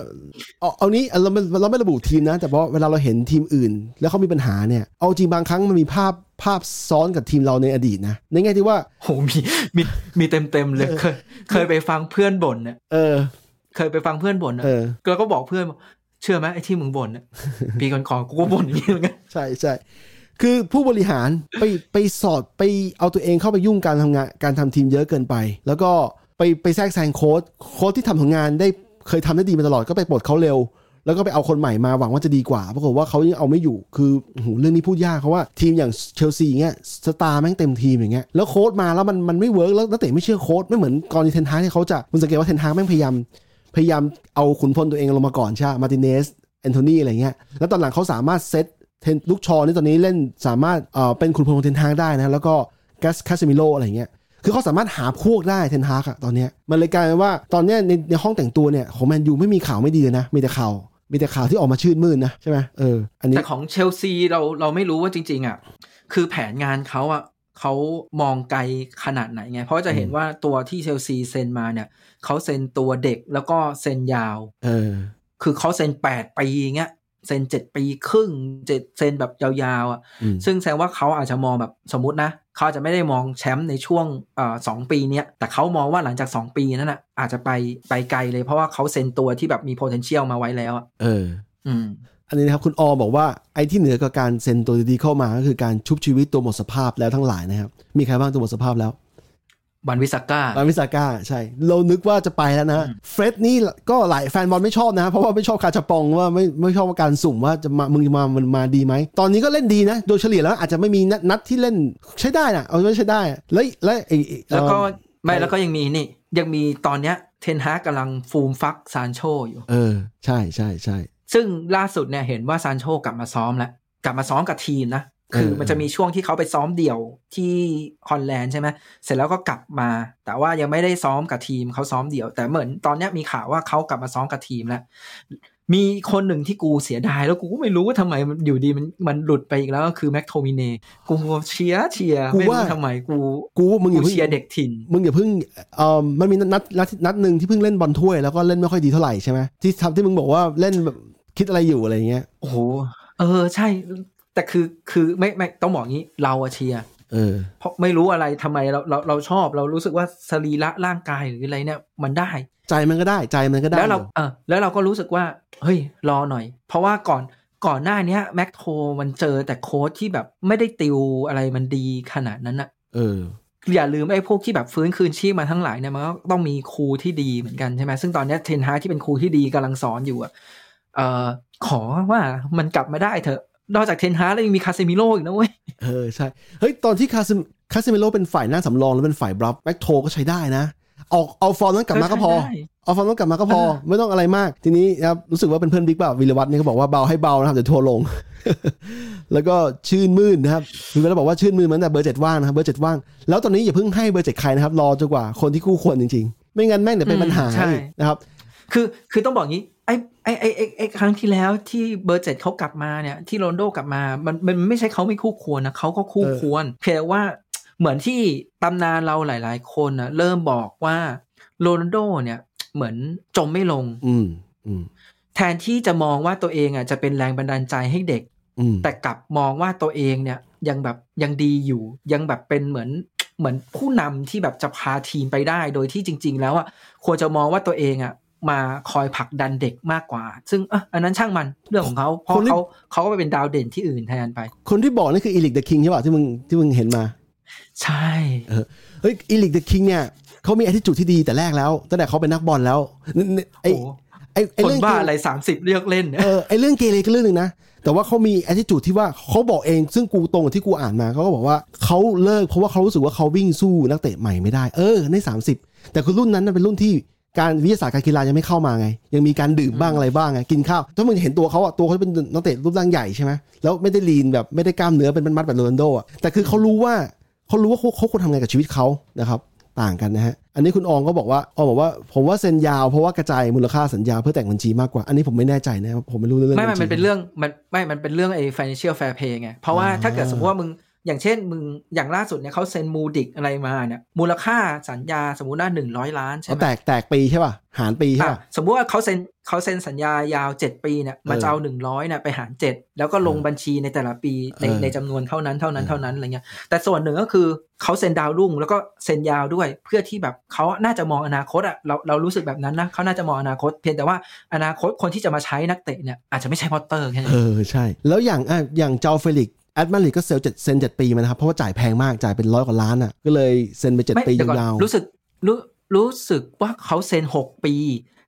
B: เอาเอานี้เราไม่เราไม่ระบุทีมนะ แต่ว่าเวลาเราเห็นทีมอื่น แล้วเขามีปัญหาเนี่ย เอาจริงบางครั้งมันมีภาพ ภาพซ้อนกับทีมเราในอดีตนะ ในแง่ที่ว่า
C: โหมีมีมีเต็มเต็มๆเลยเคยเคยไปฟังเพื่อนบ่นเนี่ย
B: เออ
C: เคยไปฟังเพื่อนบ่นอะ
B: เออ
C: แล้วก็บอกเพื่อนบอกเชื่อไหมไอ้ที่มึงบ่นเนี่ยปีก่อนๆกูก็บ่นอย่างนี้เหมือนกัน
B: ใช่ใช่คือผู้บริหารไปไปสอดไปเอาตัวเองเข้าไปยุ่งการทำงานการทำทีมเยอะเกินไป แล้วก็ไปไปแทรกแซงโค้ชโค้ชที่ทำผลงานได้เคยทำได้ดีมาตลอดก็ไปปลดเขาเร็ว แล้วก็ไปเอาคนใหม่มาหวังว่าจะดีกว่าปรากฏว่าเขายังเอาไม่อยู่คือเรื่องนี้พูดยากเพราะว่าทีมอย่างเชลซีอย่างเงี้ย star แม่งเต็มทีมอย่างเงี้ยแล้วโค้ชมาแล้วมันมันไม่ work แล้วนักเตะไม่เชื่อโค้ชไม่เหมือนกรณีเทนฮากที่เขาจะคุณสังเกตว่าเทนฮากแม่งพยายามพยายามเอาขุนพลตัวเองลงมาก่อนใช่ไหมมาร์ติเนสแอนโทนีอะไรเงี้ย แล้วตอนหลังเขาสามารถเซตเทนลุคชอว์นี่ตอนนี้เล่นสามารถเอ่อเป็นขุนพลของเทนฮากได้นะ แล้วก็แกสคาเซมิโรอะไรเงี้ย คือเขาสามารถหาพวกได้เทนฮากอะตอนเนี้ย มันเลยกลายเป็นว่าตอนเนี้ยในในห้องแต่งตัวเนี่ยของแมนยูไม่มีข่าวไม่ดีเลยนะ มีแต่ข่าว มีแต่ข่าวที่ออกมาชื่นมื่นนะใช่ไหมเอออันนี้
C: แต่ของเชลซีเราเราไม่รู้ว่าจริง ๆอะคือแผนงานเขาอะเขามองไกลขนาดไหนไง เพราะจะเห็นว่าตัวที่เชลซีเซ็นมาเนี่ยเขาเซ็นตัวเด็กแล้วก็เซ็นยาว
B: เออ
C: คือเขาเซ็นแปดปีเงี้ยเซ็นเจ็ดปีครึ่งเจ็ดเซ็นแบบยาวๆอะ
B: อืม
C: ซึ่งแสดงว่าเขาอาจจะมองแบบสมมตินะ เขาอาจจะไม่ได้มองแชมป์ในช่วงเอ่อสองปีเนี้ยแต่เขามองว่าหลังจากสองปีนั้นอะอาจจะไปไปไกลเลยเพราะว่าเขาเซ็นตัวที่แบบมี potential มาไว้แล้วอะ
B: เออ
C: อืม
B: อันนี้นะครับคุณออบอกว่าไอ้ที่เหนือกับการเซ็นตัวดีๆเข้ามาก็คือการชุบชีวิตตัวหมดสภาพแล้วทั้งหลายนะครับ มีใครบ้างตัวหมดสภาพแล้ว
C: บันวิสาก้า
B: บามิซาก้าใช่ เรานึกว่าจะไปแล้วนะเฟร็ดนี่ก็หลายแฟนบอลไม่ชอบนะ เพราะว่าไม่ชอบคาชาปองว่าไม่ไม่ชอบการสุ่มว่าจะมามึงจะมามันมาดีไหม ตอนนี้ก็เล่นดีนะ โดยเฉลี่ยแล้วอาจจะไม่มีนัดนัดที่เล่นใช้ได้นะเอาไว้ใช้ได้อะแล้วแล้วไอ้ไอ้
C: แล้วก็
B: เอ่อ
C: ไม่แล้วก็ยังมีนี่ ยังมีตอนเนี้ยเทนฮากกำลังฟูมฟักซานโชอยู่
B: เออ ใช่ใช่ใช่
C: ซึ่งล่าสุดเนี่ยเห็นว่าซานโชกลับมาซ้อมแล้วกลับมาซ้อมกับทีมนะ คือ
B: เออ
C: มันจะมีช่วงที่เขาไปซ้อมเดี่ยวที่ฮอลแลนด์ใช่ไหมเสร็จแล้วก็กลับมา แต่ว่ายังไม่ได้ซ้อมกับทีมเขาซ้อมเดี่ยว แต่เหมือนตอนเนี้ยมีข่าวว่าเขากลับมาซ้อมกับทีมแล้ว มีคนหนึ่งที่กูเสียดาย แล้วกูก็ไม่รู้ว่าทำไมมันอยู่ดีมันมันหลุดไปอีกแล้วก็คือแม็คโทมิเนย์กูเชียร์เชียร์
B: กู
C: ไม่รู้
B: ว่า
C: ทำไมกู
B: กูว่ามึงอย่า
C: กู
B: เพิ่ง
C: เชียร์เด็กถิ่น
B: มึงอย่าเพิ่งเอ่อมันมีนัดนัดนัดนัดหนึ่งที่เพิ่งเล่นบอลถ้วยแล้วก็เล่นไม่ค่อยดีเท่าไหร่ใช่ไหมที่ทำที่มึงบอกว่าเล่นแบบคิดอะไรอยู่อะไรเงี้ย
C: โอ้โหเออใช่ แต่คือคือไม่ไม่ต้องบอกงี้เราอะเชียร์
B: เออ
C: เพราะไม่รู้อะไรทำไมเราเราเราชอบเรารู้สึกว่าสรีระร่างกายหรืออะไรเนี่ยมันได้
B: ใจมันก็ได้ใจมันก็ได้
C: แล้วเรา
B: อยู่
C: เออแล้วเราก็รู้สึกว่า เฮ้ยรอหน่อย เพราะว่าก่อนก่อนหน้าเนี้ยแม็กโทมันเจอแต่โค้ชที่แบบไม่ได้ติวอะไรมันดีขนาดนั้นอะ
B: เออ
C: อย่าลืมไอ้พวกที่แบบฟื้นคืนชีพมาทั้งหลายเนี่ยมันก็ต้องมีครูที่ดีเหมือนกันใช่ไหมซึ่งตอนเนี้ยเทนฮากที่เป็นครูที่ดีกำลังสอนอยู่อะเอ่อขอว่ามันกลับมาได้เถอะ นอกจากเทนฮากแล้วยังมีคาเซมิโรอีกนะเว้ย
B: เออใช่ เฮ้ย ตอนที่คาซิมคาเซมิโรเป็นฝ่ายหน้าสำรองแล้วเป็นฝ่ายบลัฟแม็กโทก็ใช้ได้นะออกเอาฟอร์มนั้นกลับมาก็พอ
C: ใช้ได้
B: เอาฟอร์มนั้นกลับมาก็พอ
C: เออ
B: ไม่ต้องอะไรมาก ทีนี้นะครับรู้สึกว่าเป็นเพื่อนบิ๊กเปล่าวิรวัตรเนี่ยเขาบอกว่าเบาให้เบานะครับเดี๋ยวทัวร์ลง แล้วก็ชื่นมื่นนะครับวิรวัตรบอกว่าชื่นมื่นเหมือนแต่เบอร์เจ็ดว่างนะครับเบอร์เจ็ดว่าง แล้วตอนนี้อย่าเพิ่งให้เบอร์เจ็ดใครนะครับรอจนกว่าคนที่คู่ควรจริง ๆ ไม่งั้นแม่งเดี๋ยวเป็นปัญหา
C: อืมใช่
B: อีกนะครับ
C: คือคือต้องบอกงี้ไอ้ไอ้ไอ้ไอ้ไอ้ครั้งที่แล้วที่เบอร์เจ็ดเขากลับมาเนี่ยที่โรนลโดกลับมามันมันไม่ใช่เขาไม่คู่ควรนะเขาก็คู่
B: เออ
C: ควรเพียงแต่ว่าเหมือนที่ตำนานเราหลาย ๆ คนนะเริ่มบอกว่าโรนลโดเนี่ยเหมือนจมไม่ลง
B: อืมอืม
C: แทนที่จะมองว่าตัวเองอะจะเป็นแรงบันดาลใจให้เด็ก
B: อืม
C: แต่กลับมองว่าตัวเองเนี่ยยังแบบยังดีอยู่ ยังแบบเป็นเหมือนเหมือนผู้นำที่แบบจะพาทีมไปได้ โดยที่จริง ๆ แล้วอะควรจะมองว่าตัวเองอะ มาคอยผลักดันเด็กมากกว่า ซึ่งอะอันนั้นช่างมันเรื่องของเขาเพราะเขาเขาก็ไปเป็นดาวเด่นที่อื่นแทนไป
B: คนที่บอกนี่คือเอริก the king ใช่ป่ะที่มึงที่มึงเห็นมา
C: ใช่
B: เฮ้ยเอริก the king เนี่ยเขามี attitude ที่ดีแต่แรกแล้วตั้งแต่เขาเป็นนักบอลแล้วนนไอ
C: โอ้
B: ไอไอ
C: คน
B: เรื่อง
C: บ้า
B: เก
C: อะไรสามสิบเลือกเล่นเนี่ย
B: เออไอเรื่องเกเรก็เรื่องหนึ่งนะแต่ว่าเขามี attitude ที่ว่าเขาบอกเองซึ่งกูตรงกับที่กูอ่านมาเขาก็บอกว่าเขาเลิกเพราะว่าเขารู้สึกว่าเขาวิ่งสู้นักเตะใหม่ไม่ได้ เออในสามสิบแต่คือรุ่นนั้นน่ะเป็นรุ่นที่ การวิทยาศาสตร์การกีฬายังไม่เข้ามาไง ยังมีการดื่มบ้างอะไรบ้างไงกินข้าวถ้ามึงเห็นตัวเขาอะตัวเขาเป็นนักเตะรูปร่างใหญ่ใช่ไหมแล้วไม่ได้ลีนแบบไม่ได้กล้ามเนื้อเป็นมัดๆแบบโรนัลโดอะแต่คือเขารู้ว่าเขารู้ว่าเขาเขาควรทำไงกับชีวิตเขานะครับต่างกันนะฮะ อันนี้คุณอองก็บอกว่าอองบอกว่าผมว่าเซ็นยาวเพราะว่ากระจายมูลค่าสัญญาเพื่อแต่งบัญชีมากกว่า อันนี้ผมไม่แน่ใจนะผมไม่รู้เรื่อง
C: ไม่
B: บั
C: ไม่
B: ญชี
C: มันเป็นเรื่องมันไม่ มันเป็นเรื่องไอ้ financial fair play ไง เพราะว่า
B: อ่า
C: ถ้าเกิดสมมติว่ามึง อย่างเช่นมึงอย่างล่าสุดเนี่ยเขาเซ็นมูดิกอะไรมาเนี่ยมูลค่าสัญญาสมมุติว่าหนึ่งร้อยล้านใช่
B: เอา
C: ไหม
B: แตกแตกปีใช่ป่ะหารปีใช่
C: อะ
B: ป่ะ
C: สมมุติว่าเขาเซ็นเขาเซ็นสัญญายาวเจ็ดปีเนี่ยมัน
B: เออ
C: จะเอาหนึ่งร้อยเนี่ยไปหารเจ็ดแล้วก็ลงบัญชีในแต่ละปีใน
B: เออ
C: ในจำนวนเท่านั้นเท่านั้น
B: เออ
C: เท่านั้นอะไรเงี้ยแต่ส่วนหนึ่งก็คือเขาเซ็นดาวรุ่งแล้วก็เซ็นยาวด้วยเพื่อที่แบบเขาน่าจะมองอนาคตอะเราเรารู้สึกแบบนั้นนะเขาน่าจะมองอนาคต เพียงแต่ว่าอนาคตคนที่จะมาใช้นักเตะเนี่ยอาจจะไม่ใช่พอตเตอร์แค่นั้น
B: เออใช่ แล้วอย่างอะอย่างเจ้าเฟลิกซ์ แอตมาดริดก็เซลเจ็ดเซ็นเจ็ดปีมานะครับ เพราะว่าจ่ายแพงมากจ่ายเป็นร้อยกว่าล้านอะ ก็เลยเซ็นไปเจ็ด
C: ไม่
B: ปี
C: เดี๋ยวก่อน
B: ยาว
C: รู้สึกรู้รู้สึกว่าเขาเซ็นหกปี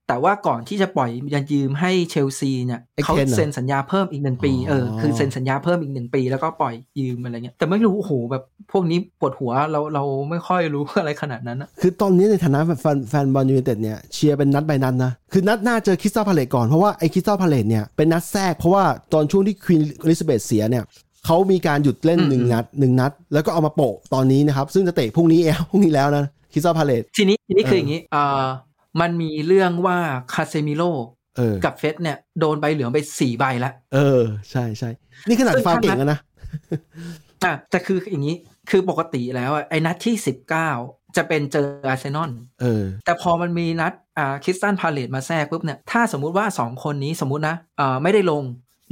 C: แต่ว่าก่อนที่จะปล่อยยันยืมให้เชลซีเนี่ยเขาเซ็นสัญญาเพิ่มอีกหนึ่งปีเออคือเซ็นสัญญาเพิ่มอีกหนึ่งปี แล้วก็ปล่อยยืมอะไรเงี้ยแต่ไม่รู้โอ้โหแบบพวกนี้ปวดหัวเราเราไม่ค่อยรู้อะไรขนาดนั้นอะ
B: คือตอนนี้ในฐานะแฟนแฟนบอลยูไนเต็ดเนี่ยเชียร์เป็นนัดไปนัดนะคือนัดหน้าเจอคริสตัลพาเลซก่อนเพราะว่าไอ้คริสตัลพาเลซเนี่ยเป็นนัดแทรกเพราะว่าตอนช่วงที่ควีนอลิซาเบธเสียเนี่ย เขามีการหยุดเล่นหนึ่งนัดหนึ่งนัด แล้วก็เอามาโปะตอนนี้นะครับ ซึ่งจะเตะพรุ่งนี้เองพรุ่งนี้แล้วนะคริสตัลพาเลซ
C: ทีนี้ทีนี้คือ
B: เออ
C: อย่างนี้อ่ามันมีเรื่องว่าคาเซมิโร
B: เออ
C: กับเฟสเนี่ยโดนใบเหลืองไปสี่ใบแล้ว
B: เออ ใช่ใช่นี่ขนาด
C: ซึ่ง
B: ฟาวล์
C: ถ้า
B: เก่งแล้วนะ
C: อะแต่คืออย่างนี้คือปกติแล้วอะไอ้นัดที่สิบเก้าจะเป็นเจออาร์เซนอล
B: เออ
C: แต่พอมันมีนัดอ่าคริสตัลพาเลซมาแทรกปุ๊บเนี่ย ถ้าสมมุติว่าสองคนนี้สมมุตินะอ่าไม่ได้ลง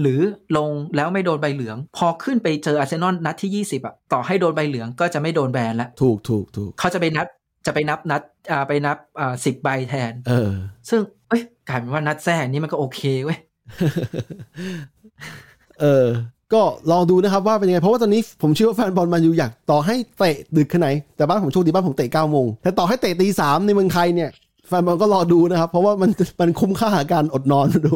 C: หรือลงแล้วไม่โดนใบเหลือง พอขึ้นไปเจออาร์เซนอลนัดที่ 20อะต่อให้โดนใบเหลืองก็จะไม่โดนแบนแล้ว
B: ถูกถูกถูก
C: เขาจะไปนัดจะไปนับนัดอ่าไปนับอ่าสิบใบแทน
B: เออ
C: ซึ่งเอ้ยกลายเป็นว่านัดแทรกนี้มันก็โอเคเว้ย
B: เออ ก็ลองดูนะครับว่าเป็นยังไง เพราะว่าตอนนี้ผมเชื่อว่าแฟนบอลแมันอยู่อยากต่อให้เตะดึกขนาดไหน แต่บ้านผมโชคดีบ้านผมเตะเก้าโมงแต่ต่อให้เตะตีสามในเมืองไทยเนี่ยแฟนบอลก็รอดูนะครับ เพราะว่ามันมันคุ้มค่ากับการอดนอนมาดู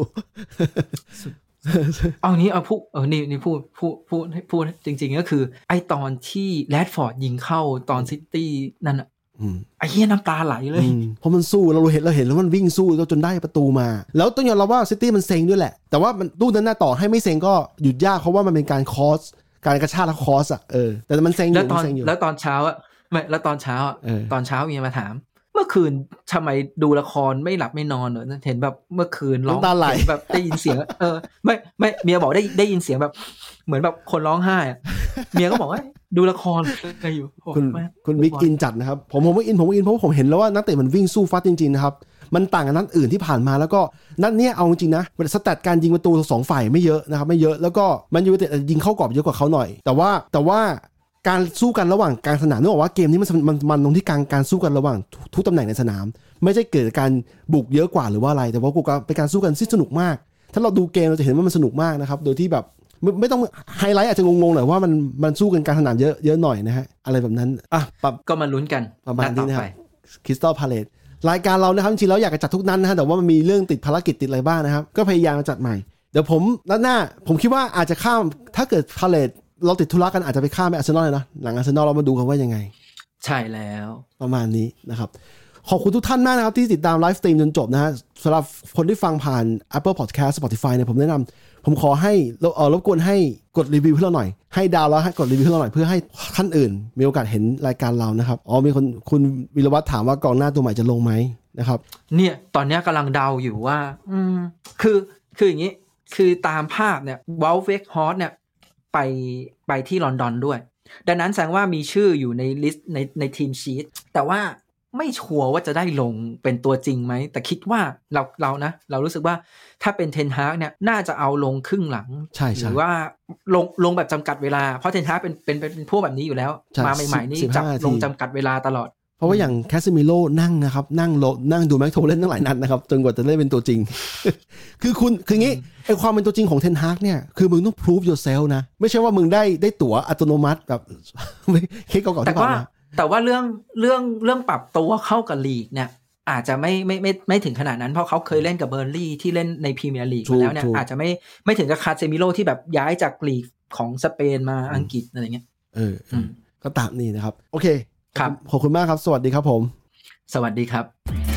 C: เอานี้เอาพูดเออนี่นี่พูดพูดพูดให้พูดจริง ๆ ก็คือ ไอตอนที่แรดฟอร์ดยิงเข้าตอนซิตี้นั่นอะ
B: อืม
C: ไอเฮียน้ำตาไหลเลย
B: อืมเพราะมันสู้เราเห็นเราเห็นแล้วมันวิ่งสู้จนได้ประตูมา แล้วต้องยอมรับว่าซิตี้มันเซ็งด้วยแหละ แต่ว่ามันตู้นั้นน่าต่อให้ไม่เซ็งก็หยุดยากเพราะว่ามันเป็นการ cross การกระชากและ cross อะเออแต่มันเซ็งอ
C: แล้ว
B: ยู่
C: ต
B: มั
C: อน
B: นเซ็งอยู่
C: แล้วตอนเช้าอะไม่แล้วตอนเช้าอะ
B: เออ
C: ตอนเช้าเมียมาถาม มึงเมื่อคืนทำไมดูละครไม่หลับไม่นอนเหรอเห็นแบบเมื่อคืนร้อง
B: น้ำตาไหล
C: เห็นแบบได้ยินเสียง เออ ไม่ไม่เมียบอกได้ได้ยินเสียงแบบ เหมือนแบบคนร้องไห้อะเมียก็บอกว่าดูละครอะไรอยู่โอ้
B: คุณ
C: แม่
B: คุณบิ๊ก inจัดนะครับ ผมผมว่า in ผมว่า in เพราะว่าผมเห็นแล้วว่านักเตะมันวิ่งสู้ฟัดจริงๆนะครับมันต่างกับนัดอื่นที่ผ่านมาแล้วก็นัดเนี้ยเอาจริงๆนะสแตทการยิงประตูสองฝ่ายไม่เยอะนะครับไม่เยอะแล้วก็มันยูไนเต็ดอาจจะยิงเข้ากรอบเยอะกว่าเขาหน่อย แต่ว่าแต่ว่า การสู้กันระหว่างกลางสนามนึกออกว่าเกมนี้มันมันมันตรงที่การการสู้กันระหว่างทุกทุกตำแหน่งในสนาม ไม่ใช่เกิดจากการบุกเยอะกว่าหรือว่าอะไรแต่ว่ากูก็เป็นการสู้กันที่สนุกมาก ถ้าเราดูเกมเราจะเห็นว่ามันสนุกมากนะครับ โดยที่แบบไม่ไม่ต้องไฮไลท์อาจจะงงๆหน่อยว่ามันมันสู้กันกลารสนามเยอะเยอะหน่อยนะฮะอะไรแบบนั้นอะปรับ
C: ก็มาลุ้นกัน
B: ประมาณนั
C: ดต่อ
B: นี้นะครับ
C: ไป
B: คริสตัลพาเลซรายการเรานะครับจริงๆแล้วอยากจะจัดทุกนัดนะฮะแต่ว่ามันมีเรื่องติดภารกิจติดอะไรบ้างนะครับ ก็พยายามจะจัดใหม่เดี๋ยวผมนัดหน้าผมคิดว่าอาจจะข้ามถ้าเกิดพาเลซ เราติดธุระกันอาจจะไปข้ามไปอาร์เซนอลเลยนะหลังอาร์เซนอลเรามาดูกันว่ายังไง
C: ใช่แล้ว
B: ประมาณนี้นะครับ ขอบคุณทุกท่านมากนะครับ ที่ติดตาม live stream จนจบนะฮะสำหรับคนที่ฟังผ่าน Apple Podcast Spotify เนี่ยผมแนะนำผมขอให้เอ่อรบกวนให้กดรีวิวให้เราหน่อย ให้ดาวแล้วให้กดรีวิวให้เราหน่อยเพื่อให้ท่านอื่น มีโอกาสเห็นรายการเรานะครับอ๋อมีคนคุณวิรวัตรถามว่ากองหน้าตัวใหม่จะลงไหมนะครับ
C: เนี่ยตอนเนี้ยกำลังเดาอยู่ว่า อืมคือคืออย่างนี้คือตามภาพเนี่ยวอลเวกฮอสเนี่ย ไปไปที่ลอนดอนด้วย ดังนั้นแสดงว่ามีชื่ออยู่ใน list ในใน team sheet แต่ว่าไม่ชัวร์ว่าจะได้ลงเป็นตัวจริงไหม แต่คิดว่าเราเรานะ เรารู้สึกว่าถ้าเป็นเทนฮากเนี่ยน่าจะเอาลงครึ่งหลัง
B: ใช่ใช่
C: หรือว่ลงลงแบบจำกัดเวลา เพราะเทนฮากเป็นเป็นเป็นเป็นพวกแบบนี้อยู่แล้ว
B: ใช่
C: มาใหม่ๆนี่
B: 15
C: จับ
B: นาที
C: ลงจำกัดเวลาตลอด
B: เพ ราะว่าอย่างคาเซมิโร่นั่งนะครับ นั่งโลนั่งดูแม็คโทเล่นตั้งหลายนัดนะครับ จนกว่าจะได้เป็นตัวจริง คือคุณคืองี้ไอความเป็นตัวจริงของเทนฮากเนี่ย คือมึงต้อง prove yourself นะ ไม่ใช่ว่ามึงได้ได้ตั๋วอัตโนมัติแบบไม่เคสเก่าๆ
C: แต่
B: ที่ผ่าน
C: ว่า
B: มา
C: แต่ว่าเรื่องเรื่องเรื่องปรับตัวเข้ากับลีกเนี่ยอาจจะไม่ไม่ไม่ไม่ถึงขนาดนั้นเพราะเขาเคยเล่นกับเบิร์นลี่ย์ที่เล่นในพรีเมียร์ลีก
B: ถูก
C: มาแล้วเนี่ย
B: ถูก
C: อาจจะไม่ไม่ถึงกับคาเซมิโร่ที่แบบย้ายจากลีกของสเปนมาอังกฤษอะไรเงี้ย
B: เออเออ
C: ม
B: ก็ตามนี้นะครับ โอเค
C: ครับ
B: ขอบคุณมากครับ สวัสดีครับผม
C: สวัสดีครับ